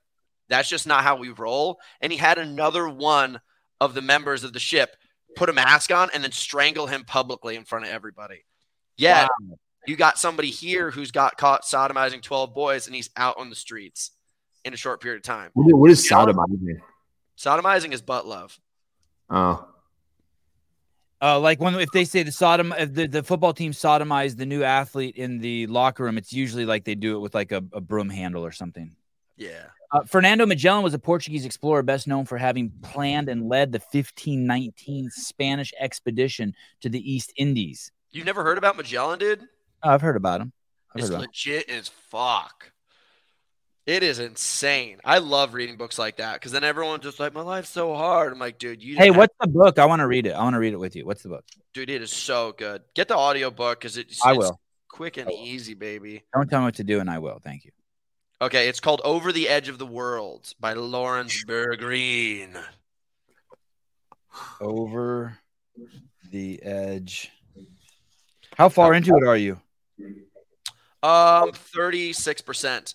Speaker 4: "That's just not how we roll." And he had another one of the members of the ship put a mask on and then strangle him publicly in front of everybody. Yet you got somebody here who's got caught sodomizing 12 boys and he's out on the streets in a short period of time.
Speaker 1: What is, what is
Speaker 4: You know?
Speaker 1: sodomizing?
Speaker 4: Sodomizing is butt love.
Speaker 1: Oh,
Speaker 2: Uh, like when if they say the sodom the, the football team sodomized the new athlete in the locker room, it's usually like they do it with like a, a broom handle or something.
Speaker 4: Yeah.
Speaker 2: Uh, Fernando Magellan was a Portuguese explorer best known for having planned and led the 1519 Spanish expedition to the East Indies.
Speaker 4: You've never heard about Magellan, dude?
Speaker 2: Oh, I've heard about him. I've
Speaker 4: It's
Speaker 2: about him.
Speaker 4: legit as fuck. It is insane. I love reading books like that because then everyone's just like, "My life's so hard." I'm like, "Dude, you."
Speaker 2: Hey,
Speaker 4: have-
Speaker 2: what's the book? I want to read it. I want to read it with you. What's the book?
Speaker 4: dude? It is so good. Get the audio book because it's,
Speaker 2: I
Speaker 4: it's
Speaker 2: will.
Speaker 4: quick and easy, baby.
Speaker 2: Don't tell me what to do, and I will. Thank you.
Speaker 4: Okay, it's called Over the Edge of the World by Lawrence Bergreen.
Speaker 2: Over the edge. How far into it are you?
Speaker 4: Um, 36%.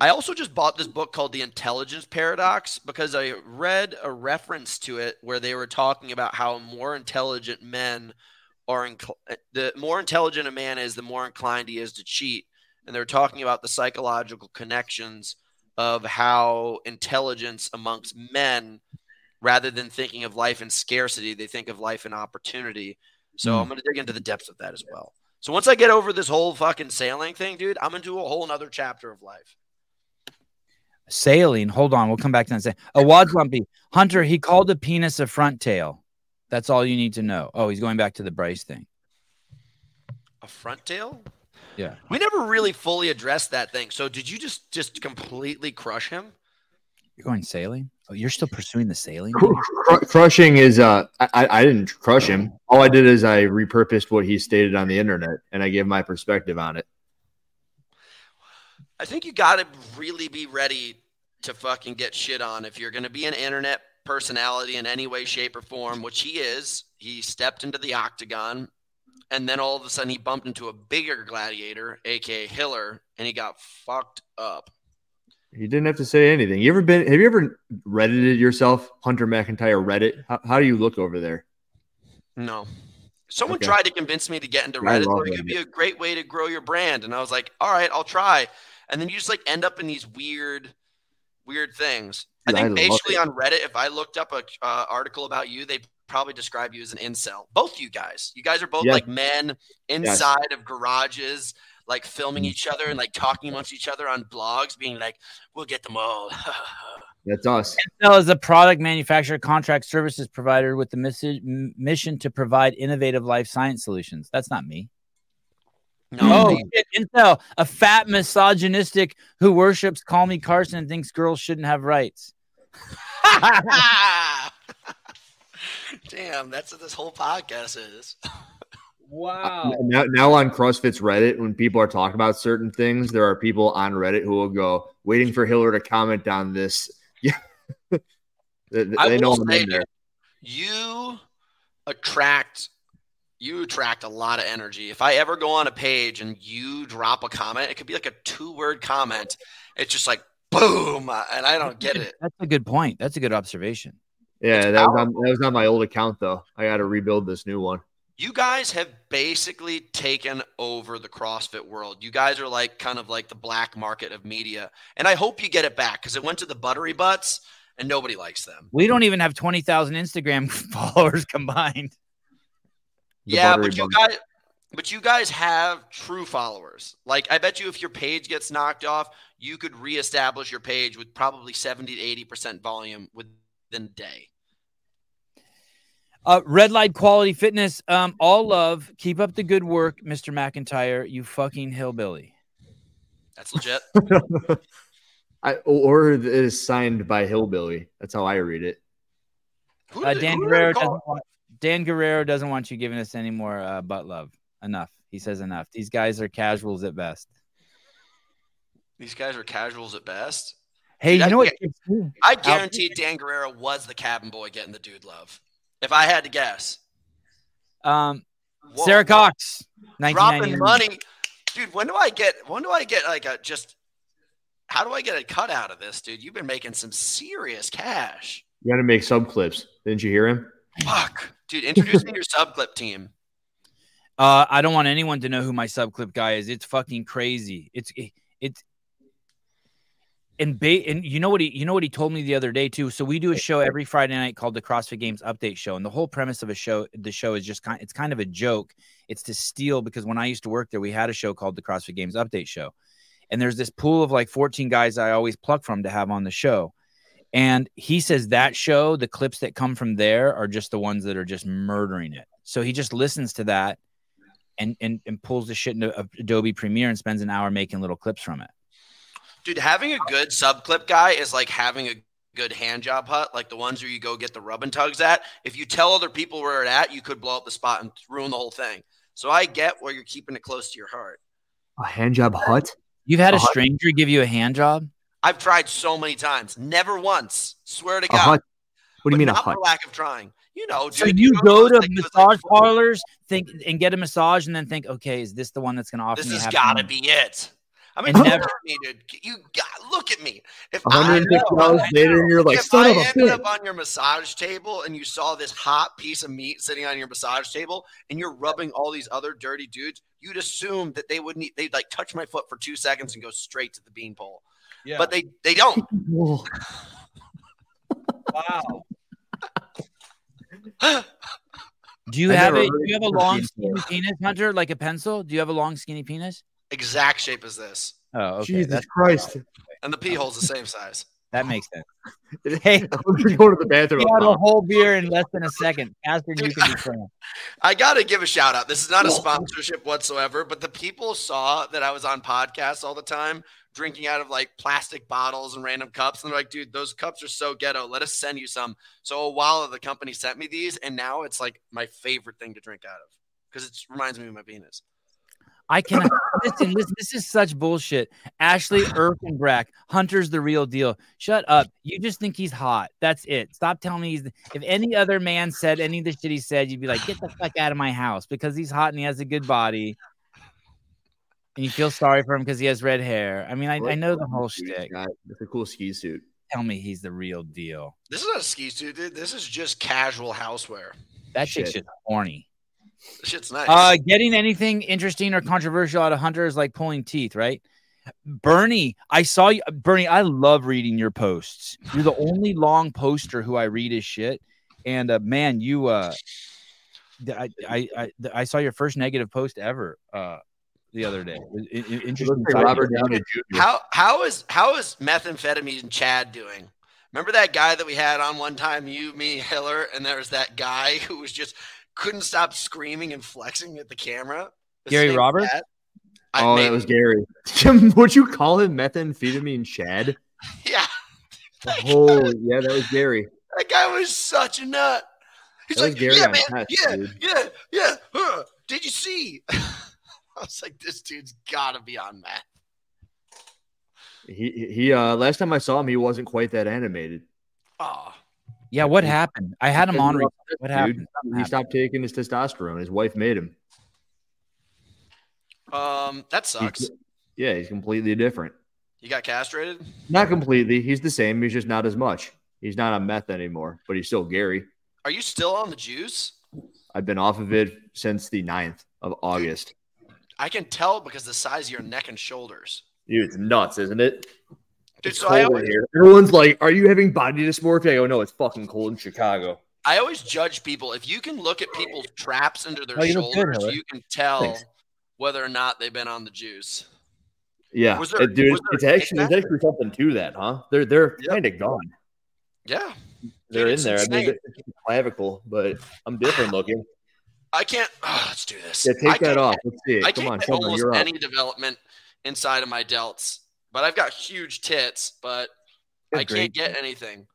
Speaker 4: I also just bought this book called The Intelligence Paradox because I read a reference to it where they were talking about how more intelligent men are incl- the more intelligent a man is, the more inclined he is to cheat. And they're talking about the psychological connections of how intelligence amongst men, rather than thinking of life in scarcity, they think of life in opportunity. So
Speaker 2: Hmm.
Speaker 4: I'm going to dig into the depths of that as well. So once I get over this whole fucking sailing thing, dude, I'm into a whole nother chapter of life.
Speaker 2: Sailing. Hold on. We'll come back to that. A wad's lumpy. Hunter, he called a penis a front tail. That's all you need to know. Oh, he's going back to the Bryce thing.
Speaker 4: A front tail?
Speaker 2: Yeah.
Speaker 4: We never really fully addressed that thing. So did you just just completely crush him?
Speaker 2: You're going sailing? Oh, you're still pursuing the sailing?
Speaker 1: Cr- cr- crushing is uh I, I I didn't crush him. All I did is I repurposed what he stated on the internet and I gave my perspective on it.
Speaker 4: I think you got to really be ready to fucking get shit on if you're going to be an internet personality in any way, shape, or form, which he is. He stepped into the octagon, and then all of a sudden he bumped into a bigger gladiator, aka Hiller, and he got fucked up.
Speaker 1: You didn't have to say anything. You ever been have you ever reddited yourself, Hunter McIntyre Reddit? How, how do you look over there?
Speaker 4: No. Someone
Speaker 1: Okay.
Speaker 4: tried to convince me to get into Reddit. it could be a great way to grow your brand. And I was like, all right, I'll try. And then you just like end up in these weird weird things. I
Speaker 1: Dude, I
Speaker 4: think
Speaker 1: love
Speaker 4: basically on Reddit, if I looked up a uh, article about you, they probably describe you as an incel. Both you guys. You guys are both
Speaker 1: Yeah.
Speaker 4: like men inside of garages, like filming mm. each other and like talking amongst each other on blogs, being like, "We'll get them all."
Speaker 1: That's us.
Speaker 2: Intel is a product manufacturer, contract services provider with the missi- mission to provide innovative life science solutions. That's not me.
Speaker 4: No,
Speaker 2: Oh, shit, incel, a fat misogynistic who worships Call Me Carson and thinks girls shouldn't have rights.
Speaker 4: Damn, that's what this whole podcast is.
Speaker 2: Wow.
Speaker 1: Now, now on CrossFit's Reddit, when people are talking about certain things, there are people on Reddit who will go waiting for Hiller to comment on this. Yeah, they,
Speaker 4: I
Speaker 1: they know
Speaker 4: will
Speaker 1: I'm in there.
Speaker 4: you attract you attract a lot of energy. If I ever go on a page and you drop a comment, it could be like a two word comment. It's just like boom, uh, and I don't get it.
Speaker 2: That's a good point. That's a good observation.
Speaker 1: Yeah, that was, on, that was on my old account though. I got to rebuild this new one.
Speaker 4: You guys have basically taken over the CrossFit world. You guys are like kind of like the black market of media, and I hope you get it back because it went to the buttery butts, and nobody likes them.
Speaker 2: We don't even have 20,000 Instagram followers combined.
Speaker 1: The
Speaker 4: yeah, but you guys, but you guys have true followers. Like I bet you, if your page gets knocked off, you could reestablish your page with probably seventy to eighty percent volume within a day.
Speaker 2: Uh, Red Light Quality Fitness. Um, all love. Keep up the good work, Mr. McIntyre. You fucking hillbilly.
Speaker 4: That's legit.
Speaker 1: I, or it is signed by Hillbilly. That's how I read it.
Speaker 2: Uh, Dan
Speaker 4: they
Speaker 2: Guerrero doesn't want, Dan Guerrero doesn't want you giving us any more uh, butt love. Enough. He says enough. These guys are casuals at best.
Speaker 4: These guys are casuals at best.
Speaker 2: Hey,
Speaker 4: Dude,
Speaker 2: you
Speaker 4: I
Speaker 2: know what?
Speaker 4: I guarantee Dan Guerrero was the cabin boy getting the dude love. If I had to guess,
Speaker 2: Um,
Speaker 4: Whoa.
Speaker 2: Sarah Cox,
Speaker 4: dropping money, dude. When do I get? When do I get like a just? How do I get a cut out of this, dude? You've been making some serious cash.
Speaker 1: You got to make sub clips. Didn't you hear him?
Speaker 4: Fuck, dude. Introduce me to your subclip team.
Speaker 2: Uh, I don't want anyone to know who my subclip guy is. It's fucking crazy. It's it's and ba- and you know what he you know what he told me the other day too. So we do a show every Friday night called the CrossFit Games Update Show, and the whole premise of a show the show is just kind it's kind of a joke. It's to steal because when I used to work there, we had a show called the CrossFit Games Update Show, and there's this pool of like 14 guys I always pluck from to have on the show. And he says that show, the clips that come from there are just the ones that are just murdering it. So he just listens to that and and, and pulls the shit into Adobe Premiere and spends an hour making little clips from it.
Speaker 4: Dude, having a good sub clip guy is like having a good hand job hut, like the ones where you go get the rub and tugs at. If you tell other people where it's at, you could blow up the spot and ruin the whole thing. So I get where you're keeping it close to your heart.
Speaker 1: A hand job hut?
Speaker 2: You've had a
Speaker 1: A hut?
Speaker 2: stranger give you a hand job?
Speaker 4: I've tried so many times, never once. Swear to
Speaker 1: A
Speaker 4: God.
Speaker 1: hut? What do you
Speaker 4: But
Speaker 1: mean a
Speaker 4: not
Speaker 1: hut?
Speaker 4: for lack of trying. You know,
Speaker 2: So
Speaker 4: dude,
Speaker 2: you
Speaker 4: go
Speaker 2: go
Speaker 4: those,
Speaker 2: to
Speaker 4: like,
Speaker 2: massage parlors, think and get a massage, and then think, okay, is this the one that's going to offer
Speaker 4: This
Speaker 2: me?
Speaker 4: has got to be it. I mean,
Speaker 2: And never-
Speaker 4: at me, dude. You got look at me. If I,
Speaker 1: $150 later, and you're like,
Speaker 4: if
Speaker 1: son
Speaker 4: I
Speaker 1: of a
Speaker 4: ended
Speaker 1: bitch.
Speaker 4: up on your massage table and you saw this hot piece of meat sitting on your massage table, and you're rubbing all these other dirty dudes, you'd assume that they wouldn't. They'd like touch my foot for two seconds and go straight to the beanpole.
Speaker 2: Yeah.
Speaker 4: But they they don't.
Speaker 2: Wow. Do you
Speaker 1: I
Speaker 2: have
Speaker 1: never
Speaker 2: a do you have a long skinny penis, Hunter, like a pencil? Do you have a long skinny penis?
Speaker 4: Exact shape as this,
Speaker 2: Oh, okay.
Speaker 1: Jesus
Speaker 2: That's,
Speaker 1: Christ.
Speaker 4: and the pee hole's the same size.
Speaker 2: that makes sense. Hey,
Speaker 1: I'm gonna go to the bathroom.
Speaker 2: he had a whole beer in less than a second. Faster than you can be friends.
Speaker 4: I got to give a shout out. This is not a sponsorship whatsoever, but the people saw that I was on podcasts all the time drinking out of like plastic bottles and random cups. And they're like, dude, those cups are so ghetto. Let us send you some. So a while the company sent me these, and now it's like my favorite thing to drink out of because it reminds me of my penis.
Speaker 2: I can listen. This, this is such bullshit. Ashley Erkenbrack, Hunter's the real deal. Shut up. You just think he's hot. That's it. Stop telling me he's. If any other man said any of the shit he said, you'd be like, get the fuck out of my house because he's hot and he has a good body. And you feel sorry for him because he has red hair. I mean, I, I know the whole shtick.
Speaker 1: It's a cool ski suit.
Speaker 2: Tell me he's the real deal.
Speaker 4: This is not a ski suit, dude. This is just casual houseware.
Speaker 2: That chick's
Speaker 1: Shit.
Speaker 2: just horny.
Speaker 4: This shit's nice.
Speaker 2: Uh, getting anything interesting or controversial out of Hunter is like pulling teeth, right? Bernie, I saw you. Bernie, I love reading your posts. You're the only long poster who I read his shit. And uh, man, you, uh, I, I, I, I saw your first negative post ever uh, the other day. I- I- Interesting.
Speaker 1: like Robert. Downey Jr.
Speaker 4: How how is how is methamphetamine Chad doing? Remember that guy that we had on one time, you, me, Hiller, and there was that guy who was just couldn't stop screaming and flexing at the camera. His
Speaker 2: Gary
Speaker 4: name was
Speaker 2: Roberts?
Speaker 4: Chad.
Speaker 1: Oh,
Speaker 4: made-
Speaker 1: that was Gary. Would you call him methamphetamine Chad?
Speaker 4: yeah.
Speaker 1: Oh, yeah, that was Gary.
Speaker 4: That guy was such a nut. He's
Speaker 1: That
Speaker 4: like,
Speaker 1: Gary
Speaker 4: yeah,
Speaker 1: on
Speaker 4: man,
Speaker 1: test,
Speaker 4: yeah,
Speaker 1: dude.
Speaker 4: yeah, yeah. huh, Did you see? I was like, this dude's got to be on meth.
Speaker 1: He he. Uh, last time I saw him, he wasn't quite that animated.
Speaker 4: Oh,
Speaker 2: Yeah, what happened? I had him on. re- What
Speaker 1: Dude,
Speaker 2: happened?
Speaker 1: He stopped taking his testosterone. His wife made him.
Speaker 4: um, that
Speaker 1: He's-
Speaker 4: sucks.
Speaker 1: yeah, he's completely different.
Speaker 4: He got castrated?
Speaker 1: Not completely. He's the same. He's just not as much. He's not on meth anymore, but he's still Gary.
Speaker 4: Are you still on the juice?
Speaker 1: I've been off of it since the 9th of August.
Speaker 4: I can tell because the size of your neck and shoulders.
Speaker 1: Dude, it's nuts, isn't it?
Speaker 4: Dude,
Speaker 1: It's
Speaker 4: so I
Speaker 1: cold
Speaker 4: always,
Speaker 1: here. Everyone's like, "Are you having body dysmorphia?" I go, "No, it's fucking cold in Chicago."
Speaker 4: I always judge people. If you can look at people's traps under their
Speaker 1: Oh, you
Speaker 4: shoulders,
Speaker 1: Hiller.
Speaker 4: you can tell
Speaker 1: Thanks.
Speaker 4: whether or not they've been on the juice.
Speaker 1: Yeah,
Speaker 4: there-
Speaker 1: Uh, dude, it's actually there's actually something to that, huh? They're they're kind of gone.
Speaker 4: Yeah.
Speaker 1: They're
Speaker 4: Dude,
Speaker 1: in there. I mean,
Speaker 4: insane.
Speaker 1: it's a clavicle, but I'm different looking.
Speaker 4: I can't. oh, let's do this.
Speaker 1: Yeah,
Speaker 4: I
Speaker 1: take that off. Let's see it.
Speaker 4: I
Speaker 1: Come
Speaker 4: can't
Speaker 1: on, Summer,
Speaker 4: almost any development inside of my delts, but I've got huge tits, but I can't
Speaker 1: great.
Speaker 4: get anything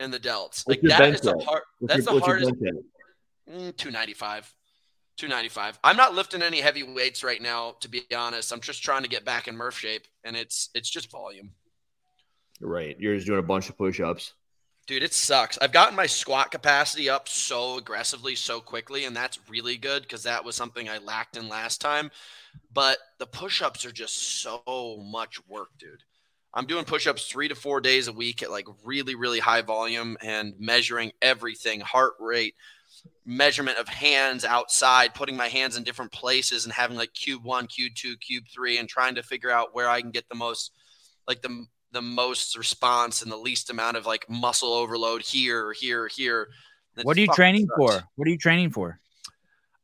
Speaker 4: in the delts. Like that is the hard. That's
Speaker 1: your-
Speaker 4: the hardest. Mm, 295. 295. I'm not lifting any heavy weights right now, to be honest. I'm just trying to get back in Murph shape, and it's it's just volume.
Speaker 1: Right, you're just doing a bunch of push-ups.
Speaker 4: Dude, it sucks. I've gotten my squat capacity up so aggressively, so quickly, and that's really good because that was something I lacked in last time. But the push ups are just so much work, dude. I'm doing push ups three to four days a week at like really, really high volume and measuring everything heart rate, measurement of hands outside, putting my hands in different places and having like cube one, cube two, cube three, and trying to figure out where I can get the most, like the the most response and the least amount of like muscle overload here, or here, or here.
Speaker 2: What are you training
Speaker 4: sucks.
Speaker 2: for? What are you training for?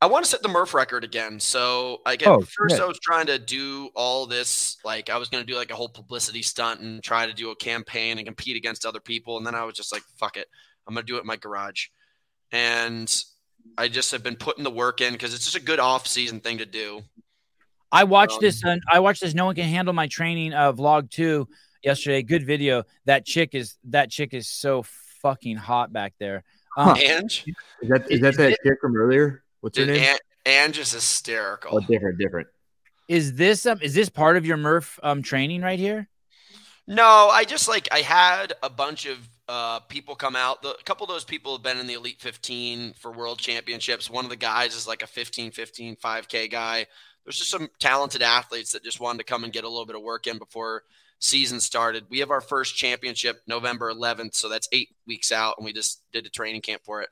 Speaker 4: I want to set the Murph record again. So I get
Speaker 2: Oh,
Speaker 4: first
Speaker 2: good.
Speaker 4: I was trying to do all this, like I was gonna do like a whole publicity stunt and try to do a campaign and compete against other people. And then I was just like, fuck it. I'm gonna do it in my garage. And I just have been putting the work in because it's just a good off season thing to do.
Speaker 2: I watched
Speaker 4: Um,
Speaker 2: this. Uh, I watched this. No one can handle my training uh, vlog two yesterday. Good video. That chick is that chick is so fucking hot back there. Um,
Speaker 4: Ange,
Speaker 1: Is that is that that chick from earlier? What's her name?
Speaker 4: An- Ange is hysterical.
Speaker 1: Oh, different, different.
Speaker 2: is this um is this part of your Murph um training right here?
Speaker 4: No, I just like I had a bunch of uh, people come out. The, a couple of those people have been in the Elite 15 for World Championships. One of the guys is like a 15, 15, 5K guy. There's just some talented athletes that just wanted to come and get a little bit of work in before season started. We have our first championship November 11th, so that's eight weeks out, and we just did a training camp for it.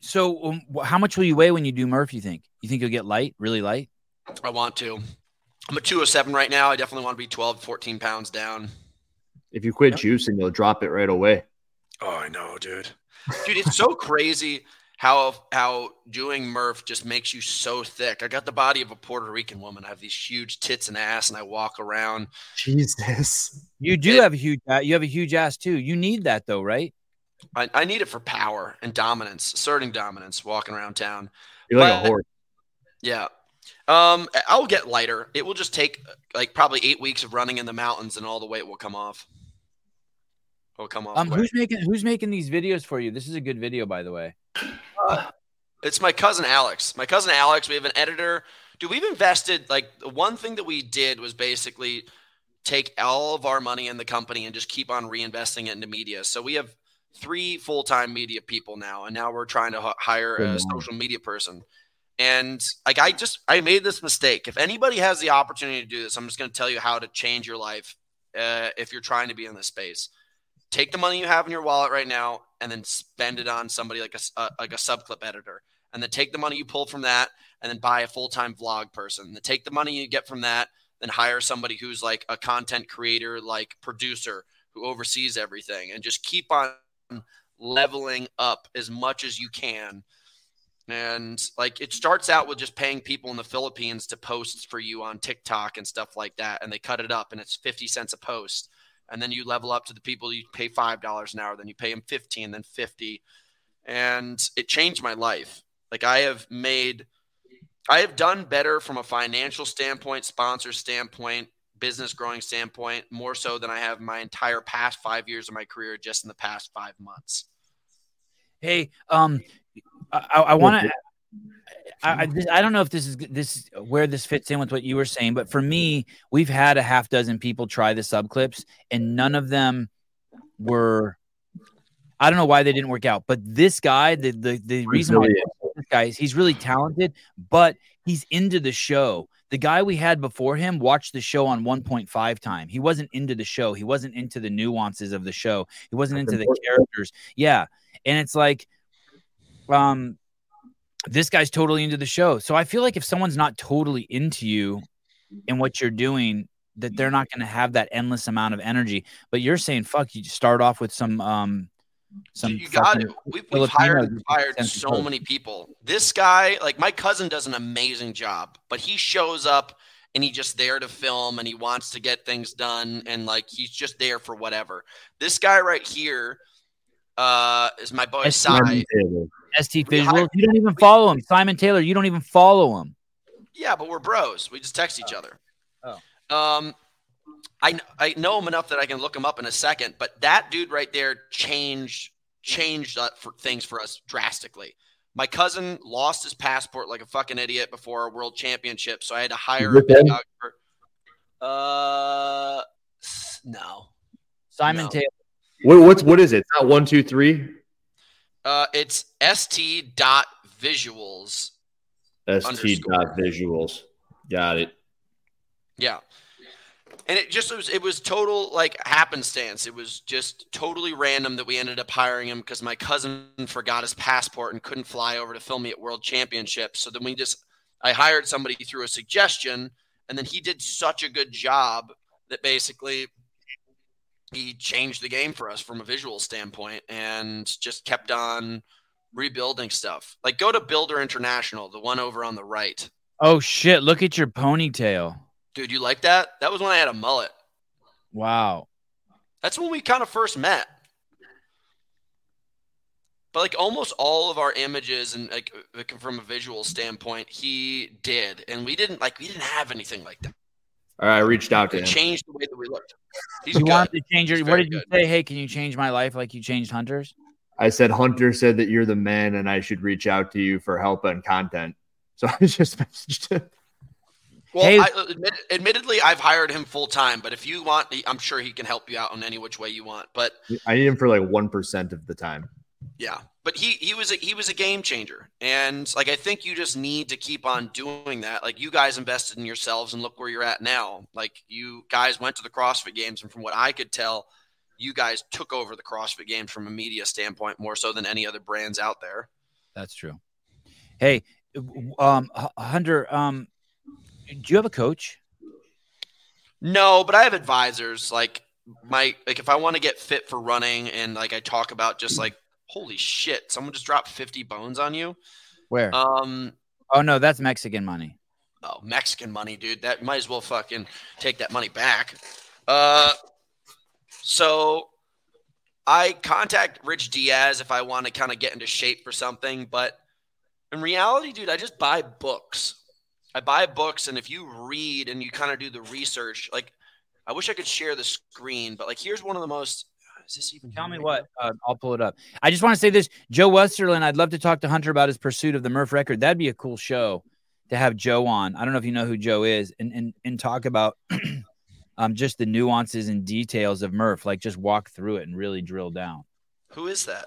Speaker 2: So um, how much will you weigh when you do Murph? You think? You think you'll get light, really light?
Speaker 4: I want to. I'm a 207 right now. I definitely want to be 12, 14 pounds down.
Speaker 1: If you quit juicing, you'll drop it right away.
Speaker 4: Oh, I know, dude. Dude, it's so crazy how how doing Murph just makes you so thick. I got the body of a Puerto Rican woman. I have these huge tits and ass, and I walk around.
Speaker 1: Jesus.
Speaker 2: You do have a huge. Uh, you have a huge ass too. You need that though, right?
Speaker 4: I, I need it for power and dominance, asserting dominance, walking around town.
Speaker 1: You're like a horse.
Speaker 4: Yeah. Um, I'll get lighter. It will just take like probably eight weeks of running in the mountains, and all the weight will come off. Will come off.
Speaker 2: Um,
Speaker 4: quick.
Speaker 2: who's making who's making these videos for you? This is a good video, by the way.
Speaker 4: It's my cousin Alex. My cousin Alex. We have an editor. Dude, we've invested like the one thing that we did was basically take all of our money in the company and just keep on reinvesting it into media. So we have three full time media people now, and now we're trying to h- hire a social media person. And like I just I made this mistake. If anybody has the opportunity to do this, I'm just going to tell you how to change your life uh, if you're trying to be in this space. Take the money you have in your wallet right now and then spend it on somebody like a s- uh, like a subclip editor, and then take the money you pull from that and then buy a full time vlog person. And then take the money you get from that, then hire somebody who's like a content creator, like producer who oversees everything, and just keep on leveling up as much as you can. And like it starts out with just paying people in the Philippines to post for you on TikTok and stuff like that. And they cut it up and it's 50 cents a post. And then you level up to the people you pay $5 an hour, then you pay them 15, then 50. And it changed my life. Like I have made, I have done better from a financial standpoint, sponsor standpoint, business growing standpoint, more so than I have my entire past five years of my career just in the past five months.
Speaker 2: Hey, um, I, I want to. I, I, this- I don't know if this is this where this fits in with what you were saying, but for me, we've had a half dozen people try the sub clips, and none of them were. I don't know why they didn't work out, but this guy, the the, the reason why this guy is he's really talented, but he's into the show. The guy we had before him watched the show on 1.5 time. He wasn't into the show. He wasn't into the nuances of the show. He wasn't into the characters. Yeah. And it's like, um, this guy's totally into the show. So I feel like if someone's not totally into you and what you're doing, that they're not going to have that endless amount of energy. But you're saying, fuck, you start off with some, um, some
Speaker 4: you got it. We've, we've hired so many people. This guy, like my cousin, does an amazing job, but he shows up and he's just there to film and he wants to get things done and like he's just there for whatever. This guy right here uh, is my boy Sai.
Speaker 2: ST Visuals. You don't even follow him. Simon Taylor, you don't even follow him.
Speaker 4: Yeah, but we're bros. We just text each other.
Speaker 2: Oh.
Speaker 4: Um, I I know him enough that I can look him up in a second, but that dude right there changed changed uh, for things for us drastically. My cousin lost his passport like a fucking idiot before a world championship, so I had to hire a
Speaker 1: with him?
Speaker 4: videographer. Uh, no.
Speaker 2: Simon
Speaker 4: No.
Speaker 2: Taylor.
Speaker 1: What, what's what is it? It's not one, two, three.
Speaker 4: Uh, it's st dot visuals.
Speaker 1: St dot visuals. Got it.
Speaker 4: Yeah. And it just was it was total like happenstance. It was just totally random that we ended up hiring him because my cousin forgot his passport and couldn't fly over to film me at World Championships. So then we just I hired somebody through a suggestion and then he did such a good job that basically he changed the game for us from a visual standpoint and just kept on rebuilding stuff. Like go to Builder International, the one over on the right.
Speaker 2: Oh shit! Look at your ponytail.
Speaker 4: Dude, you like that? That was when I had a mullet.
Speaker 2: Wow.
Speaker 4: That's when we kind of first met. But like almost all of our images and like like, from a visual standpoint, he did, and we didn't like we didn't have anything like that.
Speaker 1: All right, I reached out to
Speaker 4: It
Speaker 1: him.
Speaker 4: changed the way that we looked. He's
Speaker 2: you
Speaker 4: good.
Speaker 2: wanted to change your.
Speaker 4: He's
Speaker 2: What did you
Speaker 4: good.
Speaker 2: say? Hey, can you change my life like you changed Hunter's?
Speaker 1: I said Hunter said that you're the man and I should reach out to you for help and content. So I just messaged him.
Speaker 4: Well,
Speaker 2: Hey-
Speaker 4: I, admit, admittedly, I've hired him full time, but if you want, I'm sure he can help you out in any which way you want. But
Speaker 1: I need him for like one percent of the time.
Speaker 4: Yeah, but he he was a, he was a game changer, and like I think you just need to keep on doing that. Like you guys invested in yourselves, and look where you're at now. Like you guys went to the CrossFit Games, and from what I could tell, you guys took over the CrossFit Games from a media standpoint more so than any other brands out there.
Speaker 2: That's true. Hey, um, Hunter, um, do you have a coach?
Speaker 4: No, but I have advisors. Like my like if I want to get fit for running, and like I talk about just like holy shit, someone just dropped fifty bones on you.
Speaker 2: Where?
Speaker 4: Um,
Speaker 2: oh no, that's Mexican money.
Speaker 4: Oh, Mexican money, dude. That might as well fucking take that money back. Uh, so I contact Rich Diaz if I want to kind of get into shape for something, but in reality, dude, I just buy books. I buy books, and if you read and you kind of do the research, like I wish I could share the screen, but like here's one of the most. Is this even?
Speaker 2: Tell me what. Uh, I'll pull it up. I just want to say this, Joe Westerland. I'd love to talk to Hunter about his pursuit of the Murph record. That'd be a cool show to have Joe on. I don't know if you know who Joe is, and and and talk about um just the nuances and details of Murph. Like just walk through it and really drill down.
Speaker 4: Who is that?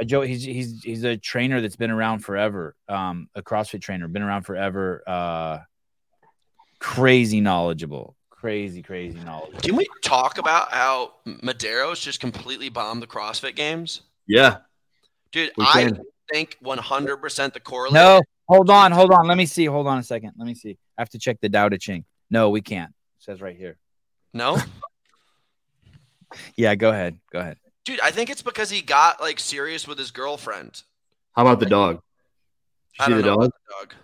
Speaker 2: Uh, Joe, he's he's he's a trainer that's been around forever. Um, a CrossFit trainer, been around forever. Uh, crazy knowledgeable, crazy crazy knowledgeable.
Speaker 4: Can we talk about how Medeiros just completely bombed the CrossFit Games?
Speaker 1: Yeah.
Speaker 4: Dude, I think 100% the correlate.
Speaker 2: No, hold on, hold on. Let me see. Hold on a second. Let me see. I have to check the Tao Te Ching. No, we can't. It says right here.
Speaker 4: No,
Speaker 2: Yeah, go ahead. Go ahead.
Speaker 4: dude, I think it's because he got like serious with his girlfriend.
Speaker 1: How about the dog?
Speaker 4: I
Speaker 1: See
Speaker 4: don't
Speaker 1: the
Speaker 4: know
Speaker 1: dog?
Speaker 4: about the dog.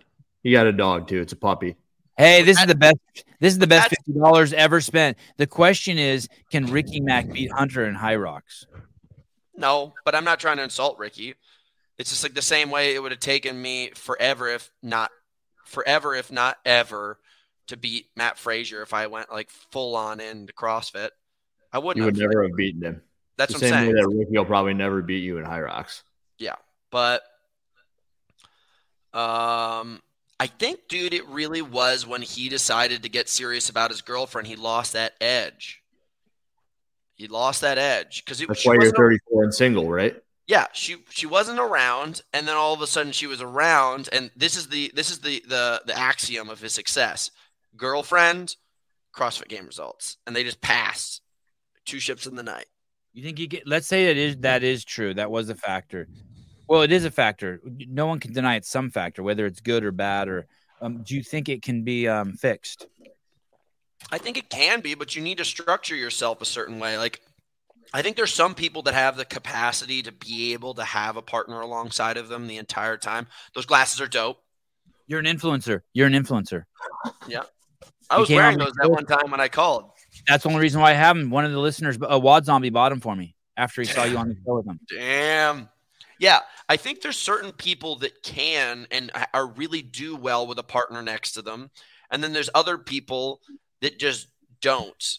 Speaker 1: He got a dog too. It's a puppy.
Speaker 2: Hey, this is the best. This is the best fifty dollars ever spent. The question is, can Ricky Mack beat Hunter in Hyrox?
Speaker 4: No, but I'm not trying to insult Ricky. It's just like the same way it would have taken me forever, if not forever, if not ever, to beat Mat Fraser if I went like full on into CrossFit. I wouldn't.
Speaker 1: You would
Speaker 4: have.
Speaker 1: never have beaten him.
Speaker 4: That's
Speaker 1: the
Speaker 4: what I'm
Speaker 1: same
Speaker 4: saying.
Speaker 1: way that Ricky will probably never beat you in Hyrox.
Speaker 4: Yeah, but um, I think, dude, it really was when he decided to get serious about his girlfriend. He lost that edge. He lost that edge because
Speaker 1: That's
Speaker 4: she
Speaker 1: why you're
Speaker 4: wasn't.
Speaker 1: 34 and single, right?
Speaker 4: yeah, she she wasn't around, and then all of a sudden she was around, and this is the this is the the the axiom of his success: girlfriend, CrossFit game results, and they just passed two ships in the night.
Speaker 2: You think you get? Let's say it is that is true. That was a factor. Well, it is a factor. No one can deny it's some factor, whether it's good or bad. Or um, do you think it can be um, fixed?
Speaker 4: I think it can be, but you need to structure yourself a certain way. Like, I think there's some people that have the capacity to be able to have a partner alongside of them the entire time. Those glasses are dope.
Speaker 2: You're an influencer. You're an influencer.
Speaker 4: Yeah. I was wearing those that one time when I called.
Speaker 2: That's the only reason why I have them. One of the listeners, uh, Wad Zombie, bought them for me after he saw you on the show with him.
Speaker 4: Damn. Yeah, I think there's certain people that can and are really do well with a partner next to them, and then there's other people that just don't,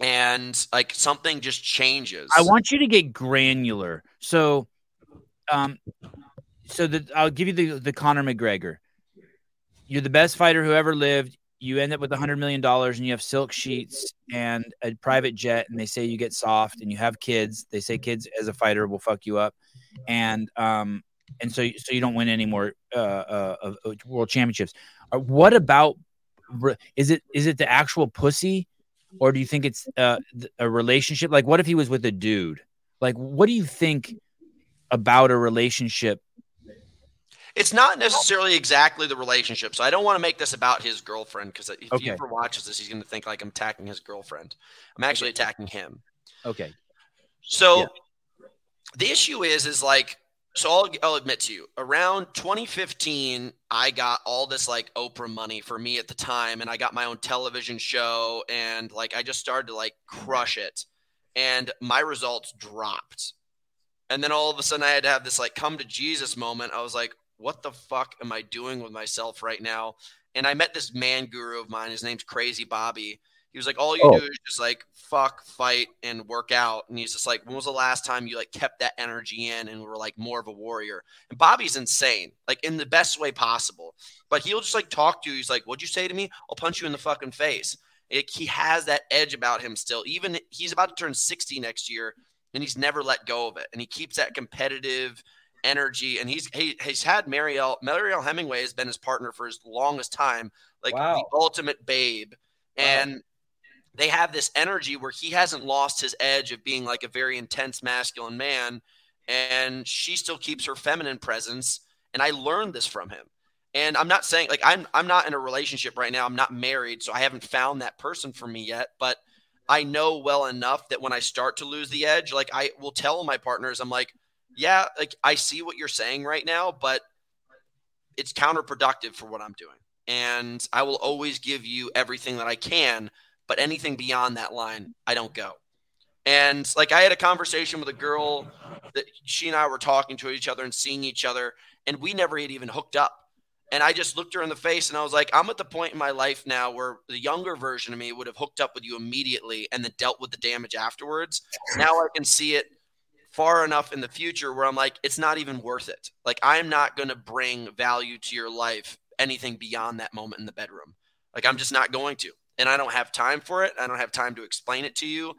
Speaker 4: and like something just changes.
Speaker 2: I want you to get granular. So, um, so that I'll give you the the Conor McGregor. You're the best fighter who ever lived. You end up with a hundred million dollars, and you have silk sheets and a private jet, and they say you get soft, and you have kids. They say kids as a fighter will fuck you up, and um, and so so you don't win any more uh, uh, world championships. Uh, what about is it is it the actual pussy, or do you think it's uh, a relationship? Like, what if he was with a dude? Like, what do you think about a relationship?
Speaker 4: It's not necessarily exactly the relationship, so I don't want to make this about his girlfriend because if
Speaker 2: Okay.
Speaker 4: he ever watches this, he's going to think like I'm attacking his girlfriend. I'm actually attacking him.
Speaker 2: Okay,
Speaker 4: So the issue is, is like, so I'll, I'll admit to you, around 2015, I got all this like Oprah money for me at the time, and I got my own television show, and like I just started to like crush it, and my results dropped. And then all of a sudden, I had to have this like come to Jesus moment. I was like, what the fuck am I doing with myself right now? And I met this man guru of mine. His name's Crazy Bobby. He was like, all you
Speaker 1: Oh.
Speaker 4: do is just like fuck, fight, and work out. And he's just like, when was the last time you like kept that energy in and were like more of a warrior? And Bobby's insane, like in the best way possible. But he'll just like talk to you. He's like, what'd you say to me? I'll punch you in the fucking face. Like, he has that edge about him still. Even he's about to turn 60 next year, and he's never let go of it. And he keeps that competitive energy. And he's he, he's had Mariel Mariel Hemingway has been his partner for his longest time, like
Speaker 2: Wow.
Speaker 4: the ultimate babe. And they have this energy where he hasn't lost his edge of being like a very intense masculine man, and she still keeps her feminine presence. And I learned this from him. And I'm not saying like I'm I'm not in a relationship right now. I'm not married, so I haven't found that person for me yet. But I know well enough that when I start to lose the edge, like I will tell my partners, I'm like, yeah, like I see what you're saying right now, but it's counterproductive for what I'm doing. And I will always give you everything that I can, but anything beyond that line, I don't go. And like I had a conversation with a girl that she and I were talking to each other and seeing each other, and we never had even hooked up. And I just looked her in the face and I was like, I'm at the point in my life now where the younger version of me would have hooked up with you immediately and then dealt with the damage afterwards. Now I can see it far enough in the future where I'm like, it's not even worth it. Like, I'm not going to bring value to your life anything beyond that moment in the bedroom. Like, I'm just not going to. And I don't have time for it. I don't have time to explain it to you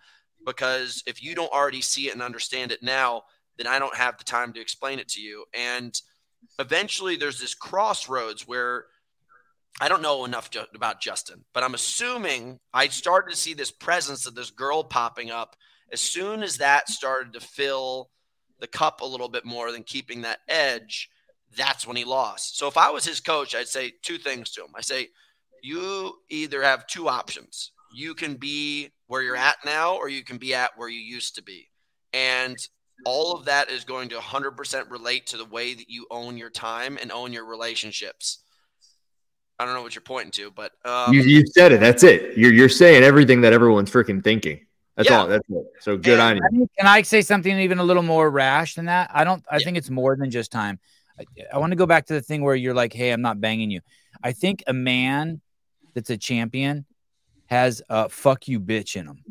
Speaker 4: because if you don't already see it and understand it now, then I don't have the time to explain it to you. And eventually there's this crossroads where I don't know enough ju- about Justin, but I'm assuming I started to see this presence of this girl popping up as soon as that started to fill the cup a little bit more than keeping that edge. That's when he lost. So if I was his coach, I'd say two things to him. I say, you either have two options. You can be where you're at now, or you can be at where you used to be. And all of that is going to 100% relate to the way that you own your time and own your relationships. I don't know what you're pointing to, but um,
Speaker 1: you, you said it. That's it. You're you're saying everything that everyone's freaking thinking. That's
Speaker 4: Yeah.
Speaker 1: all. That's it. So good on you.
Speaker 2: Can I say something even a little more rash than that? I don't. I think it's more than just time. I, I want to go back to the thing where you're like, "Hey, I'm not banging you." I think a man that's a champion has a "fuck you, bitch" in him.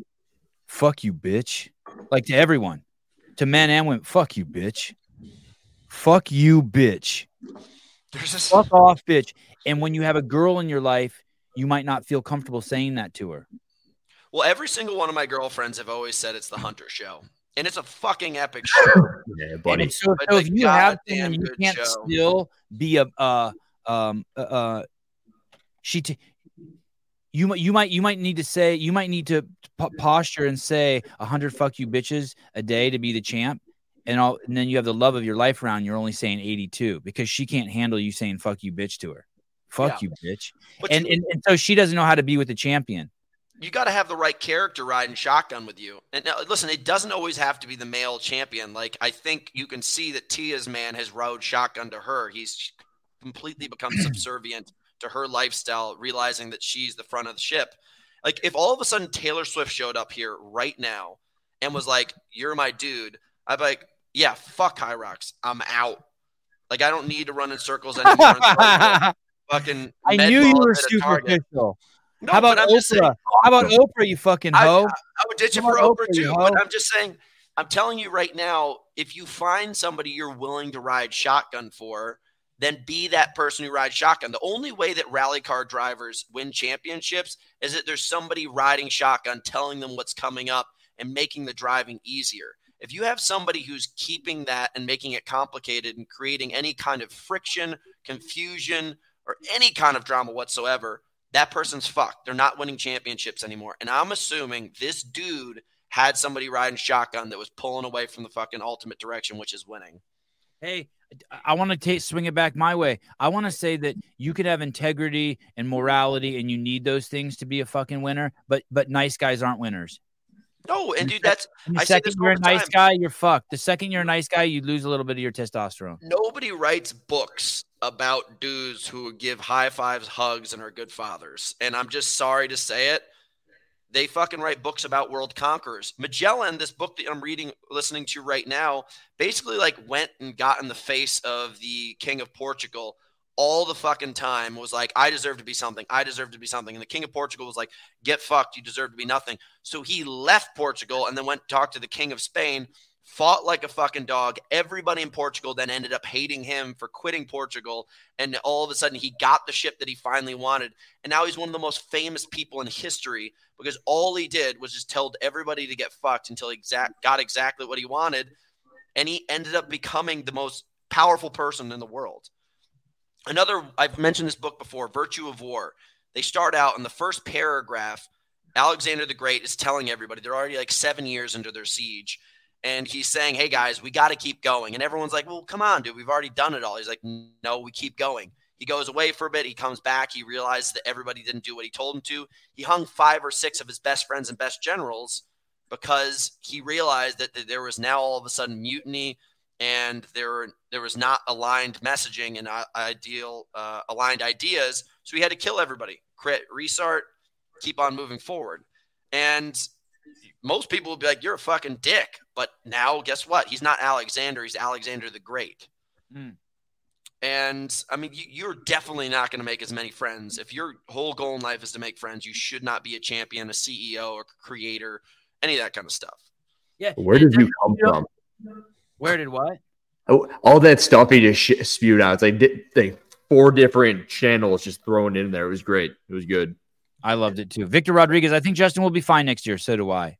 Speaker 2: Fuck you, bitch. Like to everyone, to men and women. Fuck you, bitch. Fuck you, bitch.
Speaker 4: There's a
Speaker 2: fuck off, bitch. And when you have a girl in your life, you might not feel comfortable saying that to her.
Speaker 4: well, every single one of my girlfriends have always said it's the Hunter show, and it's a fucking epic show.
Speaker 1: Yeah, buddy.
Speaker 2: it's so,
Speaker 4: But
Speaker 2: so
Speaker 4: the
Speaker 2: if you have
Speaker 4: goddamn
Speaker 2: someone, you can't
Speaker 4: show.
Speaker 2: still be a uh um uh, uh she t- you might you might you might need to say you might need to p- posture and say a hundred fuck you bitches a day to be the champ and all and then you have the love of your life around you're only saying 82 because she can't handle you saying fuck you bitch to her fuck you bitch
Speaker 4: But
Speaker 2: and,
Speaker 4: you-
Speaker 2: and and so she doesn't know how to be with the champion
Speaker 4: you got to have the right character riding shotgun with you. And now, listen, it doesn't always have to be the male champion. Like I think you can see that Tia's man has rode shotgun to her. He's completely become subservient to her lifestyle, realizing that she's the front of the ship. Like if all of a sudden Taylor Swift showed up here right now and was like, "You're my dude," I'd be like, "Yeah, fuck Hyrox, I'm out." Like I don't need to run in circles anymore. fucking.
Speaker 2: I knew you were superficial
Speaker 4: No,
Speaker 2: how about
Speaker 4: but saying-
Speaker 2: Oprah? How about Oprah, you fucking
Speaker 4: I,
Speaker 2: hoe?
Speaker 4: I would ditch it for Oprah
Speaker 2: Oprah,
Speaker 4: too. But I'm just saying, I'm telling you right now, if you find somebody you're willing to ride shotgun for, then be that person who rides shotgun. The only way that rally car drivers win championships is that there's somebody riding shotgun telling them what's coming up and making the driving easier. If you have somebody who's keeping that and making it complicated and creating any kind of friction, confusion, or any kind of drama whatsoever, that person's fucked. They're not winning championships anymore. And I'm assuming this dude had somebody riding shotgun that was pulling away from the fucking ultimate direction, which is winning.
Speaker 2: Hey, I want to take swing it back my way. I want to say that you can have integrity and morality, and you need those things to be a fucking winner. But but nice guys aren't winners.
Speaker 4: No, and dude, that's
Speaker 2: And the
Speaker 4: I
Speaker 2: second you're a nice
Speaker 4: time.
Speaker 2: guy, you're fucked. The second you're a nice guy, you lose a little bit of your testosterone.
Speaker 4: Nobody writes books about dudes who give high fives, hugs, and are good fathers. And I'm just sorry to say it. They fucking write books about world conquerors. Magellan, this book that I'm reading, listening to right now, basically like went and got in the face of the king of Portugal all the fucking time. Was like, I deserve to be something. I deserve to be something. And the king of Portugal was like, get fucked. You deserve to be nothing. So he left Portugal and then went talk to the king of Spain fought like a fucking dog. Everybody in Portugal then ended up hating him for quitting Portugal. And all of a sudden, he got the ship that he finally wanted. And now he's one of the most famous people in history because all he did was just told everybody to get fucked until he exact, got exactly what he wanted. And he ended up becoming the most powerful person in the world. Another, I've mentioned this book before, Virtue of War. They start out in the first paragraph. Alexander the Great is telling everybody they're already like seven years into their siege and he's saying, "Hey guys, we got to keep going." And everyone's like, "Well, come on, dude, we've already done it all." He's like, "No, we keep going." He goes away for a bit. He comes back. He realizes that everybody didn't do what he told him to. He hung five or six of his best friends and best generals because he realized that, that there was now all of a sudden mutiny and there there was not aligned messaging and uh, ideal uh, aligned ideas. So he had to kill everybody. Crit, restart, keep on moving forward. And most people would be like, "You're a fucking dick." But now, guess what? He's not Alexander. He's Alexander the Great.
Speaker 2: Hmm.
Speaker 4: And I mean, you, you're definitely not going to make as many friends. If your whole goal in life is to make friends, you should not be a champion, a CEO, or creator, any of that kind of stuff.
Speaker 2: Yeah.
Speaker 1: Where did you come from?
Speaker 2: Where did what?
Speaker 1: Oh, all that stuff he just sh- spewed out. It's like, di- like four different channels just thrown in there. It was great. It was good.
Speaker 2: I loved it too. Victor Rodriguez, I think Justin will be fine next year. So do I.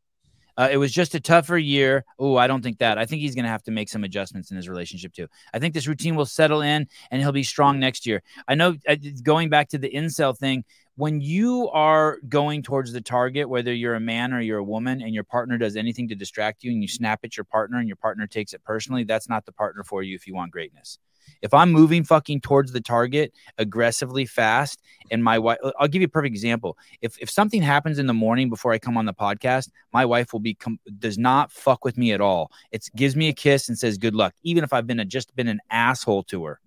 Speaker 2: Uh, it was just a tougher year. Oh, I don't think that. I think he's going to have to make some adjustments in his relationship too. I think this routine will settle in and he'll be strong next year. I know uh, going back to the incel thing, when you are going towards the target, whether you're a man or you're a woman, and your partner does anything to distract you and you snap at your partner and your partner takes it personally, that's not the partner for you if you want greatness. If I'm moving fucking towards the target aggressively fast, and my wife, I'll give you a perfect example. If if something happens in the morning before I come on the podcast, my wife will be com- does not fuck with me at all. It gives me a kiss and says good luck, even if I've been a, just been an asshole to her.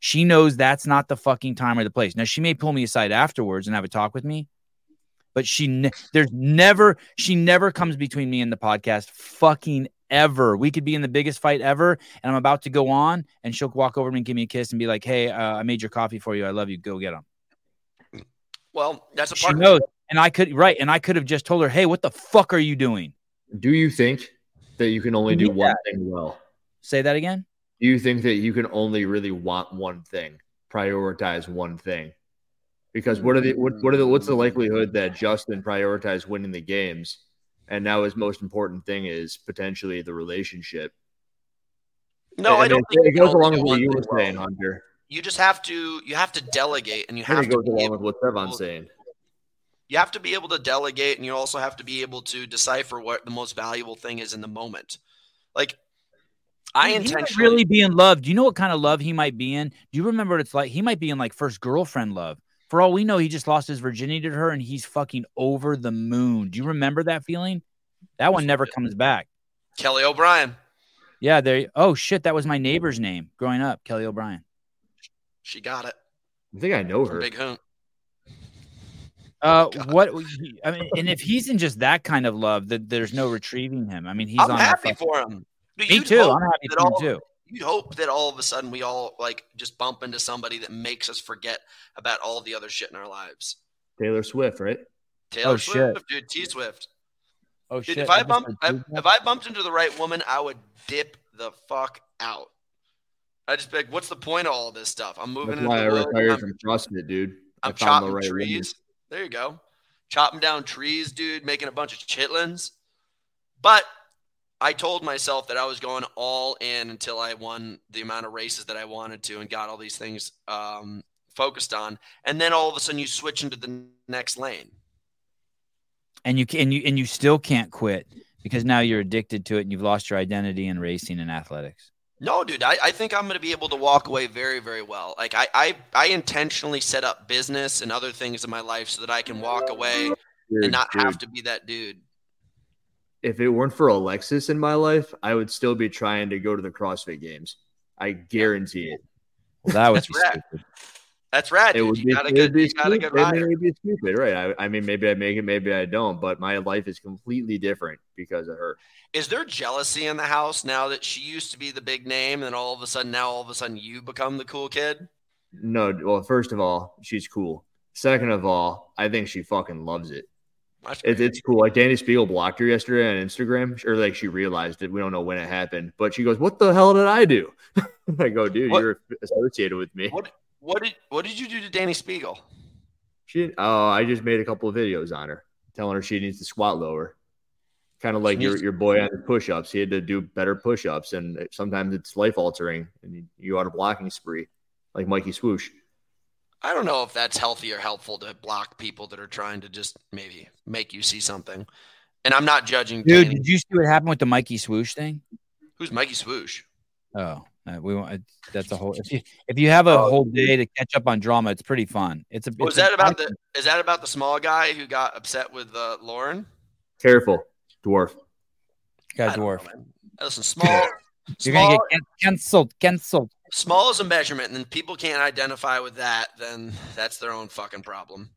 Speaker 2: She knows that's not the fucking time or the place. Now she may pull me aside afterwards and have a talk with me, but she ne- there's never she never comes between me and the podcast fucking ever. We could be in the biggest fight ever, and I'm about to go on, and she'll walk over to me and give me a kiss and be like, "Hey, uh, I made your coffee for you. I love you. Go get them."
Speaker 4: Well, that's a
Speaker 2: She
Speaker 4: part.
Speaker 2: knows, and I could right, and I could have just told her, "Hey, what the fuck are you doing?"
Speaker 1: Do you think that you can only do
Speaker 2: Yeah.
Speaker 1: one thing well?
Speaker 2: Say that again.
Speaker 1: Do you think that you can only really want one thing, prioritize one thing? Because what are the what, what are the what's the likelihood that Justin prioritized winning the games, and now his most important thing is potentially the relationship?
Speaker 4: No,
Speaker 1: And
Speaker 4: I don't
Speaker 1: it,
Speaker 4: think
Speaker 1: it goes along with what you were
Speaker 4: well.
Speaker 1: saying, Hunter.
Speaker 4: You just have to you have to delegate, and you have
Speaker 1: it
Speaker 4: to
Speaker 1: goes along with what Sevan's saying.
Speaker 4: you have to be able to delegate, and you also have to be able to decipher what the most valuable thing is in the moment. Like I
Speaker 2: He might
Speaker 4: intentionally
Speaker 2: really be in love. Do you know what kind of love he might be in? Do you remember what it's like? He might be in like first girlfriend love. For all we know, he just lost his virginity to her and he's fucking over the moon. Do you remember that feeling? That one never comes back.
Speaker 4: Kelly O'Brien.
Speaker 2: Yeah, there. Oh shit, that was my neighbor's name growing up, Kelly O'Brien.
Speaker 4: She got it.
Speaker 1: I think I know her.
Speaker 4: Big hunt.
Speaker 2: Uh, what? I mean, and if he's in just that kind of love, that there's no retrieving him. I mean, he's
Speaker 4: I'm
Speaker 2: on.
Speaker 4: happy
Speaker 2: fucking-
Speaker 4: for him. Dude,
Speaker 2: Me too. I'm happy
Speaker 4: that
Speaker 2: for him
Speaker 4: all-
Speaker 2: too.
Speaker 4: You'd hope that all of a sudden we all like just bump into somebody that makes us forget about all the other shit in our lives.
Speaker 1: Taylor Swift, right?
Speaker 4: Taylor
Speaker 2: Oh,
Speaker 4: Swift,
Speaker 2: shit.
Speaker 4: dude, T Swift.
Speaker 2: Oh
Speaker 4: Dude,
Speaker 2: shit!
Speaker 4: if I
Speaker 2: just
Speaker 4: bumped,
Speaker 2: heard
Speaker 4: if, I bumped into the right woman, I would dip the fuck out. I just be like, what's the point of all this stuff? I'm moving
Speaker 1: That's
Speaker 4: into
Speaker 1: why I
Speaker 4: the world.
Speaker 1: retired
Speaker 4: I'm,
Speaker 1: from CrossFit, dude. I
Speaker 4: I'm
Speaker 1: found the
Speaker 4: chopping
Speaker 1: right woman.
Speaker 4: trees. There you go, chopping down trees, dude, making a bunch of chitlins. But I told myself that I was going all in until I won the amount of races that I wanted to and got all these things um, focused on. And then all of a sudden, you switch into the next lane.
Speaker 2: and you can you and you still can't quit because now you're addicted to it and you've lost your identity in racing and athletics.
Speaker 4: No, dude, I, I think I'm going to be able to walk away very, very well. Like I, I, I intentionally set up business and other things in my life so that I can walk away
Speaker 1: Dude,
Speaker 4: and not
Speaker 1: dude.
Speaker 4: have to be that dude.
Speaker 1: If it weren't for Alexis in my life, I would still be trying to go to the CrossFit games. I guarantee it.
Speaker 2: Well, that would
Speaker 4: That's
Speaker 2: be
Speaker 4: rad.
Speaker 2: stupid.
Speaker 4: That's rad,
Speaker 1: It
Speaker 4: dude.
Speaker 1: would
Speaker 4: You
Speaker 1: be,
Speaker 4: got a
Speaker 1: it
Speaker 4: good,
Speaker 1: would be
Speaker 4: you got a
Speaker 1: stupid.
Speaker 4: good
Speaker 1: I mean,
Speaker 4: rider.
Speaker 1: it would be stupid, right? I, I mean, maybe I make it, maybe I don't, but my life is completely different because of her.
Speaker 4: Is there jealousy in the house now that she used to be the big name and all of a sudden now all of a sudden you become the cool kid?
Speaker 1: No, well, first of all, she's cool. Second of all, I think she fucking loves it. It, it's cool. Like Dani Speegle blocked her yesterday on Instagram, or like she realized it. We don't know when it happened, but she goes, "What the hell did I do?" I go, "Dude,
Speaker 4: What-
Speaker 1: you're associated with me."
Speaker 4: What what did what did you do to Dani Speegle?
Speaker 1: She, oh, I just made a couple of videos on her, telling her she needs to squat lower. Kind of like your, your boy on the push ups. He had to do better push ups, and sometimes it's life altering, and you, you on a blocking spree, like Mikey Swoosh.
Speaker 4: I don't know if that's healthy or helpful to block people that are trying to just maybe make you see something. And I'm not judging
Speaker 2: Dude,
Speaker 4: Dani.
Speaker 2: did you see what happened with the Mikey Swoosh thing?
Speaker 4: Who's Mikey Swoosh?
Speaker 2: Oh, uh, we want. That's a whole. If you, if you have a whole day to catch up on drama, it's pretty fun. It's a.
Speaker 4: Oh, is that about the is that about the small guy who got upset with uh, Lauren?
Speaker 1: Careful, dwarf.
Speaker 2: guy dwarf?
Speaker 4: know, man. Listen, small
Speaker 2: You're gonna get canceled. Canceled.
Speaker 4: Small is a measurement, and then people can't identify with that, then that's their own fucking problem.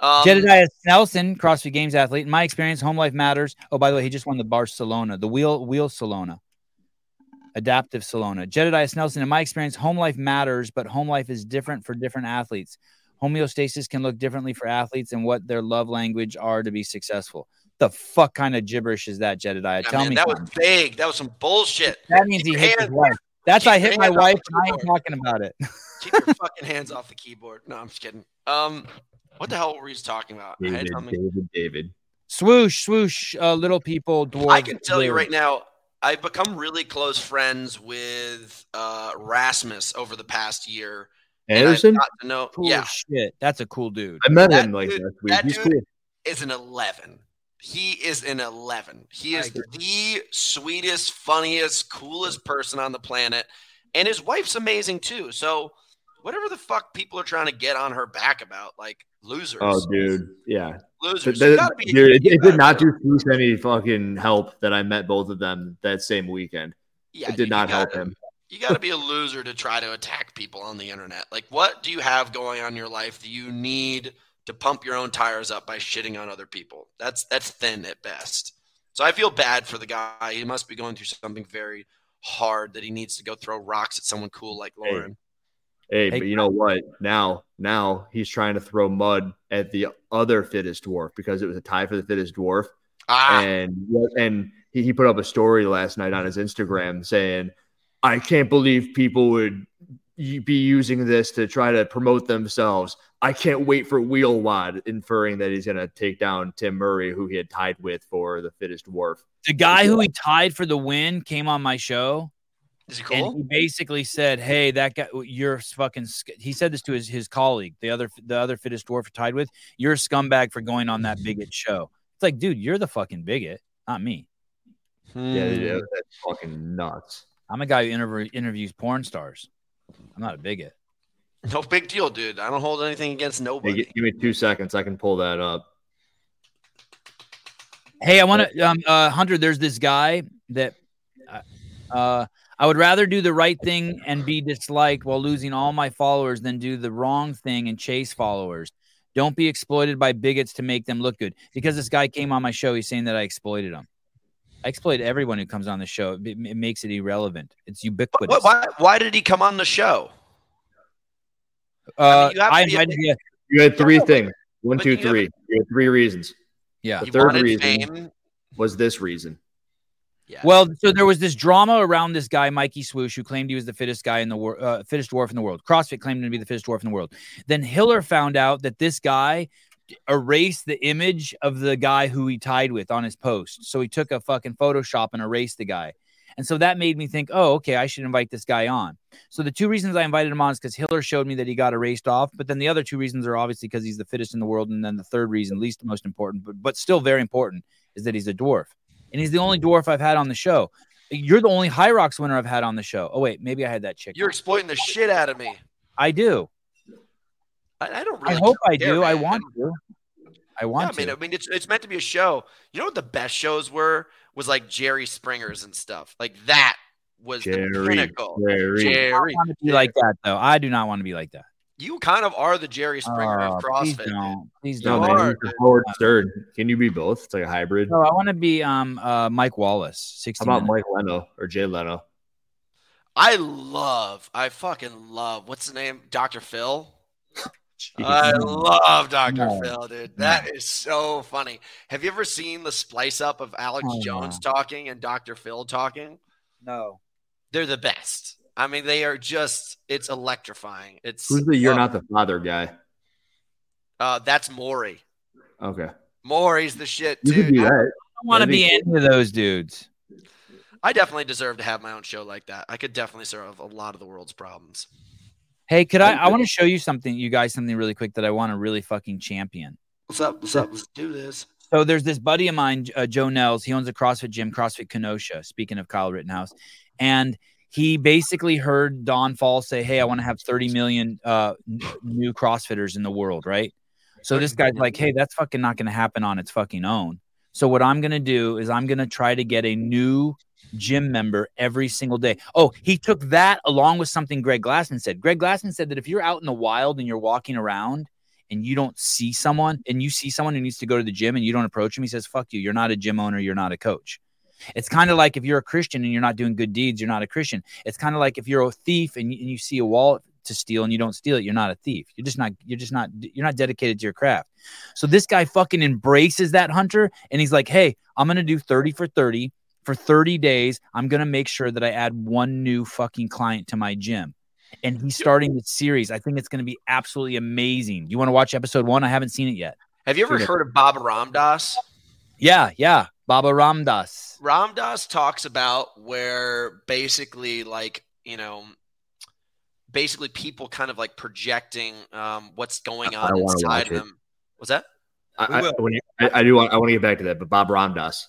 Speaker 4: Um,
Speaker 2: Jedediah Nelson, CrossFit Games athlete. In my experience, home life matters. Oh, by the way, he just won the Barcelona, the wheel wheel Salona, adaptive Salona. Jedediah Nelson, In my experience, home life matters, but home life is different for different athletes. Homeostasis can look differently for athletes and what their love language are to be successful. The fuck kind of gibberish is that, Jedediah?
Speaker 4: yeah,
Speaker 2: Tell
Speaker 4: man,
Speaker 2: me.
Speaker 4: that was
Speaker 2: something.
Speaker 4: vague. That was some bullshit.
Speaker 2: that means he hit his wife. That's
Speaker 4: keep
Speaker 2: I hit my wife, I ain't talking about it.
Speaker 4: Keep your fucking hands off the keyboard. No, I'm just kidding. Um, what the hell were we just talking about? I had
Speaker 1: David, David, David.
Speaker 2: swoosh, swoosh, uh, little people, dwarves.
Speaker 4: I can tell you right now, I've become really close friends with uh, Rasmus over the past year.
Speaker 1: Andersen.
Speaker 4: got to know,
Speaker 2: Cool
Speaker 4: yeah,
Speaker 2: shit. That's a cool dude.
Speaker 1: I met
Speaker 4: That
Speaker 1: him like
Speaker 4: dude-
Speaker 1: last week.
Speaker 4: that
Speaker 1: He's
Speaker 4: dude-
Speaker 1: cool.
Speaker 4: is an 11. He is an 11. He is the sweetest, funniest, coolest person on the planet. and his wife's amazing too. So whatever the fuck people are trying to get on her back about, like losers.
Speaker 1: Oh, dude, yeah.
Speaker 4: Losers.
Speaker 1: But
Speaker 4: You
Speaker 1: that-
Speaker 4: be-
Speaker 1: dude, it, it did not do any fucking help that I met both of them that same weekend.
Speaker 4: Yeah,
Speaker 1: it did not help him.
Speaker 4: You got to be a loser to try to attack people on the internet. Like, what do you have going on in your life that you need to pump your own tires up by shitting on other people? That's that's thin at best. So I feel bad for the guy. He must be going through something very hard that he needs to go throw rocks at someone cool like Lauren.
Speaker 1: Hey,
Speaker 4: Hey,
Speaker 1: but you know what? Now, now he's trying to throw mud at the other fittest dwarf because it was a tie for the fittest dwarf.
Speaker 4: Ah.
Speaker 1: And and he, he put up a story last night on his Instagram saying, "I can't believe people would y- be using this to try to promote themselves. I can't wait for WheelWOD," inferring that he's going to take down Tim Murray, who he had tied with for the fittest dwarf.
Speaker 2: The guy who he tied for the win came on my show.
Speaker 4: Is he
Speaker 2: And he basically said, "Hey, that guy, you're fucking." sc-" He said this to his his colleague, the other the other fittest dwarf tied with. You're a scumbag for going on that bigot show. It's like, dude, you're the fucking bigot, not me.
Speaker 1: Yeah,
Speaker 4: Hmm.
Speaker 1: yeah, that's fucking nuts.
Speaker 2: I'm a guy who interview, interviews porn stars. I'm not a bigot.
Speaker 4: No big deal, dude. I don't hold anything against nobody.
Speaker 1: gi- give me two seconds. I can pull that up.
Speaker 2: Hey, I want to, um, uh, Hunter. There's this guy that, uh, uh, I would rather do the right thing and be disliked while losing all my followers than do the wrong thing and chase followers. Don't be exploited by bigots to make them look good. Because this guy came on my show, he's saying that I exploited him. I exploit everyone who comes on the show. It, it makes it irrelevant. It's ubiquitous.
Speaker 4: What, why, why did he come on the show?
Speaker 2: Uh,
Speaker 4: you have to
Speaker 2: I
Speaker 4: be a
Speaker 2: invited you.
Speaker 1: You had three things. One, two,
Speaker 4: you have-
Speaker 1: You had three reasons.
Speaker 2: Yeah.
Speaker 1: The
Speaker 4: You
Speaker 1: third reason
Speaker 4: fame.
Speaker 1: was this reason. Yeah.
Speaker 2: Well, so there was this drama around this guy, Mikey Swoosh, who claimed he was the fittest guy in the world, uh, fittest dwarf in the world. CrossFit claimed him to be the fittest dwarf in the world. Then Hiller found out that this guy erased the image of the guy who he tied with on his post. So he took a fucking Photoshop and erased the guy. And so that made me think, oh, okay, I should invite this guy on. So the two reasons I invited him on is because Hiller showed me that he got erased off. But then the other two reasons are obviously because he's the fittest in the world. And then the third reason, least most important, but, but still very important, is that he's a dwarf. And he's the only dwarf I've had on the show. You're the only Hyrox winner I've had on the show. Oh, wait, maybe I had that chick.
Speaker 4: You're exploiting the shit out of me.
Speaker 2: I do.
Speaker 4: I, I don't Really
Speaker 2: I
Speaker 4: really.
Speaker 2: hope I
Speaker 4: care,
Speaker 2: do. I want to. I
Speaker 4: Yeah,
Speaker 2: want
Speaker 4: I mean,
Speaker 2: to.
Speaker 4: I mean, it's it's meant to be a show. You know what the best shows were? Was like Jerry Springer's and stuff. Like that was the pinnacle.
Speaker 1: Jerry.
Speaker 2: I don't want to be like that, though. I do not want to be like that.
Speaker 4: You kind of are the Jerry Springer
Speaker 2: Oh,
Speaker 4: of
Speaker 2: please don't. Please
Speaker 1: No,
Speaker 2: don't.
Speaker 1: man, he's the Howard Stern. Can you be both? It's like a hybrid.
Speaker 2: No, I want to be um uh Mike Wallace. 60
Speaker 1: How about
Speaker 2: minutes.
Speaker 1: Mike Leno or Jay Leno?
Speaker 4: I love, I fucking love. What's the name? Dr. Phil. I love Dr.
Speaker 2: No.
Speaker 4: Phil, dude. That is so funny. Have you ever seen the splice up of Alex
Speaker 2: Oh,
Speaker 4: Jones
Speaker 2: no.
Speaker 4: talking and Dr. Phil talking?
Speaker 2: No.
Speaker 4: They're the best. I mean, they are just, it's electrifying. It's
Speaker 1: Who's the you're
Speaker 4: uh,
Speaker 1: not the father guy?
Speaker 4: Uh, that's Maury.
Speaker 1: Okay.
Speaker 4: Maury's the shit,
Speaker 1: You
Speaker 4: dude.
Speaker 1: do
Speaker 4: I,
Speaker 1: that.
Speaker 2: I don't want to
Speaker 1: be
Speaker 2: be any of those dudes.
Speaker 4: I definitely deserve to have my own show like that. I could definitely solve a lot of the world's problems.
Speaker 2: Hey, could I? I want to show you something, you guys, something really quick that I want to really fucking champion.
Speaker 4: What's up? What's up? Let's do this.
Speaker 2: So there's this buddy of mine, uh, Joe Nels. He owns a CrossFit gym, CrossFit Kenosha. Speaking of Kyle Rittenhouse, and he basically heard Don Faul say, "Hey, I want to have 30 million uh, new CrossFitters in the world." Right. So this guy's like, "Hey, that's fucking not going to happen on its fucking own." So what I'm going to do is I'm going to try to get a new gym member every single day. Oh, he took that along with something Greg Glassman said. Greg Glassman said that if you're out in the wild and you're walking around and you don't see someone and you see someone who needs to go to the gym and you don't approach him, he says, fuck you. You're not a gym owner. You're not a coach. It's kind of like if you're a Christian and you're not doing good deeds, you're not a Christian. It's kind of like if you're a thief and you, and you see a wallet to steal and you don't steal it, you're not a thief. You're just not, you're just not, you're not dedicated to your craft. So this guy fucking embraces that hunter and he's like, hey, I'm going to do 30 for 30 for 30 days. I'm going to make sure that I add one new fucking client to my gym. And he's starting this series. I think it's going to be absolutely amazing. You want to watch episode one? I haven't seen it yet.
Speaker 4: Have you ever heard of Baba Ram Dass?
Speaker 2: Yeah, yeah. Baba Ram Dass.
Speaker 4: Ramdas talks about where basically, like, you know, basically people kind of like projecting um, what's going
Speaker 1: I
Speaker 4: on
Speaker 1: don't wanna
Speaker 4: inside
Speaker 1: watch
Speaker 4: of
Speaker 1: it.
Speaker 4: them. Was that?
Speaker 1: I, I, when you, I, I do want. I want to get back to that, but Bob Ram Dass.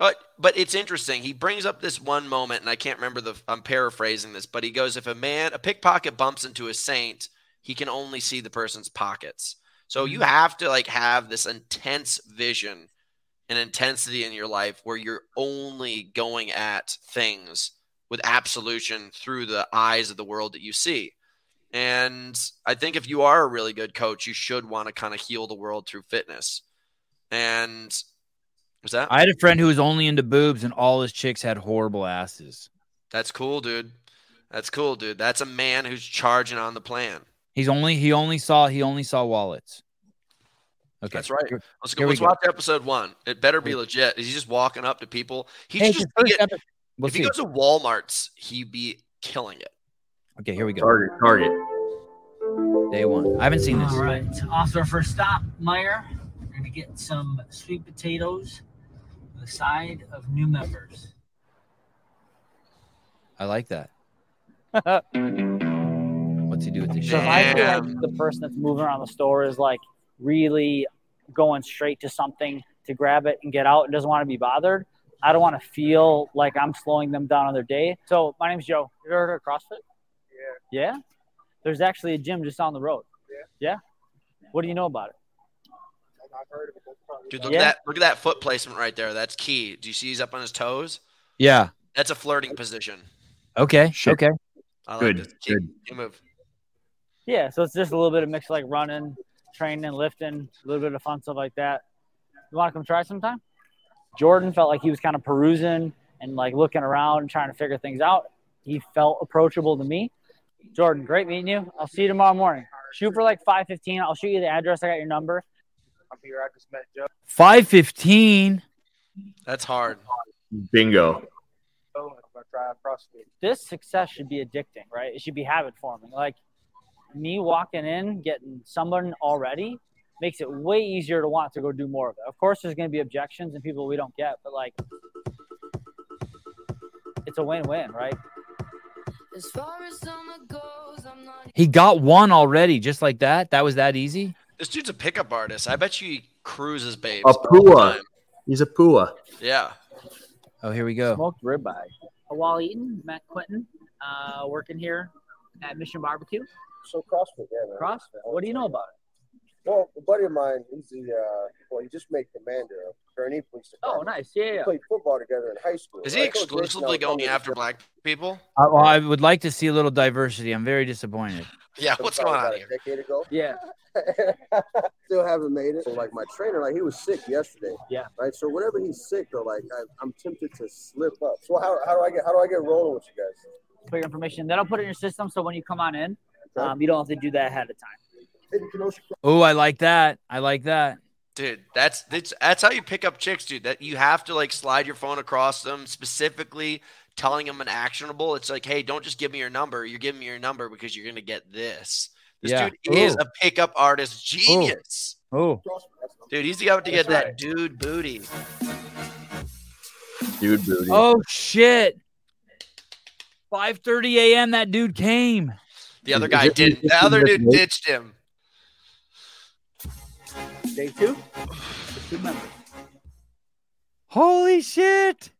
Speaker 4: But but it's interesting. He brings up this one moment, and I can't remember the. I'm paraphrasing this, but he goes, "If a man, a pickpocket bumps into a saint, he can only see the person's pockets. So you mm-hmm. have to like have this intense vision and intensity in your life where you're only going at things with absolution through the eyes of the world that you see. And I think if you are a really good coach, you should want to kind of heal the world through fitness. And was that?
Speaker 2: I had a friend who was only into boobs, and all his chicks had horrible asses.
Speaker 4: That's cool, dude. That's cool, dude. That's a man who's charging on the plan.
Speaker 2: He's only he only saw he only saw wallets. Okay,
Speaker 4: That's right. Let's go. Let's
Speaker 2: go.
Speaker 4: watch episode one. It better be legit. Is he just walking up to people? He
Speaker 2: Hey,
Speaker 4: just
Speaker 2: the
Speaker 4: be
Speaker 2: first
Speaker 4: get-
Speaker 2: we'll
Speaker 4: if he goes to Walmart's, he'd be killing it.
Speaker 2: Okay, here we go.
Speaker 1: Target, target.
Speaker 2: Day one. I haven't seen this.
Speaker 11: All right, off to our first stop, Meijer. We're gonna get some sweet potatoes with a side of new members.
Speaker 2: I like that. Mm-hmm. What's he do with the
Speaker 12: So if I feel like the person that's moving around the store is like really going straight to something to grab it and get out and doesn't want to be bothered, I don't want to feel like I'm slowing them down on their day. So my name's Joe. You ever heard of CrossFit? Yeah. Yeah? There's actually a gym just on the road. Yeah. Yeah? What do you know about it?
Speaker 4: Dude, look
Speaker 12: Yeah.
Speaker 4: at that! Look at that foot placement right there. That's key. Do you see he's up on his toes?
Speaker 2: Yeah.
Speaker 4: That's a flirting position.
Speaker 2: Okay. Okay.
Speaker 4: I like
Speaker 1: Good,
Speaker 4: this. Keep,
Speaker 1: good.
Speaker 4: keep move.
Speaker 12: Yeah, so it's just a little bit of mix like running, training, lifting, a little bit of fun stuff like that. You want to come try sometime? Jordan felt like he was kind of perusing and like looking around and trying to figure things out. He felt approachable to me. Jordan, great meeting you. I'll see you tomorrow morning. Shoot for like 5:15. I'll shoot you the address. I got your number.
Speaker 13: I'm here. I just met Joe.
Speaker 2: Five fifteen.
Speaker 4: That's hard.
Speaker 1: Bingo.
Speaker 13: I'm gonna try CrossFit.
Speaker 12: This success should be addicting, right? It should be habit forming. Like me walking in, getting someone already makes it way easier to want to go do more of it. Of course, there's going to be objections and people we don't get, but like it's a win-win, right?
Speaker 14: As far as summer goes, I'm not
Speaker 2: He got one already, just like that. That was that easy.
Speaker 4: This dude's a pickup artist. I bet you he cruises babes.
Speaker 1: A pua. He's a pua.
Speaker 4: Yeah.
Speaker 2: Oh, here we go.
Speaker 12: Smoked ribeye.
Speaker 11: Wall Eaton, Matt Quinton, uh, working here at Mission Barbecue.
Speaker 13: So CrossFit, yeah, man.
Speaker 12: CrossFit. What do you know about it?
Speaker 13: Well, a buddy of mine, he's the uh, well, he just made commander of Gurnee Police
Speaker 12: Oh, nice. Yeah,
Speaker 13: We played football together in high school.
Speaker 4: Is he
Speaker 13: I told Jason I
Speaker 4: exclusively going after black people?
Speaker 2: I, well, I would like to see a little diversity. I'm very disappointed.
Speaker 4: Yeah. What's going on
Speaker 13: about
Speaker 4: here?
Speaker 13: A decade ago.
Speaker 12: Yeah.
Speaker 13: Still haven't made it. So, like my trainer, like he was sick yesterday.
Speaker 12: Yeah.
Speaker 13: Right. So whenever he's sick, or like I, I'm tempted to slip up. So how, how do I get how do I get rolling with you guys?
Speaker 12: Put your information. Then I'll put it in your system so when you come on in, um, you don't have to do that ahead of time.
Speaker 2: Oh, I like that. I like that.
Speaker 4: Dude, that's that's that's how you pick up chicks, dude. That you have to like slide your phone across them, specifically telling them an actionable. It's like, hey, don't just give me your number. You're giving me your number because you're gonna get this. This
Speaker 2: Yeah.
Speaker 4: dude is a pickup artist genius.
Speaker 2: Oh,
Speaker 4: Dude, he's got to get
Speaker 12: That's
Speaker 4: that dude booty.
Speaker 1: Dude booty.
Speaker 2: oh shit. 5:30 a.m. That dude came.
Speaker 4: The other guy did.
Speaker 1: is
Speaker 4: The other dude ditched him.
Speaker 12: Day two, two members.
Speaker 2: Holy shit.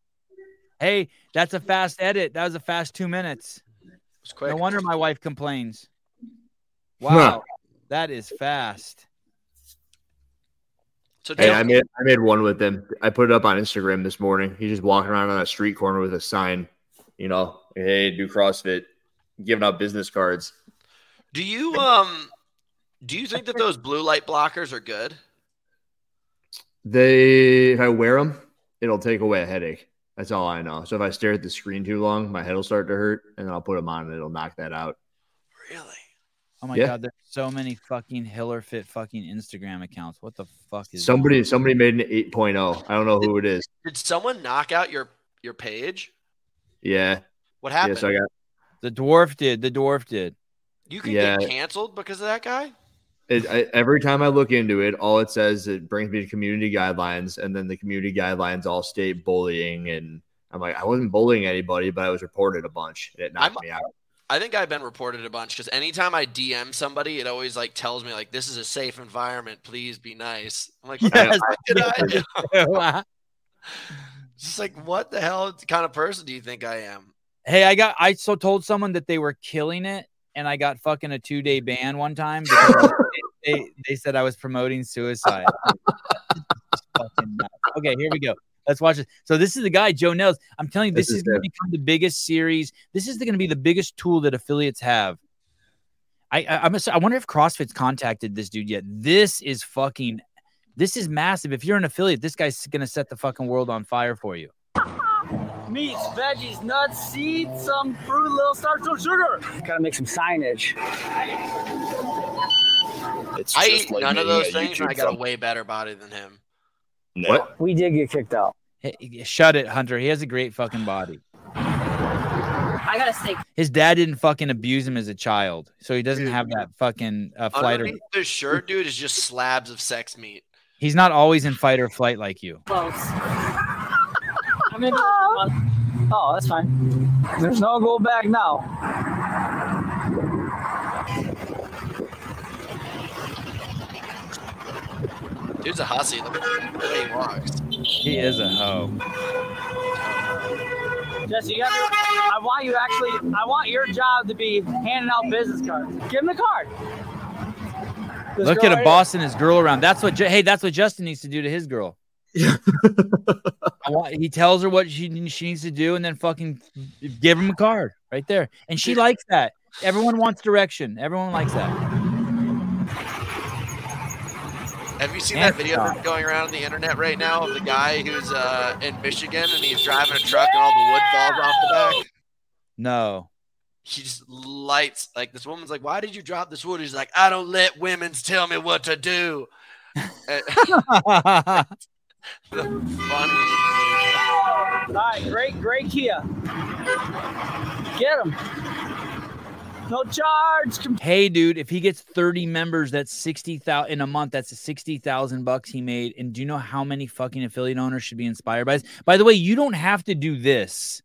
Speaker 2: Hey, that's a fast edit. That was a fast two minutes.
Speaker 4: It's quick.
Speaker 2: No wonder my wife complains.
Speaker 1: Huh.
Speaker 2: Wow, that is fast.
Speaker 4: So
Speaker 1: Hey, I made I made one with him. I put it up on Instagram this morning. He's just walking around on a street corner with a sign, you know, hey, do CrossFit, giving out business cards.
Speaker 4: do you um do you think that those blue light blockers are good?
Speaker 1: They, if I wear them, it'll take away a headache. That's all I know. So if I stare at the screen too long, my head will start to hurt, and then I'll put them on, and it'll knock that out.
Speaker 4: Really?
Speaker 2: Oh my
Speaker 1: Yeah.
Speaker 2: god, there's so many fucking Hiller Fit fucking Instagram accounts. What the fuck is
Speaker 1: Somebody, somebody made an 8.0. I don't know who it is.
Speaker 4: Did someone knock out your your page?
Speaker 1: Yeah.
Speaker 4: What happened?
Speaker 1: Yeah, so I got
Speaker 2: The dwarf did. The dwarf did.
Speaker 4: you can
Speaker 1: yeah.
Speaker 4: get canceled because of that guy?
Speaker 1: It, I, every time I look into it, all it says it brings me to community guidelines, and then the community guidelines all state bullying, and I'm like, I wasn't bullying anybody, but I was reported a bunch, and it knocked
Speaker 4: I'm-
Speaker 1: me out.
Speaker 4: I think I've been reported a bunch because anytime I DM somebody, it always like tells me like this is a safe environment. Please be nice. I'm like,
Speaker 1: I-
Speaker 4: what did I do? Just like, what the hell kind of person do you think I am?
Speaker 2: Hey, I got I so told someone that they were killing it, and I got fucking a two day ban one time because they, they they said I was promoting suicide. Okay, here we go. Let's watch this. So this is the guy, Joe Nels. I'm telling you, this,
Speaker 1: This
Speaker 2: is,
Speaker 1: is
Speaker 2: going to
Speaker 1: good.
Speaker 2: become the biggest series. This is going to be the biggest tool that affiliates have. I I, I'm I wonder if CrossFit's contacted this dude yet. This is fucking. This is massive. If you're an affiliate, this guy's going to set the fucking world on fire for you.
Speaker 12: Meats, veggies, nuts, seeds, some fruit, a little starch, no sugar. Gotta make some signage.
Speaker 15: It's
Speaker 4: I
Speaker 15: just
Speaker 4: eat
Speaker 15: like
Speaker 4: none of those
Speaker 15: a
Speaker 4: things, and I got a way better body than him.
Speaker 1: What?
Speaker 12: We did get kicked out.
Speaker 2: Hey, shut it, Hunter. He has a great fucking body.
Speaker 6: I got a steak.
Speaker 2: His dad didn't fucking abuse him as a child, so he doesn't have that fucking uh, fight or.
Speaker 4: Underneath this shirt, dude, is just slabs of sex meat.
Speaker 2: He's not always in fight or flight like you.
Speaker 12: Close. I mean, oh, that's fine. There's no go back now.
Speaker 4: Dude's a hussy. The way he walks.
Speaker 2: He is a hoe.
Speaker 12: Jesse, you got. I want you actually. I want your job to be handing out business cards. Give him the card. This
Speaker 2: Look at a
Speaker 12: right
Speaker 2: boss and his girl around. That's what. Hey, that's what Justin needs to do to his girl. I want, he tells her what she she needs to do, and then fucking give him a card right there. And she likes that. Everyone wants direction. Everyone likes that.
Speaker 4: Have you seen
Speaker 2: And
Speaker 4: that video
Speaker 2: stop.
Speaker 4: that's going around on the internet right now of the guy who's uh, in Michigan and he's driving a truck and all the wood falls off the back?
Speaker 2: No.
Speaker 4: He just lights like this woman's like, "Why did you drop this wood?" He's like, "I don't let women tell me what to do." And- the funny.
Speaker 12: All right, great, great Kia. Get him. No charge.
Speaker 2: hey, dude, if he gets 30 members, that's 60,000 in a month. That's 60,000 bucks he made. And do you know how many fucking affiliate owners should be inspired by this? By the way, you don't have to do this.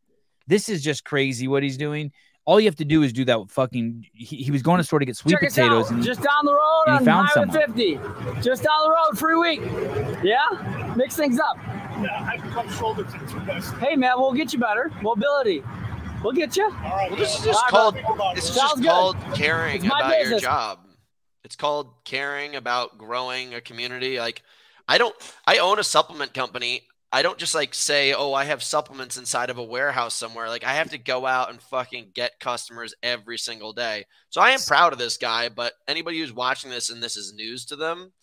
Speaker 2: This is just crazy what he's doing. All you have to do is do that fucking. He, he was going to store to get sweet
Speaker 12: Check
Speaker 2: potatoes. And
Speaker 12: Just down the road
Speaker 2: and he
Speaker 12: on
Speaker 2: found
Speaker 12: Highway
Speaker 2: someone.
Speaker 12: 50. Just down the road, free week. Yeah? Mix things up.
Speaker 16: Yeah, I become shoulder to the best.
Speaker 12: Hey, man, we'll get you better. Mobility. We'll get you. All
Speaker 16: right.
Speaker 4: Well, this is just called. This is just called caring
Speaker 12: It's my
Speaker 4: about your job. It's called caring about growing a community. Like, I don't. I own a supplement company. I don't just like say, "Oh, I have supplements inside of a warehouse somewhere." Like, I have to go out and fucking get customers every single day. So I am proud of this guy. But anybody who's watching this and this is news to them,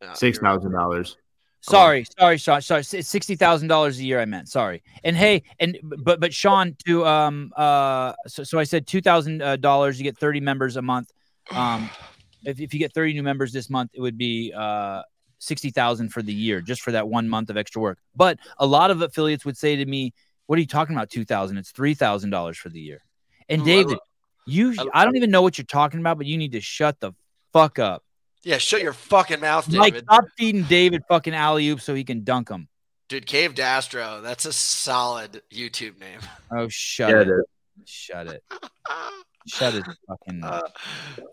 Speaker 4: uh,
Speaker 1: Six thousand dollars.
Speaker 2: Sorry, sorry, sorry, sorry. Sixty thousand dollars a year. I meant sorry. And hey, and but but Sean, to um uh, so so I said two thousand dollars. You get thirty members a month. Um, if if you get thirty new members this month, it would be uh sixty thousand for the year, just for that one month of extra work. But a lot of affiliates would say to me, "What are you talking about? Two thousand? It's three thousand dollars for the year." And David, you, I don't even know what you're talking about, but you need to shut the fuck up.
Speaker 4: Yeah, shut your fucking mouth,
Speaker 2: Like,
Speaker 4: David.
Speaker 2: stop feeding David fucking alley oop so he can dunk them.
Speaker 4: Dude, Cave Dastro. That's a solid YouTube name.
Speaker 2: Oh, shut
Speaker 1: Yeah,
Speaker 2: it.
Speaker 1: it is.
Speaker 2: Shut it. Shut it. Fucking.
Speaker 4: Uh,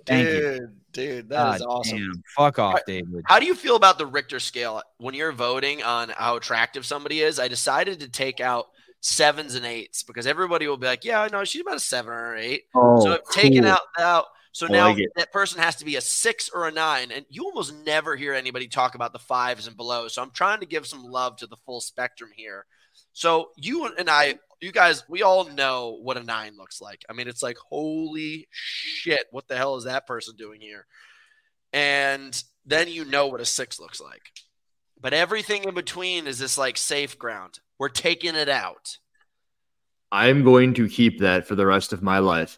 Speaker 2: Thank
Speaker 4: dude,
Speaker 2: you.
Speaker 4: dude, that is
Speaker 2: God
Speaker 4: awesome.
Speaker 2: damn. Fuck off, David.
Speaker 4: How do you feel about the Richter scale when you're voting on how attractive somebody is? I decided to take out sevens and eights because everybody will be like, "Yeah, no, she's about a seven or an eight.
Speaker 1: Oh,
Speaker 4: so I've taken
Speaker 1: cool.
Speaker 4: out out. So
Speaker 1: I
Speaker 4: now
Speaker 1: like
Speaker 4: that person has to be a six or a nine, and you almost never hear anybody talk about the fives and below. So I'm trying to give some love to the full spectrum here. So you and I, you guys, we all know what a nine looks like. I mean, it's like holy shit, what the hell is that person doing here? And then you know what a six looks like. But everything in between is this like safe ground. We're taking it out.
Speaker 1: I'm going to keep that for the rest of my life.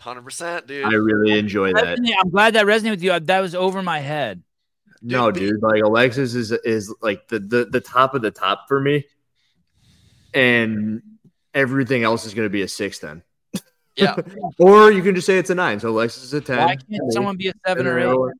Speaker 4: Hundred percent, dude.
Speaker 1: I really enjoy that.
Speaker 2: Resonate- I'm glad that resonated with you. That was over my head.
Speaker 1: No, dude, like Alexis is is like the, the the top of the top for me, and everything else is going to be a six then.
Speaker 4: Yeah.
Speaker 1: or you can just say it's a nine. So Alexis is a ten.
Speaker 2: Why can't someone be a seven or
Speaker 1: then
Speaker 2: eight?
Speaker 1: everyone-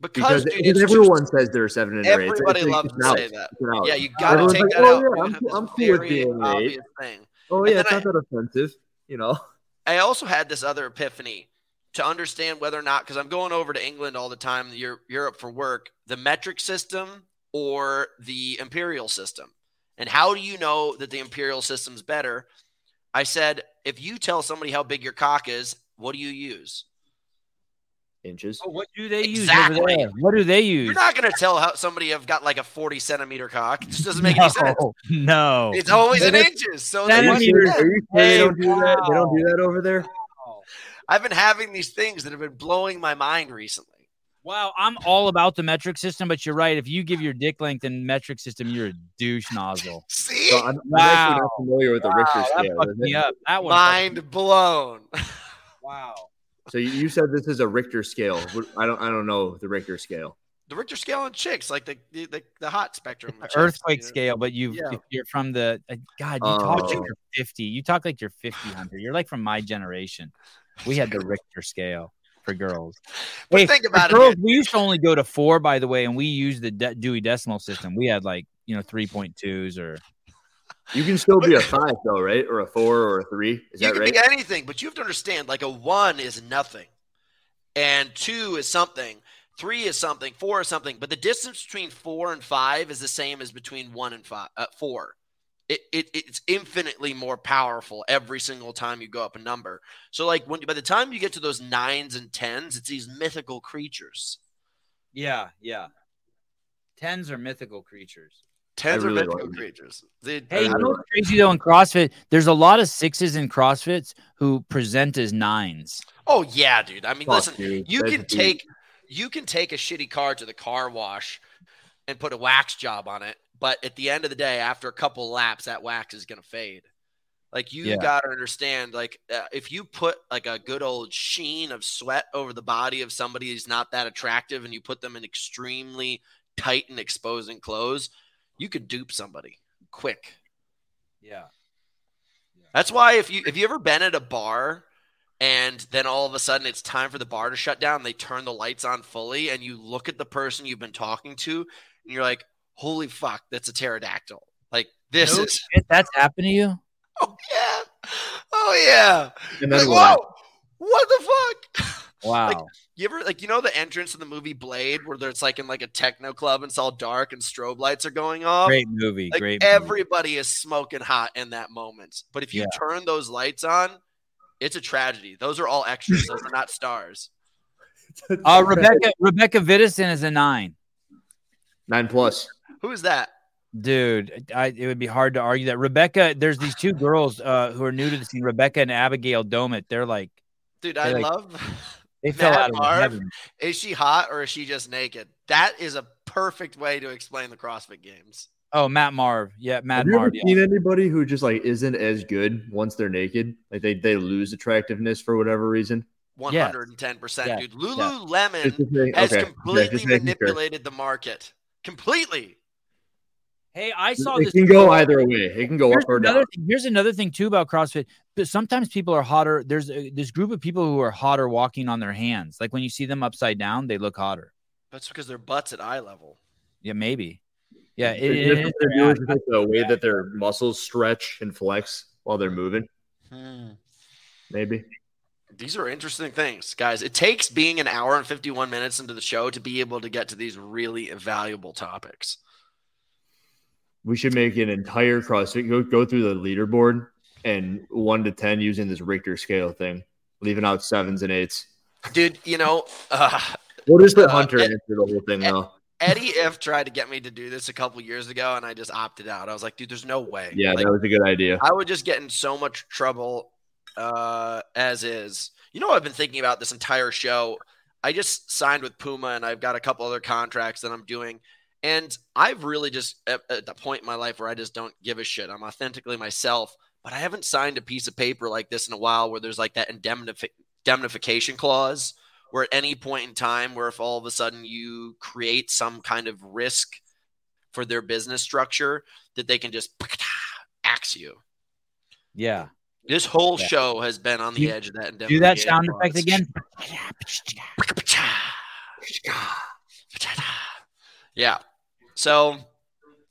Speaker 4: Because,
Speaker 1: Because,
Speaker 4: dude,
Speaker 1: because
Speaker 4: it's
Speaker 1: everyone says they're seven and an eight.
Speaker 4: Everybody
Speaker 1: it's-
Speaker 4: loves
Speaker 1: it's
Speaker 4: to say
Speaker 1: out.
Speaker 4: that.
Speaker 1: It's an out.
Speaker 4: Yeah, you got to
Speaker 1: Everyone's
Speaker 4: take
Speaker 1: like,
Speaker 4: that
Speaker 1: oh,
Speaker 4: out.
Speaker 1: Yeah, I'm,
Speaker 4: have
Speaker 1: I'm cool with being an eight.
Speaker 4: thing.
Speaker 1: Oh yeah, it's
Speaker 4: then
Speaker 1: not that offensive, you know.
Speaker 4: I also had this other epiphany to understand whether or not, because I'm going over to England all the time, Europe, for work, the metric system or the imperial system. And how do you know that the imperial system's better? I said, if you tell somebody how big your cock is, what do you use?
Speaker 1: Inches.
Speaker 2: Oh, what do they use
Speaker 4: Exactly.
Speaker 2: over there? What do they use?
Speaker 4: You're not going to tell how somebody have got like a 40 centimeter cock. It just doesn't make any sense.
Speaker 2: No, No.
Speaker 4: It's always in
Speaker 2: But
Speaker 4: inches. So
Speaker 1: Are
Speaker 4: they-
Speaker 1: Are you sure they don't do that? They don't do that over there.
Speaker 4: I've been having these things that have been blowing my mind recently.
Speaker 2: Wow, I'm all about the metric system, but you're right. If you give your dick length in metric system, you're a douche nozzle.
Speaker 4: See?
Speaker 1: So I'm, I'm actually not
Speaker 2: Wow.
Speaker 1: familiar with the
Speaker 2: Wow,
Speaker 1: Richter
Speaker 2: that
Speaker 1: scale.
Speaker 2: fucked me
Speaker 1: it?
Speaker 2: up. That one.
Speaker 4: Mind blown.
Speaker 2: Wow.
Speaker 1: So you, you said this is a Richter scale. I don't. I don't know the Richter scale.
Speaker 4: The Richter scale on chicks, like the the, the, the hot spectrum. of chicks,
Speaker 2: earthquake
Speaker 4: you know?
Speaker 2: scale, but you
Speaker 4: yeah.
Speaker 2: you're from the uh, God, you talk like
Speaker 1: Oh.
Speaker 2: you're 50. You talk like you're 50, You're like from my generation. We had the Richter scale for girls.
Speaker 4: But think about it,
Speaker 2: girls. We used to only go to four, by the way, and we used the De- Dewey Decimal System. We had like you know 3.2s or
Speaker 1: You can still be a five though, right? Or a four or a three. Is
Speaker 4: you
Speaker 1: that
Speaker 4: can
Speaker 1: right?
Speaker 4: be anything, but you have to understand like a one is nothing, and two is something, three is something, four is something. But the distance between four and five is the same as between one and five, uh, four. It, it it's infinitely more powerful every single time you go up a number. So like when by the time you get to those nines and tens, it's these mythical creatures.
Speaker 2: yeah, yeah. Tens are mythical creatures.
Speaker 4: Tens
Speaker 1: I
Speaker 4: are
Speaker 1: really
Speaker 4: mythical
Speaker 1: like it.
Speaker 4: creatures. They-
Speaker 2: Hey, you know what's crazy though in CrossFit? There's a lot of sixes in CrossFits who present as nines.
Speaker 4: Oh yeah, dude. I mean,
Speaker 1: Fuck,
Speaker 4: listen,
Speaker 1: dude.
Speaker 4: you
Speaker 1: That's
Speaker 4: can
Speaker 1: deep.
Speaker 4: take you can take a shitty car to the car wash and put a wax job on it, but at the end of the day, after a couple laps, that wax is gonna fade. Like you
Speaker 2: Yeah.
Speaker 4: got to understand, like uh, if you put like a good old sheen of sweat over the body of somebody who's not that attractive, and you put them in extremely tight and exposing clothes, you could dupe somebody quick.
Speaker 2: Yeah.
Speaker 4: That's why if you if you ever been at a bar and then all of a sudden it's time for the bar to shut down, they turn the lights on fully, and you look at the person you've been talking to, and you're like, "Holy fuck, that's a pterodactyl!" Like this
Speaker 2: No
Speaker 4: is,
Speaker 2: shit, that's happened to you?
Speaker 4: oh yeah, oh yeah.
Speaker 1: And
Speaker 4: Like,
Speaker 1: then what?
Speaker 4: whoa, what the fuck?
Speaker 2: Wow.
Speaker 4: Like, you ever like you know the entrance of the movie Blade where there's like in like a techno club and it's all dark and strobe lights are going off?
Speaker 2: great movie.
Speaker 4: Like
Speaker 2: great movie.
Speaker 4: everybody is smoking hot in that moment. But if you
Speaker 2: Yeah.
Speaker 4: turn those lights on, it's a tragedy. Those are all extras. Those are not stars.
Speaker 2: Uh, Rebecca Rebecca Vidison is a nine.
Speaker 1: Nine plus.
Speaker 4: Who is that?
Speaker 2: Dude, I, it would be hard to argue that. Rebecca, there's these two girls uh, who are new to the scene, Rebecca and Abigail Domit. They're like,
Speaker 4: Dude,
Speaker 2: They,
Speaker 4: I
Speaker 2: like,
Speaker 4: love
Speaker 2: they fell
Speaker 4: Matt
Speaker 2: out of
Speaker 4: Marv.
Speaker 2: heaven.
Speaker 4: Is she hot or is she just naked? That is a perfect way to explain the CrossFit games.
Speaker 2: Oh, Matt Marv. Yeah, Matt
Speaker 1: Have you ever
Speaker 2: Marv. Yeah.
Speaker 1: seen anybody who just like isn't as good once they're naked? Like they they lose attractiveness for whatever reason.
Speaker 4: Hundred and ten percent,
Speaker 2: Yeah.
Speaker 4: dude.
Speaker 1: Just
Speaker 4: Lululemon
Speaker 1: to say-
Speaker 4: has
Speaker 1: okay.
Speaker 4: Completely
Speaker 1: just making sure.
Speaker 4: manipulated the market. Completely.
Speaker 2: Hey, I saw this.
Speaker 1: It
Speaker 2: this.
Speaker 1: can go either way. It can go
Speaker 2: Here's
Speaker 1: up or
Speaker 2: another
Speaker 1: down.
Speaker 2: thing. Here's another thing too about CrossFit. But sometimes people are hotter. There's a, this group of people who are hotter walking on their hands. Like when you see them upside down, they look hotter.
Speaker 4: That's because their butts at eye level.
Speaker 2: Yeah, maybe. Yeah, it,
Speaker 1: It's
Speaker 2: it
Speaker 1: just
Speaker 2: is
Speaker 1: what they're
Speaker 2: their
Speaker 1: doing
Speaker 2: act.
Speaker 1: is just the way that their muscles stretch and flex while they're moving.
Speaker 4: Hmm.
Speaker 1: Maybe.
Speaker 4: These are interesting things, guys. It takes being an hour and 51 minutes into the show to be able to get to these really valuable topics.
Speaker 1: We should make an entire CrossFit go go through the leaderboard and one to ten using this Richter scale thing, leaving out sevens and eights.
Speaker 4: Dude, you know, uh,
Speaker 1: We'll just let
Speaker 4: Uh,
Speaker 1: Hunter
Speaker 4: Ed-
Speaker 1: answer the whole thing though.
Speaker 4: Eddie If tried to get me to do this a couple years ago, and I just opted out. I was like, dude, there's no way.
Speaker 1: Yeah,
Speaker 4: Like,
Speaker 1: that was a good idea.
Speaker 4: I would just get in so much trouble uh, as is. You know, I've been thinking about this entire show. I just signed with Puma, and I've got a couple other contracts that I'm doing. And I've really just at, at the point in my life where I just don't give a shit. I'm authentically myself, but I haven't signed a piece of paper like this in a while where there's like that indemnifi- indemnification clause where at any point in time where if all of a sudden you create some kind of risk for their business structure that they can just axe you.
Speaker 2: Yeah.
Speaker 4: This whole
Speaker 2: Yeah.
Speaker 4: show has been on the
Speaker 2: You-
Speaker 4: edge of that.
Speaker 2: Do that sound
Speaker 4: clause.
Speaker 2: effect again.
Speaker 4: Yeah. So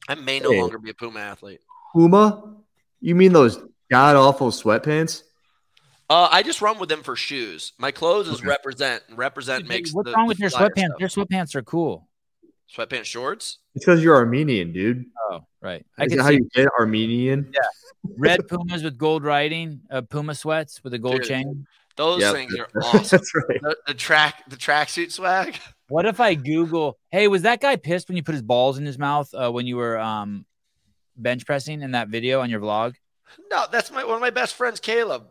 Speaker 4: I may no
Speaker 1: Hey.
Speaker 4: longer be a Puma athlete.
Speaker 1: Puma? You mean those god awful sweatpants?
Speaker 4: Uh, I just run with them for shoes. My clothes is
Speaker 1: Okay.
Speaker 4: represent. Represent
Speaker 2: Dude,
Speaker 4: makes.
Speaker 2: What's
Speaker 4: the-
Speaker 2: wrong
Speaker 4: the
Speaker 2: with your sweatpants?
Speaker 4: stuff.
Speaker 2: Your sweatpants are cool.
Speaker 4: Sweatpants shorts.
Speaker 1: It's because you're Armenian, dude.
Speaker 2: Oh, right.
Speaker 1: I
Speaker 2: I
Speaker 1: can
Speaker 2: can
Speaker 1: how
Speaker 2: see
Speaker 1: you get Armenian.
Speaker 2: Yeah. red Pumas with gold writing, uh, Puma sweats with a gold
Speaker 4: Dude,
Speaker 2: chain.
Speaker 4: Those
Speaker 1: Yep.
Speaker 4: things are awesome.
Speaker 1: That's right.
Speaker 4: The, the track, the tracksuit swag.
Speaker 2: What if I Google, hey, was that guy pissed when you put his balls in his mouth uh, when you were um, bench pressing in that video on your vlog?
Speaker 4: No, that's my one of my best friends, Caleb.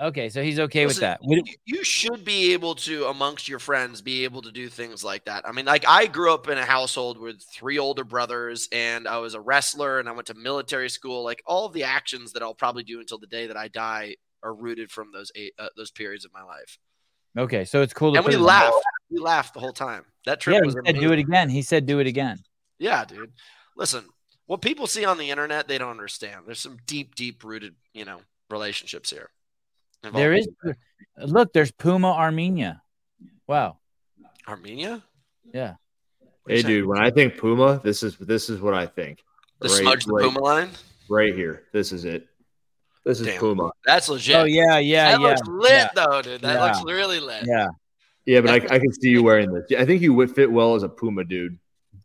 Speaker 2: Okay, so he's okay with that.
Speaker 4: You- You should be able to, amongst your friends, be able to do things like that. I mean, like I grew up in a household with three older brothers, and I was a wrestler, and I went to military school. Like all of the actions that I'll probably do until the day that I die are rooted from those eight, uh, those periods of my life.
Speaker 2: Okay, so it's cool to
Speaker 4: And we laughed. We laughed the whole time. That trip
Speaker 2: Yeah, he said
Speaker 4: amazing.
Speaker 2: do it again. He said do it again.
Speaker 4: Yeah, dude. Listen, what people see on the internet, they don't understand. There's some deep, deep rooted, you know, relationships here.
Speaker 2: There is look, there's Puma Armenia. Wow.
Speaker 4: Armenia.
Speaker 2: Yeah.
Speaker 1: Hey, dude. When I think Puma, this is this is what I think.
Speaker 4: The smudge the Puma line?
Speaker 1: Right here. This is it. This is
Speaker 4: Damn.
Speaker 1: Puma.
Speaker 4: That's legit.
Speaker 2: Oh yeah, yeah, yeah.
Speaker 4: that
Speaker 2: yeah.
Speaker 4: looks lit
Speaker 2: yeah.
Speaker 4: though, dude. That
Speaker 2: Yeah.
Speaker 4: looks really lit.
Speaker 2: Yeah.
Speaker 1: Yeah, but I, I can see you wearing this. I think you would fit well as a Puma, dude.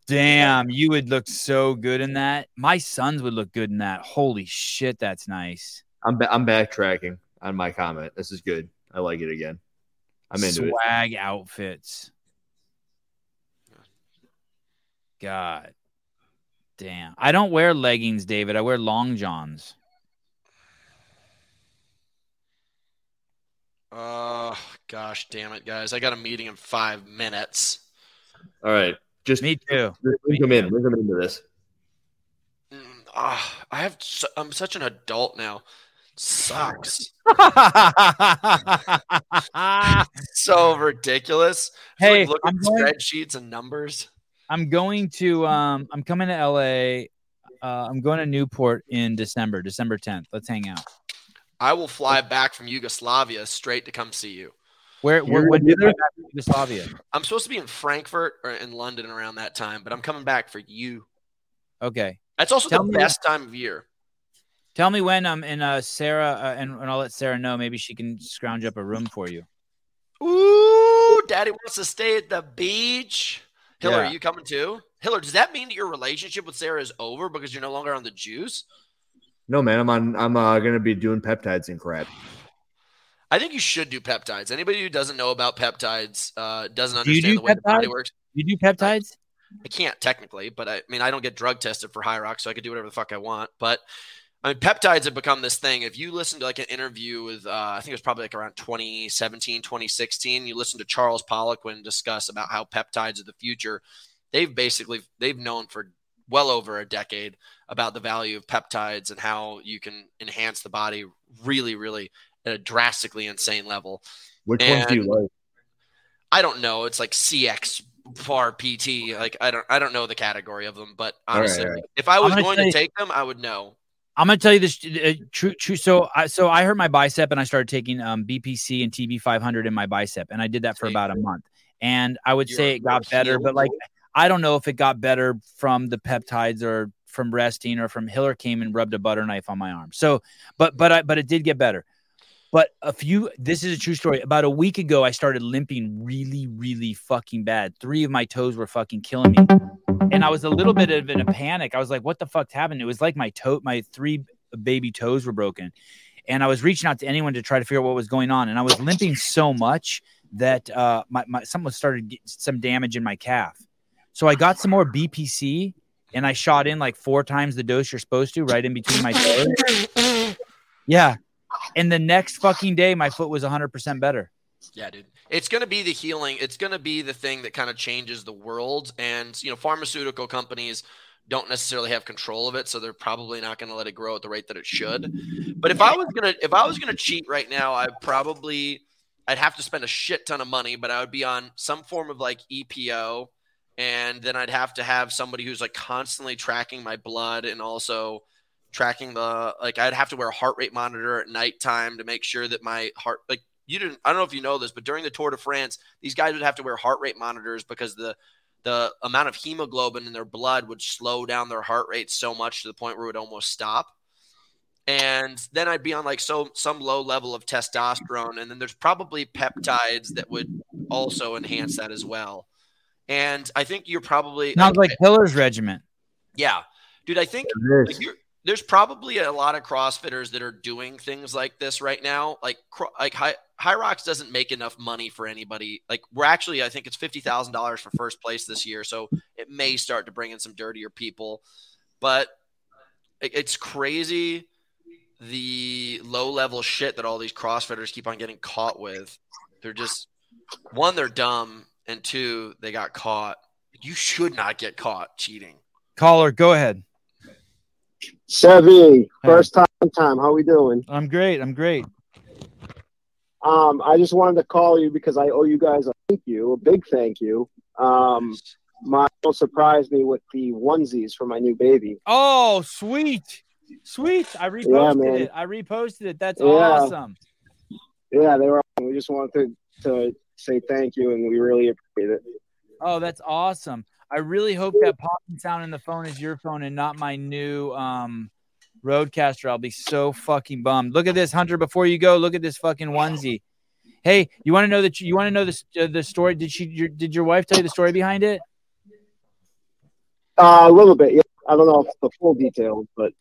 Speaker 2: Damn, you would look so good in that. My sons would look good in that. Holy shit, that's nice.
Speaker 1: I'm ba- I'm backtracking on my comment. This is good. I like it again. I'm into it.
Speaker 2: Swag outfits. God damn. I don't wear leggings, David. I wear long johns.
Speaker 4: Oh gosh, damn it, guys! I got a meeting in five minutes.
Speaker 1: All right. Just
Speaker 2: me too.
Speaker 1: Link them in. Link them into this.
Speaker 4: Ah, I have. I'm such an adult now. Sucks. so ridiculous. It's
Speaker 2: Hey,
Speaker 4: like look
Speaker 2: I'm
Speaker 4: at
Speaker 2: going-
Speaker 4: spreadsheets and numbers.
Speaker 2: I'm going to um I'm coming to LA. Uh, I'm going to Newport in December, December 10th. Let's hang out.
Speaker 4: I will fly back from Yugoslavia straight to come see you.
Speaker 2: Where where
Speaker 1: You're
Speaker 2: when
Speaker 1: gonna be
Speaker 2: did
Speaker 1: there?
Speaker 2: Yugoslavia?
Speaker 4: I'm supposed to be in Frankfurt or in London around that time, but I'm coming back for you.
Speaker 2: Okay.
Speaker 4: That's also
Speaker 2: Tell
Speaker 4: the
Speaker 2: me-
Speaker 4: best time of year.
Speaker 2: Tell me when I'm um and uh Sarah uh, and, and I'll let Sarah know. Maybe she can scrounge up a room for you.
Speaker 4: Ooh, Daddy wants to stay at the beach. Hiller,
Speaker 2: Yeah.
Speaker 4: are you coming too? Hiller, does that mean that your relationship with Sarah is over because you're no longer on the juice?
Speaker 1: No, man. I'm on. I'm uh, gonna be doing peptides and crap.
Speaker 4: I think you should do peptides. Anybody who doesn't know about peptides uh, doesn't understand
Speaker 2: do
Speaker 4: the way the body
Speaker 2: peptides?
Speaker 4: works.
Speaker 2: You do peptides?
Speaker 4: I can't technically, but I, I mean, I don't get drug tested for High Rock, so I could do whatever the fuck I want. But I mean, peptides have become this thing. If you listen to like an interview with, uh, I think it was probably like around 2017, 2016, you listen to Charles Poliquin discuss about how peptides are the future. They've basically they've known for well over a decade about the value of peptides and how you can enhance the body really, really at a drastically insane level.
Speaker 1: Which ones do you like?
Speaker 4: I don't know. It's like CX far PT. Like I don't I don't know the category of them, but
Speaker 1: All right,
Speaker 4: honestly,
Speaker 1: all right.
Speaker 4: if I was
Speaker 2: gonna
Speaker 4: going
Speaker 2: you-
Speaker 4: take them, I would know.
Speaker 2: I'm gonna tell you this uh, true true. So I so I hurt my bicep and I started taking um BPC and TB 500 in my bicep and I did that for about a month. And I would say it got better, but like I don't know if it got better from the peptides or from resting or from Hiller came and rubbed a butter knife on my arm. So, but but I but it did get better. But a few, this is a true story. About a week ago, I started limping really, really fucking bad. Three of my toes were fucking killing me. And I was a little bit of in a panic. I was like, what the fuck happened? It was like my toe, my three baby toes were broken. And I was reaching out to anyone to try to figure out what was going on. And I was limping so much that uh, my, my someone started some damage in my calf. So I got some more BPC and I shot in like four times the dose you're supposed to, right in between my toes. Yeah. And the next fucking day, my foot was 100% better.
Speaker 4: Yeah, dude. It's going to be the healing. It's going to be the thing that kind of changes the world. And, you know, pharmaceutical companies don't necessarily have control of it. So they're probably not going to let it grow at the rate that it should. But if I was going to, if I was going to cheat right now, I'd probably, I'd have to spend a shit ton of money, but I would be on some form of like EPO. And then I'd have to have somebody who's like constantly tracking my blood and also tracking the like I'd have to wear a heart rate monitor at nighttime to make sure that my heart like you didn't I don't know if you know this, but during the Tour de France, these guys would have to wear heart rate monitors because the the amount of hemoglobin in their blood would slow down their heart rate so much to the point where it would almost stop. And then I'd be on like so some low level of testosterone, and then there's probably peptides that would also enhance that as well. And I think you're probably
Speaker 2: Sounds like Hiller's regiment.
Speaker 4: yeah, dude. I think like, you're, there's probably a lot of CrossFitters that are doing things like this right now. Like like High Hyrox doesn't make enough money for anybody. Like we're actually, I think it's fifty thousand dollars for first place this year, so it may start to bring in some dirtier people. But it- it's crazy the low level shit that all these CrossFitters keep on getting caught with. They're just one, they're dumb, and two, they got caught. You should not get caught cheating.
Speaker 2: Caller, go ahead.
Speaker 15: Chevy, first time time. How are we doing?
Speaker 2: I'm great. I'm great.
Speaker 15: Um, I just wanted to call you because I owe you guys a thank you, a big thank you. Um, my surprised me with the onesies for my new baby.
Speaker 2: Oh, sweet. Sweet. I reposted
Speaker 15: man.
Speaker 2: it. I reposted it. That's
Speaker 15: Yeah.
Speaker 2: awesome.
Speaker 15: Yeah, they were. awesome. We just wanted to, to say thank you, and we really appreciate it.
Speaker 2: Oh, that's awesome. I really hope that popping sound in the phone is your phone and not my new um RODECaster. I'll be so fucking bummed. Look at this, Hunter. Before you go, look at this fucking onesie. Hey, you want to know that you, want to know this uh, the story? Did she? Your, did your wife tell you the story behind it?
Speaker 15: Uh, a little bit. Yeah, I don't know if the full details, but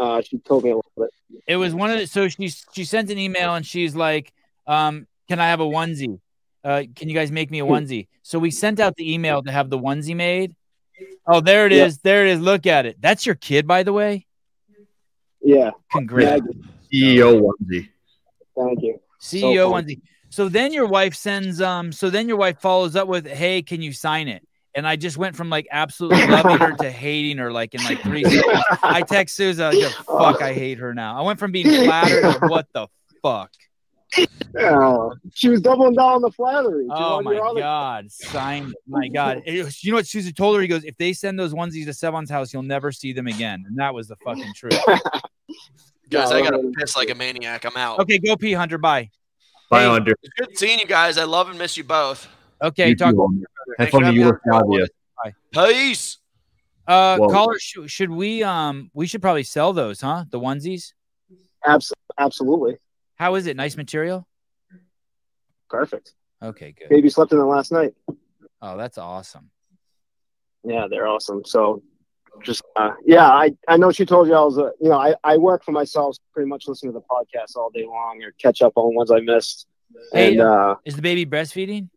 Speaker 15: uh, she told me a little bit.
Speaker 2: It was one of the so she she sent an email and she's like, um, can I have a onesie? Uh, can you guys make me a onesie? So we sent out the email to have the onesie made. Oh, there it is.
Speaker 15: Yeah.
Speaker 2: There it is. Look at it. That's your kid, by the way.
Speaker 15: Yeah.
Speaker 2: Congrats.
Speaker 1: CEO onesie.
Speaker 15: Thank you.
Speaker 2: CEO
Speaker 15: So
Speaker 2: onesie. So then your wife sends um so then your wife follows up with, Hey, can you sign it? And I just went from like absolutely loving her to hating her like in like three seconds. I text Susan, I go, fuck, I hate her now. I went from being flattered to what the fuck.
Speaker 15: Yeah, she was doubling down on the flattery. She
Speaker 2: Oh my god, sign it. My god. Was- you know what Susie told her? He goes, if they send those onesies to Sevan's house, you'll never see them again. And that was the fucking truth.
Speaker 4: Guys, I gotta piss like a maniac. I'm out.
Speaker 2: okay, go pee, Hunter. Bye.
Speaker 1: Bye,
Speaker 2: Hey,
Speaker 1: Hunter.
Speaker 4: Good seeing you guys. I love and miss you both.
Speaker 2: Okay,
Speaker 1: You
Speaker 2: talk.
Speaker 1: too, Hunter. Have fun
Speaker 4: for
Speaker 1: in
Speaker 4: having me on. Peace.
Speaker 2: Uh,
Speaker 1: Whoa.
Speaker 2: caller, should, should we um we should probably sell those, huh? The onesies.
Speaker 15: Abs- absolutely.
Speaker 2: How is it? Nice material.
Speaker 15: Perfect.
Speaker 2: Okay, good.
Speaker 15: Baby slept in it last night.
Speaker 2: Oh, that's awesome.
Speaker 15: Yeah, they're awesome. So just uh, yeah, I, I know she told you I was a you know, I, I work for myself, pretty much listen to the podcast all day long or catch up on ones I missed.
Speaker 2: Hey,
Speaker 15: and uh
Speaker 2: Is the baby breastfeeding?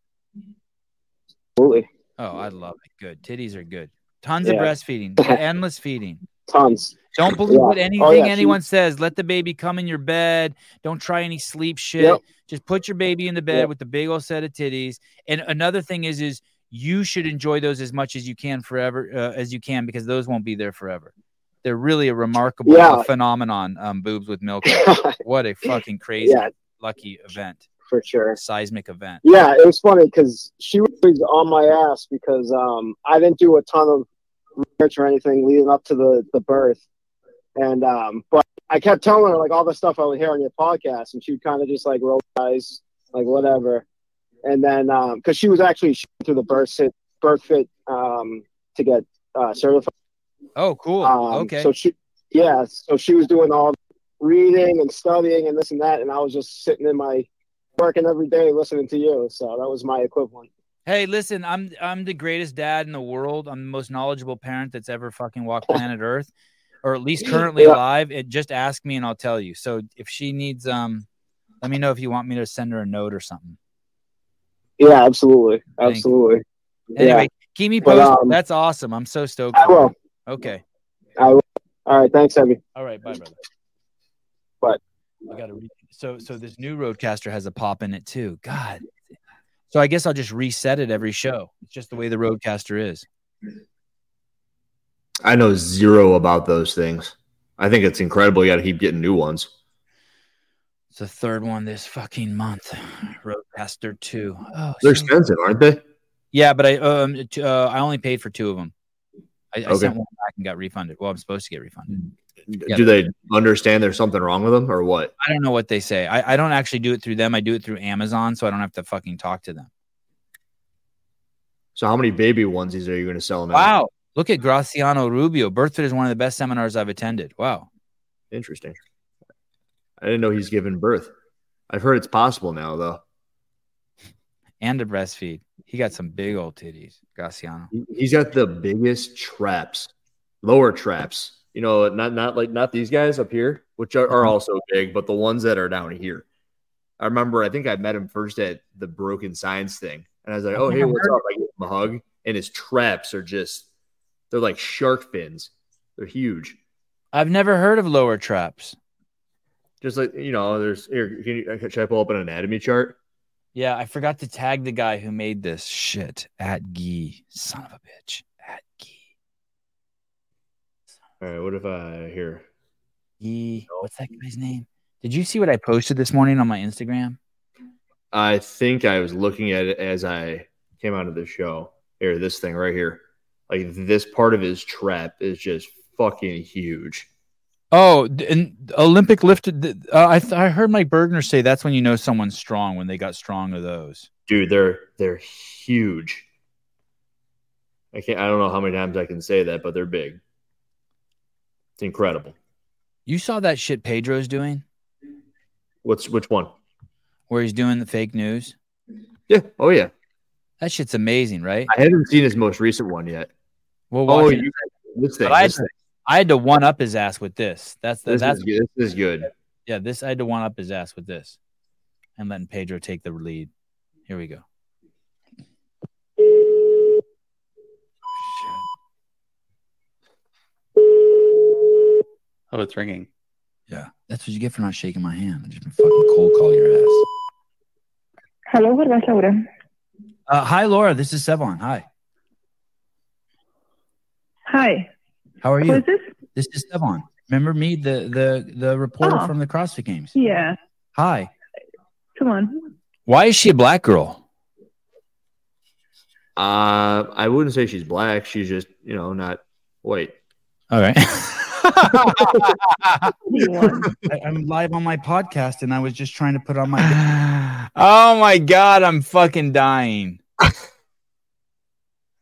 Speaker 15: absolutely
Speaker 2: Oh, I love it. Good. Titties are good. Tons of breastfeeding. endless feeding.
Speaker 15: Tons.
Speaker 2: Don't believe
Speaker 15: Yeah.
Speaker 2: what
Speaker 15: Oh,
Speaker 2: anything
Speaker 15: yeah, she-
Speaker 2: anyone says. Let the baby come in your bed. Don't try any sleep shit.
Speaker 15: Yep.
Speaker 2: Just put your baby in the bed
Speaker 15: Yep.
Speaker 2: with the big old set of titties. And another thing is, is you should enjoy those as much as you can forever, uh, as you can, because those won't be there forever. They're really a remarkable
Speaker 15: Yeah.
Speaker 2: phenomenon. Um, boobs with milk. what a fucking crazy,
Speaker 15: Yeah.
Speaker 2: lucky event,
Speaker 15: for sure.
Speaker 2: seismic event.
Speaker 15: Yeah, it was funny because she was on my ass because um, I didn't do a ton of research or anything leading up to the, the birth. And um, but I kept telling her like all the stuff I would hear on your podcast, and she would kind of just like roll eyes, like whatever. And then because she was actually through the BirthFit, birth fit um, to get uh, certified.
Speaker 2: Oh, cool.
Speaker 15: Um,
Speaker 2: okay.
Speaker 15: So she, yeah, so she was doing all reading and studying and this and that, and I was just sitting in my working every day listening to you. So that was my equivalent.
Speaker 2: Hey, listen, I'm I'm the greatest dad in the world. I'm the most knowledgeable parent that's ever fucking walked planet Earth, or at least currently
Speaker 15: Yeah.
Speaker 2: alive. It just ask me and I'll tell you. So if she needs um, let me know if you want me to send her a note or something.
Speaker 15: Yeah, absolutely,
Speaker 2: Thank you.
Speaker 15: absolutely.
Speaker 2: Anyway,
Speaker 15: yeah.
Speaker 2: keep me
Speaker 15: But,
Speaker 2: posted.
Speaker 15: um,
Speaker 2: That's awesome. I'm so stoked.
Speaker 15: I
Speaker 2: for you.
Speaker 15: will.
Speaker 2: Okay.
Speaker 15: I will. All right, thanks, Abby.
Speaker 2: All right. Bye, brother.
Speaker 15: But
Speaker 2: I got to read. So so this new RODECaster has a pop in it too. God. So I guess I'll just reset it every show. It's just the way the RODECaster is.
Speaker 1: I know zero about those things. I think it's incredible. You got to keep getting new ones.
Speaker 2: It's the third one this fucking month. RODECaster two. Oh,
Speaker 1: They're
Speaker 2: shit.
Speaker 1: expensive, aren't they?
Speaker 2: Yeah, but I um uh, I only paid for two of them. I, I
Speaker 1: Okay.
Speaker 2: sent one back and got refunded. Well, I'm supposed to get refunded. Yeah.
Speaker 1: Do they understand there's something wrong with them or what?
Speaker 2: I don't know what they say. I, I don't actually do it through them. I do it through Amazon, so I don't have to fucking talk to them.
Speaker 1: So how many baby onesies are you going to sell them?
Speaker 2: Wow. Look at Graciano Rubio. BirthFit is one of the best seminars I've attended. Wow.
Speaker 1: Interesting. I didn't know he's given birth. I've heard it's possible now, though.
Speaker 2: And to breastfeed. He got some big old titties, Graciano.
Speaker 1: He- He's got the biggest traps, lower traps. You know, not not like not these guys up here, which are, are mm-hmm. also big, but the ones that are down here. I remember, I think I met him first at the Broken Science thing, and I was like, "Oh, hey, what's up?" I give him a hug, and his traps are just—they're like shark fins. They're huge.
Speaker 2: I've never heard of lower traps.
Speaker 1: Just like you know, there's here. Can you, should I pull up an anatomy chart?
Speaker 2: Yeah, I forgot to tag the guy who made this shit at Gee. Son of a bitch. At Gee.
Speaker 1: All right, what if I here?
Speaker 2: Gee. What's that guy's name? Did you see what I posted this morning on my Instagram?
Speaker 1: I think I was looking at it as I came out of the show. Here, this thing right here. Like this part of his trap is just fucking huge.
Speaker 2: Oh, and Olympic lifted. Uh, I th- I heard Mike Bergener say that's when you know someone's strong when they got strong of those.
Speaker 1: Dude, they're they're huge. I can't I don't know how many times I can say that, but they're big. It's incredible.
Speaker 2: You saw that shit Pedro's doing,
Speaker 1: What's which one?
Speaker 2: where he's doing the fake news.
Speaker 1: Yeah. Oh yeah.
Speaker 2: That shit's amazing, right?
Speaker 1: I haven't seen his most recent one yet.
Speaker 2: Well,
Speaker 1: oh, you, this thing.
Speaker 2: But I had,
Speaker 1: This, thing.
Speaker 2: I had to one up his ass with this. That's the,
Speaker 1: This
Speaker 2: that's
Speaker 1: is good. This is good.
Speaker 2: yeah. This I had to one up his ass with this, and letting Pedro take the lead. Here we go.
Speaker 17: Oh, it's ringing.
Speaker 2: Yeah, that's what you get for not shaking my hand. I just been fucking cold call your ass.
Speaker 18: Hello, Vargas Laura.
Speaker 2: Uh, hi, Laura. This is Sevan. Hi.
Speaker 18: Hi.
Speaker 2: How are you?
Speaker 18: is this?
Speaker 2: This is Sevan. Remember me, the the the reporter
Speaker 18: Oh.
Speaker 2: from the CrossFit Games.
Speaker 18: Yeah.
Speaker 2: Hi.
Speaker 18: Come on.
Speaker 2: Why is she a black girl?
Speaker 1: Uh I wouldn't say she's black. She's just, you know, not white.
Speaker 2: All right. I, I'm live on my podcast, and I was just trying to put on my. oh my god! I'm fucking dying.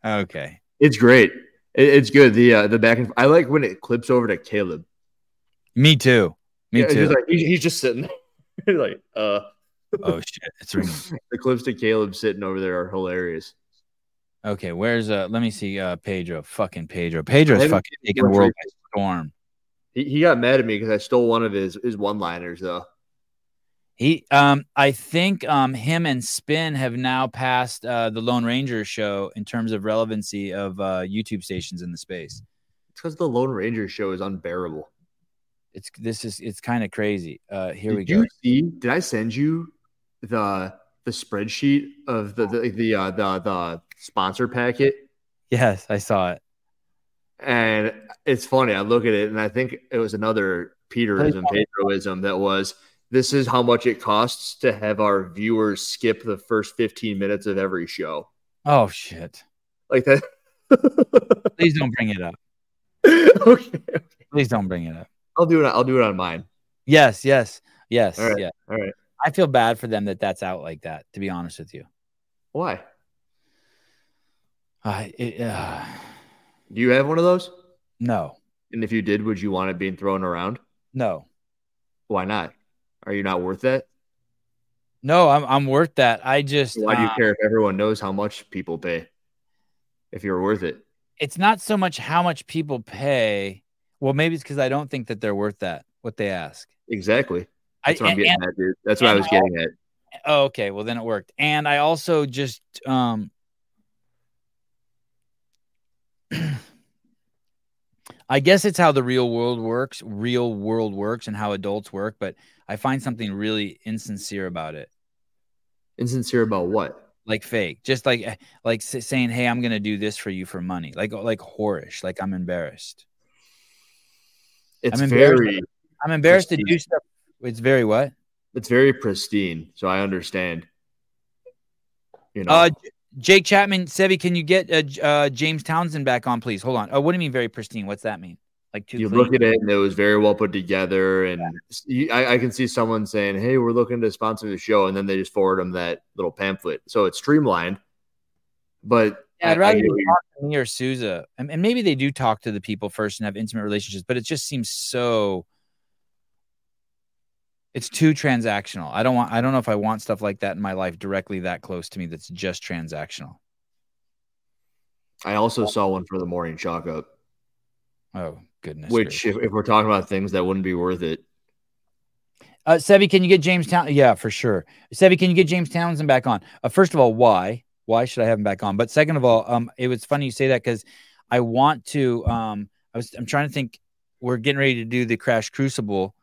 Speaker 2: Okay.
Speaker 1: It's great. It, it's good. The uh, the back and I like when it clips over to Caleb.
Speaker 2: Me too. Me
Speaker 1: Yeah,
Speaker 2: too.
Speaker 1: just like, he's, he's just sitting there. Like, uh
Speaker 2: oh shit! It's ringing.
Speaker 1: the clips to Caleb sitting over there are hilarious.
Speaker 2: Okay, where's uh? Let me see. Uh, Pedro. Fucking Pedro. Pedro's fucking taking the world by storm.
Speaker 1: He, he got mad at me because I stole one of his his one liners though.
Speaker 2: He, um, I think, um, him and Spin have now passed uh, the Lone Ranger show in terms of relevancy of uh, YouTube stations in the space.
Speaker 1: It's because the Lone Ranger show is unbearable.
Speaker 2: It's this is it's kind of crazy. Uh, here
Speaker 1: did
Speaker 2: we go.
Speaker 1: you see? Did I send you the the spreadsheet of the the the uh, the, the sponsor packet?
Speaker 2: Yes, I saw it.
Speaker 1: And it's funny. I look at it and I think it was another Peterism, Pedroism that was this is how much it costs to have our viewers skip the first 15 minutes of every show.
Speaker 2: Oh shit!
Speaker 1: Like that.
Speaker 2: Please don't bring it up.
Speaker 1: okay.
Speaker 2: Please don't bring it up.
Speaker 1: I'll do it. I'll do it on mine.
Speaker 2: Yes, yes, yes,
Speaker 1: All right.
Speaker 2: yeah.
Speaker 1: All right.
Speaker 2: I feel bad for them that that's out like that. To be honest with you,
Speaker 1: Why?
Speaker 2: uh, it, uh,
Speaker 1: Do you have one of those?
Speaker 2: no,
Speaker 1: And if you did, would you want it being thrown around?
Speaker 2: no,
Speaker 1: Why not? Are you not worth that?
Speaker 2: no. I'm I'm worth that. I just
Speaker 1: Why do you
Speaker 2: uh,
Speaker 1: care if everyone knows how much people pay? If you're worth it.
Speaker 2: It's not so much how much people pay. Well, maybe it's because I don't think that they're worth that. What they ask.
Speaker 1: Exactly.
Speaker 2: I-
Speaker 1: That's what I'm
Speaker 2: and-
Speaker 1: getting at, dude. That's what I was getting at.
Speaker 2: Oh, okay. Well, then it worked. And I also just um I guess it's how the real world works, real world works and how adults work, but I find something really insincere about it.
Speaker 1: Insincere about what?
Speaker 2: Like fake. Just like eh, like saying, "Hey, I'm to do this for you for money." Like like whorish, like I'm embarrassed.
Speaker 1: It's
Speaker 2: I'm embarrassed.
Speaker 1: very
Speaker 2: I'm embarrassed to do stuff. It's very what?
Speaker 1: It's very pristine, so I understand. You know,
Speaker 2: Uh, Jake Chapman, Sevi, can you get uh, uh, James Townsend back on, please? Hold on. Oh, what do you mean very pristine? What's that mean? Like too
Speaker 1: you
Speaker 2: clean?
Speaker 1: look at it and it was very well put together, and you- I, I can see someone saying, "Hey, we're looking to sponsor the show," and then they just forward them that little pamphlet, so it's streamlined. But
Speaker 2: Yeah, I'd
Speaker 1: I- I
Speaker 2: rather
Speaker 1: get
Speaker 2: you
Speaker 1: what you're-
Speaker 2: talk to me or Souza, and, and maybe they do talk to the people first and have intimate relationships, but it just seems so It's too transactional. I don't want. I don't know if I want stuff like that in my life directly that close to me. That's just transactional.
Speaker 1: I also saw one for the morning chalk up,
Speaker 2: Oh goodness.
Speaker 1: which, if, if we're talking about things that wouldn't be worth it,
Speaker 2: Uh, Sevy, can you get James Town? Yeah, for sure. Sevy, can you get James Townsend back on? Uh, first of all, why? Why should I have him back on? But second of all, um, it was funny you say that because I want to. Um, I was. I'm trying to think. We're getting ready to do the Crash Crucible,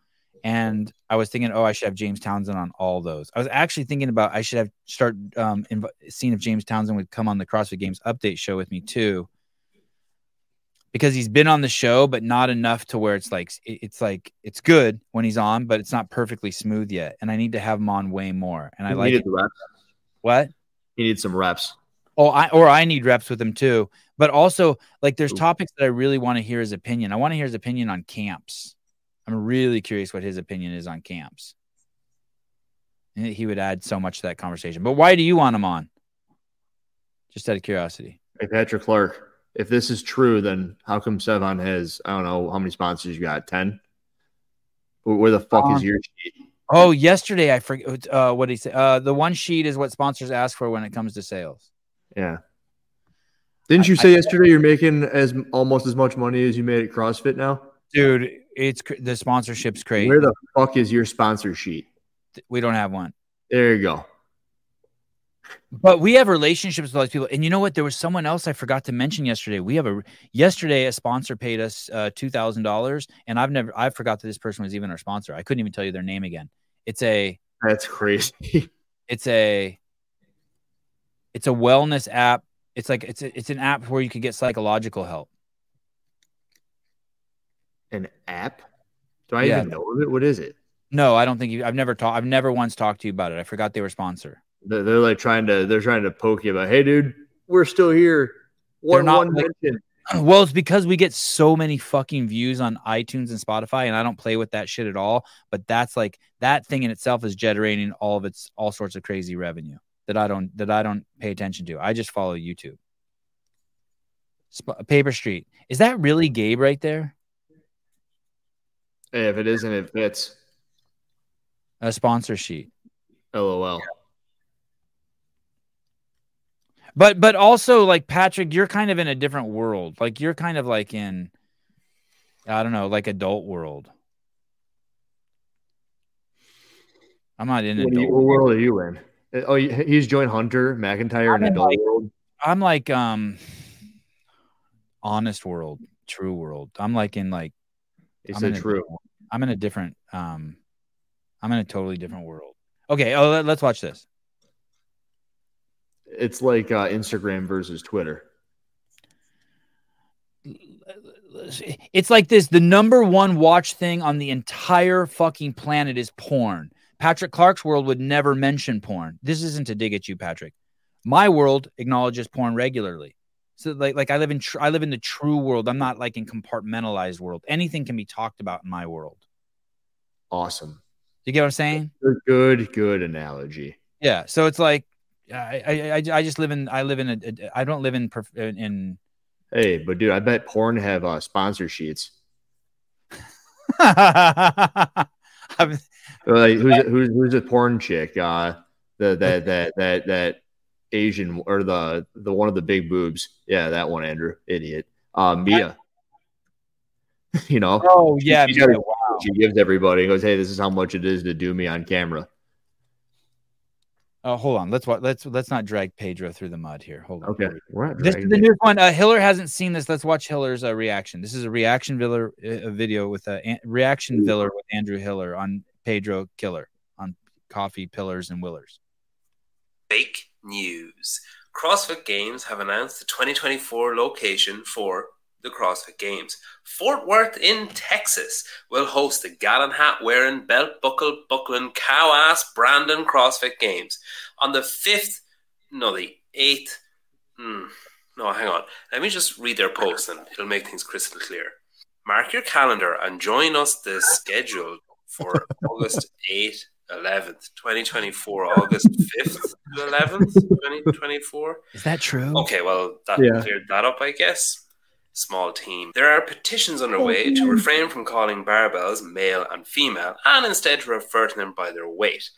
Speaker 2: and I was thinking, oh, I should have James Townsend on all those. I was actually thinking about I should have start um inv- seeing if James Townsend would come on the CrossFit Games update show with me too. Because he's been on the show, but not enough to where it's like it- it's like it's good when he's on, but it's not perfectly smooth yet. And I need to have him on way more. And I like it.
Speaker 1: the reps.
Speaker 2: what?
Speaker 1: He needs some reps.
Speaker 2: Oh, I or I need reps with him too. But also, like, there's topics that I really want to hear his opinion. I want to hear his opinion on camps. I'm really curious what his opinion is on camps. He would add so much to that conversation. But why do you want him on? Just out of curiosity.
Speaker 1: Hey, Patrick Clark, if this is true, then how come Sevan has, I don't know, how many sponsors you got? 10? Where where the fuck
Speaker 2: Um,
Speaker 1: is your sheet?
Speaker 2: Oh, yesterday I forget uh, what he said. Uh, the one sheet is what sponsors ask for when it comes to sales.
Speaker 1: Yeah. Didn't you say yesterday you're making as almost as much money as you made at CrossFit now?
Speaker 2: Dude, it's cr- the sponsorship's crazy.
Speaker 1: Where the fuck is your sponsor sheet?
Speaker 2: We don't have one.
Speaker 1: There you go.
Speaker 2: But we have relationships with all these people. And you know what? There was someone else I forgot to mention yesterday. We have a yesterday a sponsor paid us uh, two thousand dollars, and I've never I forgot that this person was even our sponsor. I couldn't even tell you their name again. It's a
Speaker 1: That's crazy.
Speaker 2: it's a it's a wellness app. It's like it's a, it's an app where you could get psychological help.
Speaker 1: An app? Do I
Speaker 2: Yeah.
Speaker 1: even know of it? What is it?
Speaker 2: No, I don't think you. I've never talked. I've never once talked to you about it. I forgot they were sponsor.
Speaker 1: They're, they're like trying to they're trying to poke you about, hey dude, we're still here. One
Speaker 2: not
Speaker 1: one mention.
Speaker 2: Well, it's because we get so many fucking views on iTunes and Spotify, and I don't play with that shit at all. But that's like that thing in itself is generating all of its all sorts of crazy revenue that I don't that I don't pay attention to. I just follow YouTube. Sp- Paper Street is that really Gabe right there?
Speaker 1: Hey, if it isn't, it fits.
Speaker 2: A sponsor sheet.
Speaker 1: LOL.
Speaker 2: But but also like Patrick, you're kind of in a different world. Like you're kind of like in I don't know, like adult world. I'm not in
Speaker 1: What,
Speaker 2: adult.
Speaker 1: what world are you in? Oh, he's joined Hunter McIntyre in
Speaker 2: I'm in,
Speaker 1: adult
Speaker 2: like-
Speaker 1: world.
Speaker 2: I'm like um honest world, true world. I'm like in like
Speaker 1: He
Speaker 2: I'm a
Speaker 1: true.
Speaker 2: different- I'm in a different um I'm in a totally different world. Okay, oh let, let's watch this.
Speaker 1: It's like uh, Instagram versus Twitter.
Speaker 2: It's like this the number one watch thing on the entire fucking planet is porn. Patrick Clark's world would never mention porn. This isn't to dig at you, Patrick. My world acknowledges porn regularly. So like like I live in tr- I live in the true world. I'm not like in compartmentalized world. Anything can be talked about in my world.
Speaker 1: Awesome.
Speaker 2: You get what I'm saying?
Speaker 1: Good, good, analogy.
Speaker 2: Yeah. So it's like I I, I, I just live in I live in a, a I don't live in in
Speaker 1: Hey, but dude, I bet porn have uh, sponsor sheets. Like who's who's who's a porn chick? Uh, the that that that that Asian or the the one of the big boobs. Yeah, that one, Andrew, idiot. Uh, Mia. you know.
Speaker 2: Oh yeah,
Speaker 1: she,
Speaker 2: Mia,
Speaker 1: goes-
Speaker 2: wow.
Speaker 1: she gives everybody and goes, "Hey, this is how much it is to do me on camera."
Speaker 2: Oh, hold on. Let's wa- let's let's not drag Pedro through the mud here. Hold on.
Speaker 1: Okay, we're
Speaker 2: This is the new one. Uh, Hiller hasn't seen this. Let's watch Hiller's uh, reaction. This is a reaction Viller uh, video with a an- reaction Viller with Andrew Hiller on Pedro Killer on Coffee Pillars and Willers.
Speaker 17: Fake news. CrossFit Games have announced the 2024 location for the CrossFit Games. Fort Worth in Texas will host the gallon hat wearing, belt buckle buckling, cow ass Brandon CrossFit Games on the 5th, no, the 8th. Hmm, no, hang on. Let me just read their post and it'll make things crystal clear. Mark your calendar and join us the schedule for August 8th, 11th, 2024, August 5th to 11th, 2024.
Speaker 2: Is that true?
Speaker 17: Okay, well, that
Speaker 1: Yeah.
Speaker 17: cleared that up, I guess. small team. There are petitions underway to refrain from calling barbells male and female and instead to refer to them by their weight.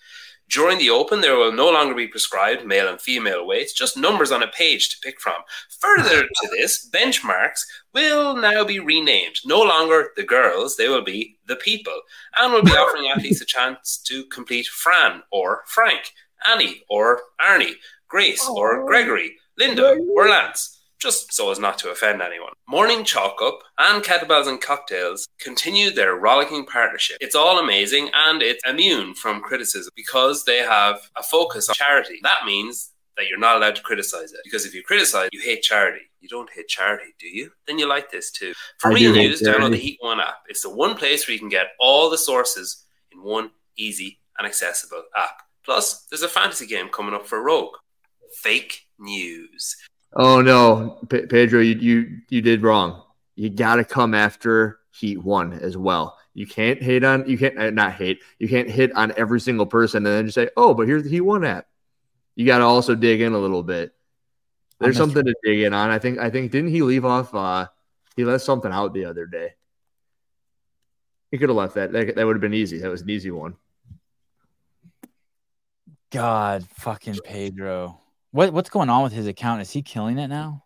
Speaker 17: During the Open, there will no longer be prescribed male and female weights, just numbers on a page to pick from. Further to this, benchmarks will now be renamed. No longer the girls, they will be the people, and will be offering athletes a chance to complete Fran or Frank, Annie or Arnie, Grace or Gregory, Linda or Lance just so as not to offend anyone. Morning Chalk Up and Kettlebells and Cocktails continue their rollicking partnership. It's all amazing and it's immune from criticism because they have a focus on charity. That means that you're not allowed to criticize it because if you criticize, you hate charity. You don't hate charity, do you? Then you like this too. For
Speaker 1: I
Speaker 17: real news, download the Heat One app. It's the one place where you can get all the sources in one easy and accessible app. Plus, there's a fantasy game coming up for Rogue. Fake news.
Speaker 1: Oh no, Pe- Pedro, you, you you did wrong. You got to come after Heat One as well. You can't hate on you can't uh, not hate. You can't hit on every single person and then just say, "Oh, but here's the Heat One app." You got to also dig in a little bit. There's something to dig in on. I think I think didn't he leave off? uh He left something out the other day. He could have left that. That, that would have been easy. That was an easy one.
Speaker 2: God, fucking Pedro. What what's going on with his account? Is he killing it now?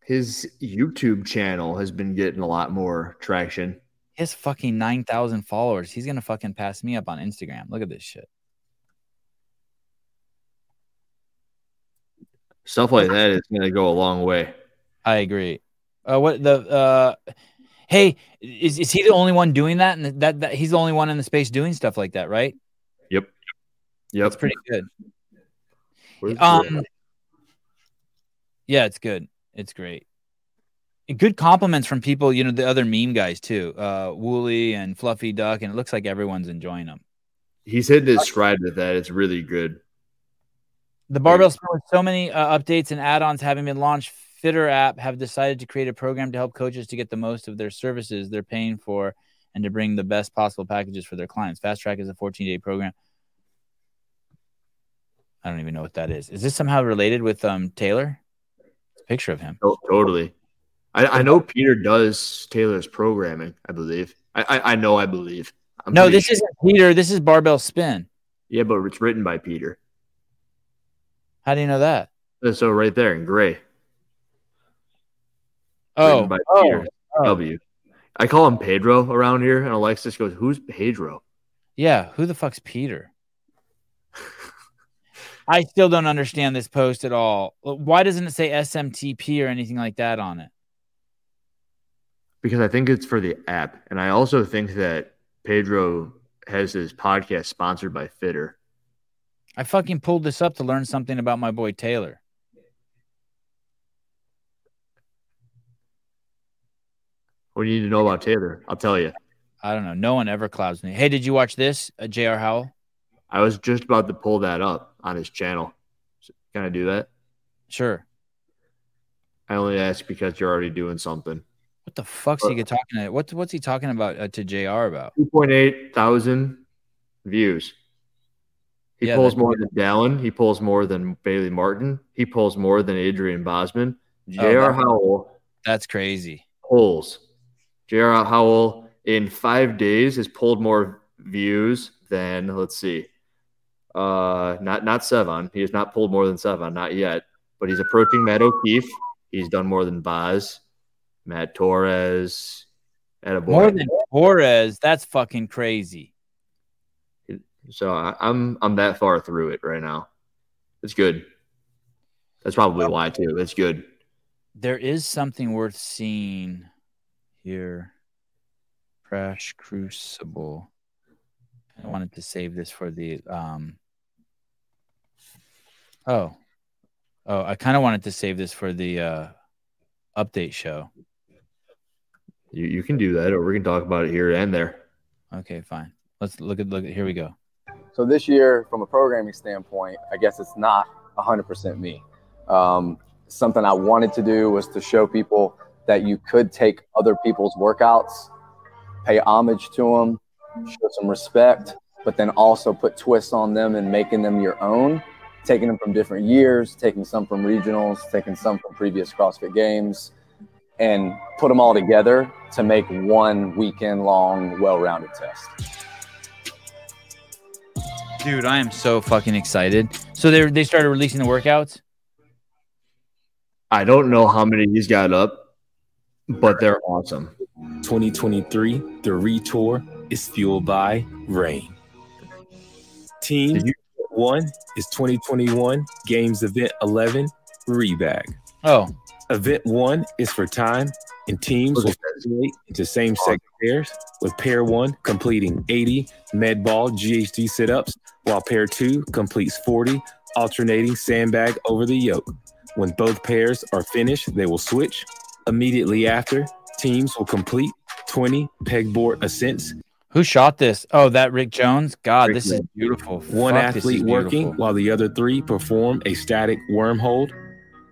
Speaker 1: His YouTube channel has been getting a lot more traction.
Speaker 2: Has fucking nine thousand followers. He's gonna fucking pass me up on Instagram. Look at this shit.
Speaker 1: Stuff like that is going to go a long way.
Speaker 2: I agree. Uh, what the uh, hey, is, is he the only one doing that? And that, that he's the only one in the space doing stuff like that, right?
Speaker 1: Yep. Yep.
Speaker 2: That's pretty good.
Speaker 1: Where's
Speaker 2: Um,
Speaker 1: the-
Speaker 2: yeah, it's good. It's great. Good compliments from people, you know, the other meme guys too, uh, Wooly and Fluffy Duck, and it looks like everyone's enjoying them.
Speaker 1: He's hitting his stride with that. It's really good.
Speaker 2: The barbell spin with so many uh, updates and add-ons having been launched, Fitter app have decided to create a program to help coaches to get the most of their services they're paying for and to bring the best possible packages for their clients. Fast Track is a 14-day program. I don't even know what that is. Is this somehow related with um Taylor? A picture of him.
Speaker 1: To- totally. I, I know Peter does Taylor's programming. I believe. I I, I know. I believe. I'm
Speaker 2: no, this
Speaker 1: sure.
Speaker 2: isn't Peter. This is Barbell Spin.
Speaker 1: Yeah, but it's written by Peter.
Speaker 2: How do you know that?
Speaker 1: Uh, So right there in gray.
Speaker 2: Oh,
Speaker 1: by
Speaker 2: oh,
Speaker 1: Peter
Speaker 2: oh.
Speaker 1: W. I call him Pedro around here, and Alexis goes, "Who's Pedro?"
Speaker 2: Yeah, who the fuck's Peter? I still don't understand this post at all. Why doesn't it say SMTP or anything like that on it?
Speaker 1: Because I think it's for the app, and I also think that Pedro has his podcast sponsored by Fitter.
Speaker 2: I fucking pulled this up to learn something about my boy Taylor.
Speaker 1: What do you need to know about Taylor? I'll tell you.
Speaker 2: I don't know. No one ever clouds me. Hey, did you watch this? Uh, J.R. Howell?
Speaker 1: I was just about to pull that up on his channel. Can I do that?
Speaker 2: Sure.
Speaker 1: I only ask because you're already doing something.
Speaker 2: What the fuck's he talking to? What's what's he talking about uh, to Jr. about?
Speaker 1: 2.8 thousand views. He
Speaker 2: Yeah,
Speaker 1: pulls more than Dallin. He pulls more than Bailey Martin. He pulls more than Adrian Bozman. J.R.
Speaker 2: Oh,
Speaker 1: Howell
Speaker 2: That's crazy.
Speaker 1: pulls. J.R. Howell in five days has pulled more views than let's see. Uh not not Sevan. He has not pulled more than Sevan, not yet. But he's approaching Matt O'Keefe. He's done more than Boz, Matt Torres, and a boy.
Speaker 2: More than Torres. That's fucking crazy.
Speaker 1: So I, I'm I'm that far through it right now. It's good. That's probably why too. It's good.
Speaker 2: There is something worth seeing here. Crash Crucible. I wanted to save this for the um Oh. Oh, I kind of wanted to save this for the uh update show.
Speaker 1: You you can do that, or we can talk about it here and there.
Speaker 2: Okay, fine. Let's look at look at here we go.
Speaker 19: So this year, from a programming standpoint, I guess it's not 100% me. Um, something I wanted to do was to show people that you could take other people's workouts, pay homage to them, show some respect, but then also put twists on them and making them your own. Taking them from different years, taking some from regionals, taking some from previous CrossFit games, and put them all together to make one weekend long, well rounded test.
Speaker 2: Dude, I am so fucking excited. So they they started releasing the workouts.
Speaker 1: I don't know how many he's got up, but they're awesome.
Speaker 20: 2023, the retour is fueled by rain. Team one is 2021 Games Event 11 Rebag.
Speaker 2: Oh.
Speaker 20: Event one is for time, and teams will graduate into same sex pairs, with pair one completing 80 med ball GHD sit ups, while pair two completes 40 alternating sandbag over the yoke. When both pairs are finished, they will switch. Immediately after, teams will complete 20 pegboard ascents.
Speaker 2: Who shot this? Oh, that Rick Jones. God, this is beautiful.
Speaker 20: One
Speaker 2: Fuck,
Speaker 20: athlete
Speaker 2: is
Speaker 20: working
Speaker 2: beautiful.
Speaker 20: while the other three perform a static worm hold.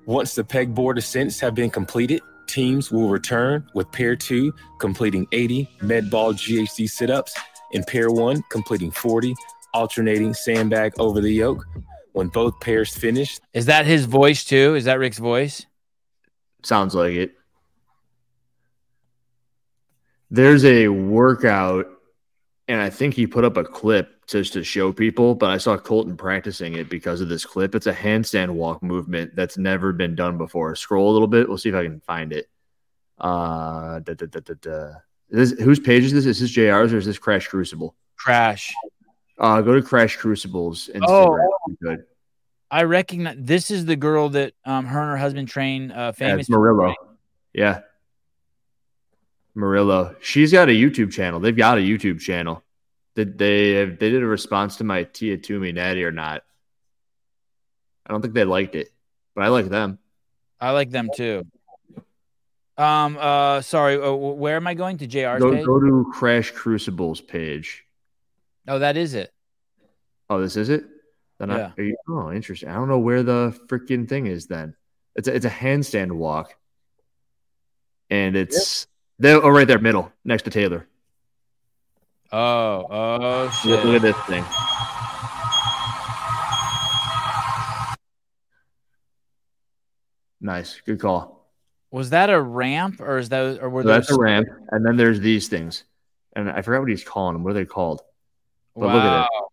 Speaker 20: Once the pegboard ascents have been completed, teams will return with pair two completing 80 med ball GHD sit ups and pair one completing 40 alternating sandbag over the yoke. When both pairs finish,
Speaker 2: Is that his voice too? Is that Rick's voice?
Speaker 1: Sounds like it. There's a workout, and I think he put up a clip just to show people, but I saw Colten practicing it because of this clip. It's a handstand walk movement that's never been done before. Scroll a little bit. We'll see if I can find it. Uh, da, da, da, da, da. This, whose page is this? Is this JR's or is this Crash Crucible?
Speaker 2: Crash.
Speaker 1: Uh, go to Crash Crucible's Instagram.
Speaker 2: Oh.
Speaker 1: could.
Speaker 2: I recognize this is the girl that um her and her husband train uh
Speaker 1: Yeah,
Speaker 2: famous
Speaker 1: it's Murillo. Yeah. Murillo. She's got a YouTube channel. They've got a YouTube channel. Did they have, they did a response to my Tia Toomey Natty or not? I don't think they liked it, but I like them.
Speaker 2: I like them too. Um uh sorry, uh, where am I going to JR's
Speaker 1: Go,
Speaker 2: page?
Speaker 1: go to Crash Crucibles page.
Speaker 2: Oh, that is it.
Speaker 1: Oh, this is it? Then I-
Speaker 2: Yeah.
Speaker 1: are you, oh, interesting. I don't know where the freaking thing is then. It's a, it's a handstand walk. And it's there, oh, right there, middle, next to Taylor.
Speaker 2: Oh, oh shit.
Speaker 1: look at this thing. Nice. Good call.
Speaker 2: Was that a ramp or is that or were
Speaker 1: So that's a ramp. And then there's these things. And I forgot what he's calling them. What are they called? But look at it.
Speaker 2: Wow.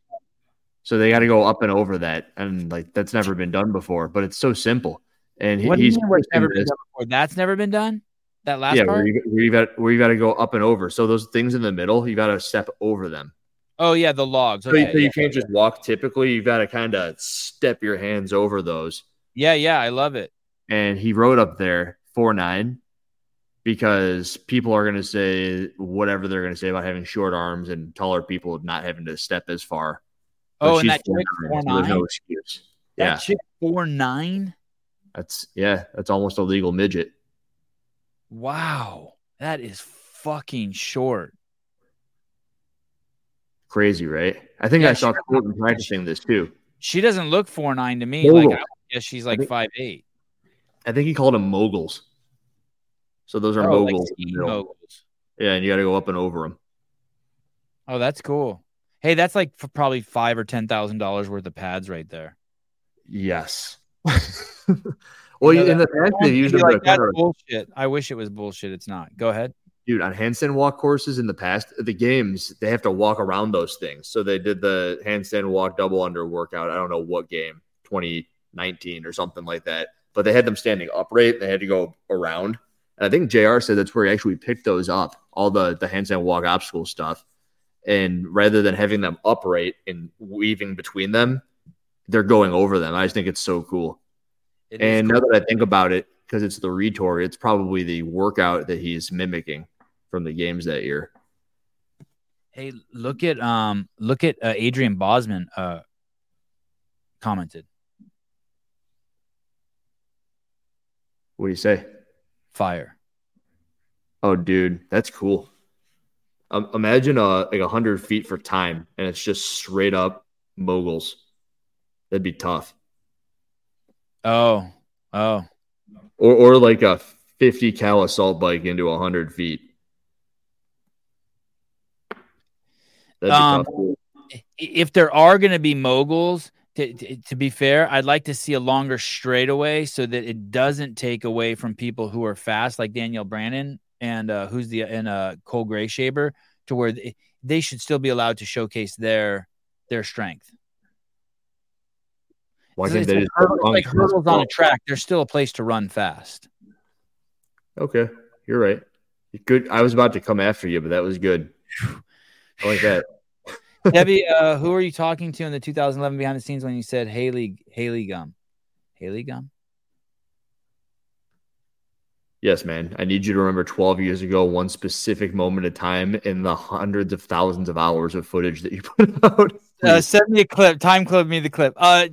Speaker 1: So they got to go up and over that. And like that's never been done before, but it's so simple. And he,
Speaker 2: What do you
Speaker 1: he's
Speaker 2: mean where it's
Speaker 1: posting
Speaker 2: never been
Speaker 1: this-
Speaker 2: done before? That's never been done? That last
Speaker 1: yeah,
Speaker 2: part?
Speaker 1: where you, where you got where you got to go up and over. So those things in the middle, you got to step over them.
Speaker 2: Oh yeah, the logs.
Speaker 1: So, you- so you
Speaker 2: yeah.
Speaker 1: can't just walk typically. You've got to kind of step your hands over those.
Speaker 2: yeah, yeah, I love it.
Speaker 1: And he wrote up there four nine because people are going to say whatever they're going to say about having short arms and taller people not having to step as far. But
Speaker 2: Oh, and that chick
Speaker 1: 4'9", so there's no excuse.
Speaker 2: That
Speaker 1: yeah,
Speaker 2: chick four nine?
Speaker 1: that's yeah, that's almost a legal midget.
Speaker 2: Wow. That is fucking short.
Speaker 1: Crazy, right? I think
Speaker 2: Yeah,
Speaker 1: I saw Colten practicing this too.
Speaker 2: She doesn't look four nine to me.
Speaker 1: Mogul.
Speaker 2: Like I guess she's like
Speaker 1: think-
Speaker 2: five eight.
Speaker 1: I think he called them moguls. So those are
Speaker 2: Oh, like
Speaker 1: moguls. in the
Speaker 2: ski
Speaker 1: middle.
Speaker 2: moguls.
Speaker 1: Yeah, and you got to go up and over them.
Speaker 2: Oh, that's cool. Hey, that's like probably five or ten thousand dollars worth of pads right there.
Speaker 1: Yes. well,
Speaker 2: You know
Speaker 1: in the past
Speaker 2: I
Speaker 1: they've used them
Speaker 2: like that's bullshit. I wish it was bullshit. It's not. Go ahead.
Speaker 1: dude on handstand walk courses in the past the games they have to walk around those things so they did the handstand walk double under workout i don't know what game 2019 or something like that but they had them standing upright they had to go around and i think jr said that's where he actually picked those up all the the handstand walk obstacle stuff and rather than having them upright and weaving between them they're going over them i just think it's so cool
Speaker 2: It
Speaker 1: and
Speaker 2: cool.
Speaker 1: now that I think about it, because it's the retour, it's probably the workout that he's mimicking from the games that year.
Speaker 2: Hey, look at um, look at uh, Adrian Bozman uh commented.
Speaker 1: What do you say?
Speaker 2: Fire.
Speaker 1: Oh, dude, that's cool. Um, imagine uh, like a hundred feet for time, and it's just straight up moguls. That'd be tough.
Speaker 2: Oh, oh,
Speaker 1: Or or like a fifty cal assault bike into a hundred feet.
Speaker 2: Um, if there are going to be moguls, to, to, to be fair, I'd like to see a longer straightaway so that it doesn't take away from people who are fast, like Danielle Brandon and uh, who's the and uh, Cole Greashaber, to where they, they should still be allowed to showcase their their strength.
Speaker 1: Why
Speaker 2: It's
Speaker 1: they
Speaker 2: like,
Speaker 1: just
Speaker 2: hurdle-
Speaker 1: run
Speaker 2: like hurdles on a track. There's still a place to run fast.
Speaker 1: Okay, you're right. Good. I was about to come after you, but that was good. I like that.
Speaker 2: Debbie, uh, who are you talking to in the 2011 behind the scenes when you said Haley Haley Gum? Haley Gum.
Speaker 1: Yes, man. I need you to remember 12 years ago, one specific moment of time in the hundreds of thousands of hours of footage that you put out.
Speaker 2: Uh, send me a clip. Time clip me the clip. Uh,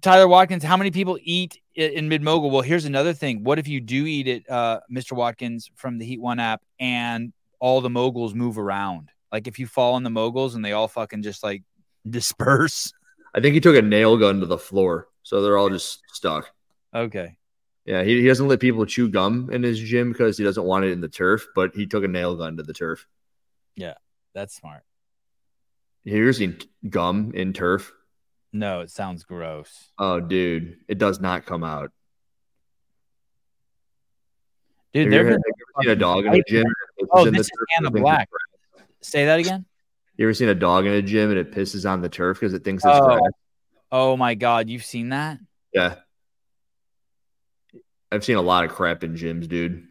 Speaker 2: Tyler Watkins, how many people eat in mid mogul? Well, here's another thing. What if you do eat it, uh, Mr. Watkins, from the Heat One app, and all the moguls move around? Like if you fall on the moguls and they all fucking just like disperse.
Speaker 1: I think he took a nail gun to the floor, so they're all just stuck.
Speaker 2: Okay.
Speaker 1: Yeah, he, he doesn't let people chew gum in his gym because he doesn't want it in the turf, but he took a nail gun to the turf.
Speaker 2: Yeah, that's smart.
Speaker 1: Have you ever seen gum in turf?
Speaker 2: No, it sounds gross.
Speaker 1: Oh, dude, it does not come out.
Speaker 2: Dude, there
Speaker 1: you ever,
Speaker 2: been
Speaker 1: have you ever seen a dog in a gym?
Speaker 2: Oh,
Speaker 1: pisses in the
Speaker 2: this is Anna
Speaker 1: because it thinks
Speaker 2: Black. Say that again.
Speaker 1: You ever seen a dog in a gym and it pisses on the turf because it thinks it's
Speaker 2: Oh.
Speaker 1: grass?
Speaker 2: Oh my god, you've seen that?
Speaker 1: Yeah. I've seen a lot of crap in gyms, dude.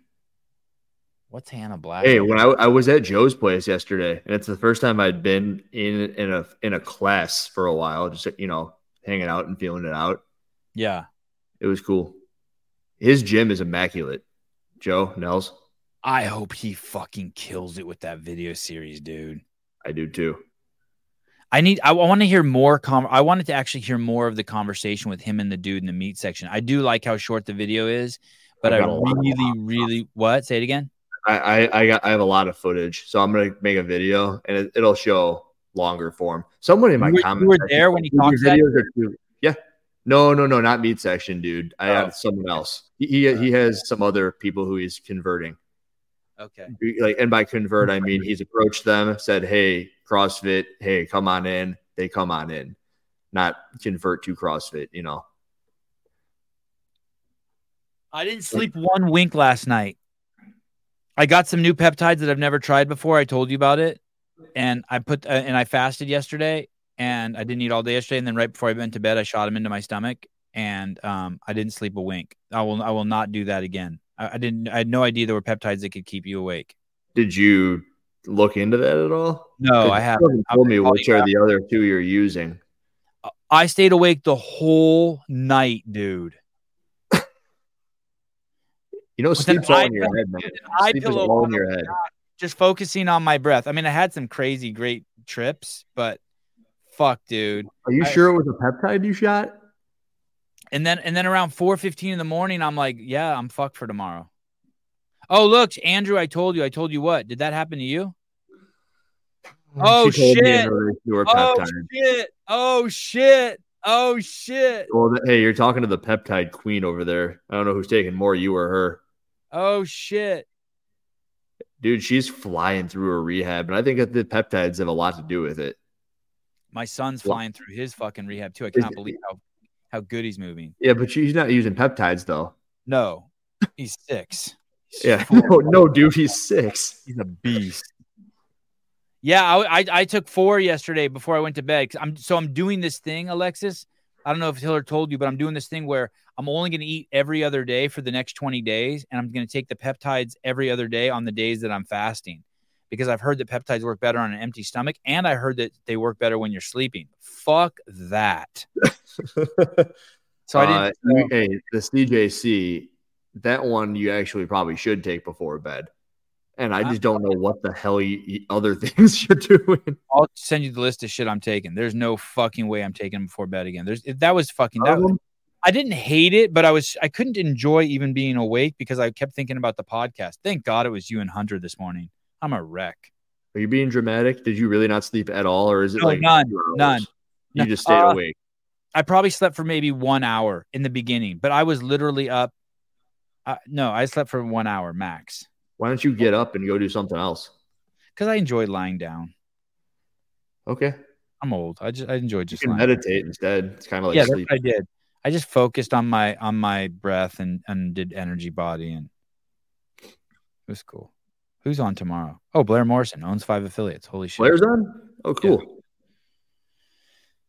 Speaker 2: What's Hannah Black?
Speaker 1: Hey, when I, I was at Joe's place yesterday, and it's the first time I'd been in in a in a class for a while, just you know, hanging out and feeling it out.
Speaker 2: Yeah.
Speaker 1: It was cool. His gym is immaculate. Joe Nels,
Speaker 2: I hope he fucking kills it with that video series, dude.
Speaker 1: I do too.
Speaker 2: I need. I, want to hear more. Com- I wanted to actually hear more of the conversation with him and the dude in the meat section. I do like how short the video is, but I
Speaker 1: I've got a lot of
Speaker 2: really, really. What? Say it again.
Speaker 1: I, I I got I have a lot of footage, so I'm gonna make a video and it, it'll show longer form. Someone in my
Speaker 2: You were- you were there when he talked that?"
Speaker 1: too-" Yeah, no, no, no, not meat section, dude. I
Speaker 2: Oh.
Speaker 1: have someone else. He, he he has some other people who he's converting.
Speaker 2: Okay.
Speaker 1: Like, and by convert, I mean he's approached them, said, "Hey, CrossFit, hey, come on in." They come on in, not convert to CrossFit. You know.
Speaker 2: I didn't sleep one wink last night. I got some new peptides that I've never tried before. I told you about it, and I put uh, and I fasted yesterday, and I didn't eat all day yesterday. And then right before I went to bed, I shot them into my stomach, and um, I didn't sleep a wink. I will I will not do that again. I, I didn't. I had no idea there were peptides that could keep you awake.
Speaker 1: Did you look into that at all?
Speaker 2: No, I haven't.
Speaker 1: haven't told me which are the other two you're using.
Speaker 2: I stayed awake the whole night, dude.
Speaker 1: You know, sleep's all in your head, man. Sleep is all in your head.
Speaker 2: just focusing on my breath. I mean, I had some crazy great trips, but fuck, dude.
Speaker 1: Are you
Speaker 2: I-
Speaker 1: sure it was a peptide you shot?
Speaker 2: And then and then around four fifteen in the morning, I'm like, yeah, I'm fucked for tomorrow. Oh, look, Andrew, I told you. I told you what? Did that happen to you? Mm, oh
Speaker 1: She told
Speaker 2: shit!
Speaker 1: relation to her
Speaker 2: Oh shit! Oh shit! Oh shit!
Speaker 1: Well, hey, you're talking to the peptide queen over there. I don't know who's taking more, you or her.
Speaker 2: Oh shit!
Speaker 1: Dude, she's flying through her rehab, and I think that the peptides have a lot to do with it.
Speaker 2: My son's
Speaker 1: Well-
Speaker 2: flying through his fucking rehab too. I
Speaker 1: Is
Speaker 2: cannot believe how how good he's moving.
Speaker 1: Yeah, but she's not using peptides though.
Speaker 2: No, he's six.
Speaker 1: Yeah, no, no, dude, he's six.
Speaker 2: He's a beast. Yeah, I, I I took four yesterday before I went to bed. I'm so I'm doing this thing, Alexis. I don't know if Hiller told you, but I'm doing this thing where I'm only going to eat every other day for the next 20 days, and I'm going to take the peptides every other day on the days that I'm fasting, because I've heard that peptides work better on an empty stomach, and I heard that they work better when you're sleeping. Fuck that. So I
Speaker 1: Uh,
Speaker 2: didn't.
Speaker 1: hey, the CJC, that one you actually probably should take before bed. And I just don't know what the hell you, other things you're doing.
Speaker 2: I'll send you the list of shit I'm taking. There's no fucking way I'm taking them before bed again. There's that was fucking that.
Speaker 1: Um,
Speaker 2: I didn't hate it, but I was I couldn't enjoy even being awake because I kept thinking about the podcast. Thank God it was you and Hunter this morning. I'm a wreck.
Speaker 1: Are you being dramatic? Did you really not sleep at all, or is it
Speaker 2: No,
Speaker 1: like
Speaker 2: none, none.
Speaker 1: You just stayed
Speaker 2: uh,
Speaker 1: awake.
Speaker 2: I probably slept for maybe one hour in the beginning, but I was literally up. Uh, no, I slept for one hour max
Speaker 1: Why don't you get up and go do something else?
Speaker 2: because I enjoy lying down.
Speaker 1: Okay.
Speaker 2: I'm old. I just I enjoy just
Speaker 1: meditate instead. It's kind of like
Speaker 2: yeah,
Speaker 1: sleep.
Speaker 2: I did. I just focused on my on my breath and and did energy body and it was cool. Who's on tomorrow? Oh, Blair Morrison owns five affiliates. Holy shit.
Speaker 1: Blair's on. Oh, cool.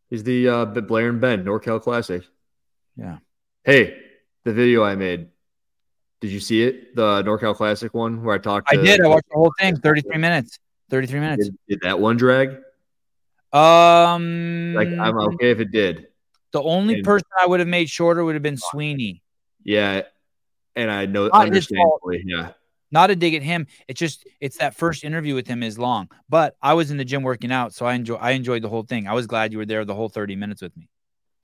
Speaker 1: He's the uh, Blair and Ben NorCal Classic.
Speaker 2: Yeah.
Speaker 1: Hey, the video I made. Did you see it? The NorCal Classic one where I talked.
Speaker 2: I did. I watched the whole thing. 33 minutes. 33 minutes.
Speaker 1: Did, did that one drag?
Speaker 2: Um
Speaker 1: Like I'm okay if it did.
Speaker 2: the only
Speaker 1: And-
Speaker 2: person I would have made shorter would have been Sweeney.
Speaker 1: Yeah, and I know
Speaker 2: Not
Speaker 1: understandably. Yeah,
Speaker 2: Not a dig at him. It's just it's that first interview with him is long. But I was in the gym working out, so I enjoy I enjoyed the whole thing. I was glad you were there the whole 30 minutes with me.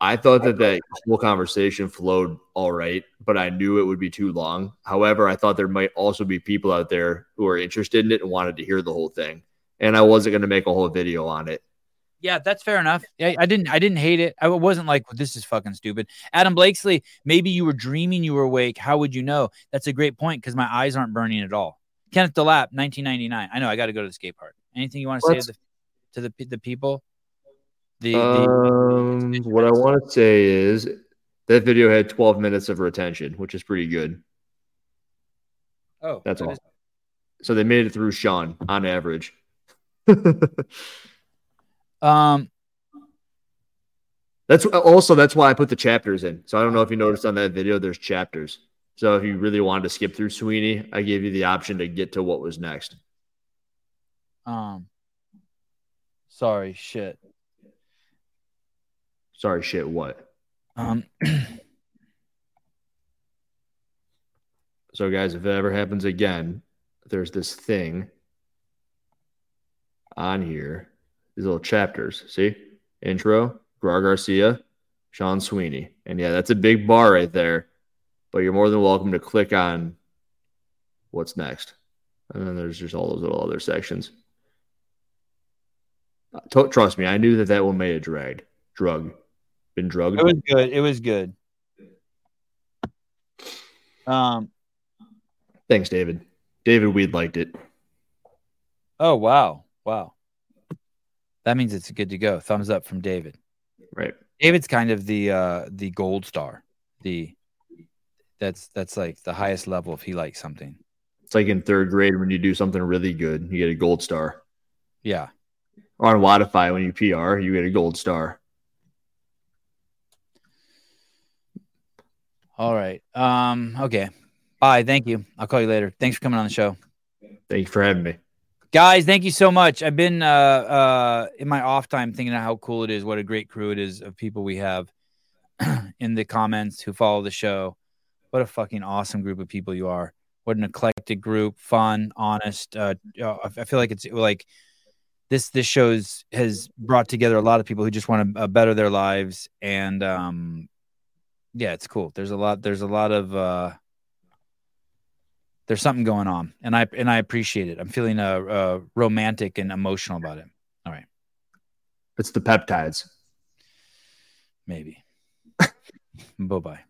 Speaker 1: I thought that that whole conversation flowed all right, but I knew it would be too long. However, I thought there might also be people out there who are interested in it and wanted to hear the whole thing, and I wasn't going to make a whole video on it.
Speaker 2: Yeah, that's fair enough. I, I didn't I didn't hate it. I wasn't like this is fucking stupid. Adam Blakesley, maybe you were dreaming you were awake. How would you know? That's a great point because my eyes aren't burning at all. Kenneth Delap, 1999. I know I got to go to the skate park. Anything you want to say to the, to the the people? The, the
Speaker 1: Um, what I want to say is that video had 12 minutes of retention, which is pretty good.
Speaker 2: oh,
Speaker 1: That's
Speaker 2: that
Speaker 1: all.
Speaker 2: is-
Speaker 1: So they made it through Sean on average.
Speaker 2: um,
Speaker 1: That's also that's why I put the chapters in. So I don't know if you noticed on that video, there's chapters. So if you really wanted to skip through Sweeney, I gave you the option to get to what was next.
Speaker 2: um. Sorry, shit.
Speaker 1: Sorry, shit. What?
Speaker 2: Um,
Speaker 1: So guys, if it ever happens again, there's this thing on here. These little chapters. See? Intro, Gar Garcia, Sean Sweeney. And yeah, that's a big bar right there. But you're more than welcome to click on what's next. And then there's just all those little other sections. Uh, Trust me, I knew that that one made a dragged. Drug. Been drugged.
Speaker 2: it was good. It was good. Um.
Speaker 1: Thanks, David. David Weed liked it.
Speaker 2: Oh wow, wow. That means it's good to go. Thumbs up from David.
Speaker 1: Right.
Speaker 2: David's kind of the uh the gold star. The that's that's like the highest level if he likes something.
Speaker 1: It's like in third grade when you do something really good, you get a gold star.
Speaker 2: Yeah.
Speaker 1: Or on Wodify, when you PR, you get a gold star.
Speaker 2: All right. Um. Okay. Bye. Thank you. I'll call you later. Thanks for coming on the show.
Speaker 1: Thank you for having me.
Speaker 2: guys thank you so much i've been uh uh in my off time thinking of how cool it is what a great crew it is of people we have in the comments who follow the show what a fucking awesome group of people you are what an eclectic group fun honest uh uh, i feel like it's like this this shows has brought together a lot of people who just want to uh, better their lives and um yeah it's cool. There's a lot there's a lot of uh there's something going on and i and i appreciate it. I'm feeling uh, uh romantic and emotional about it. All right.
Speaker 1: It's the peptides.
Speaker 2: maybe. Bye-bye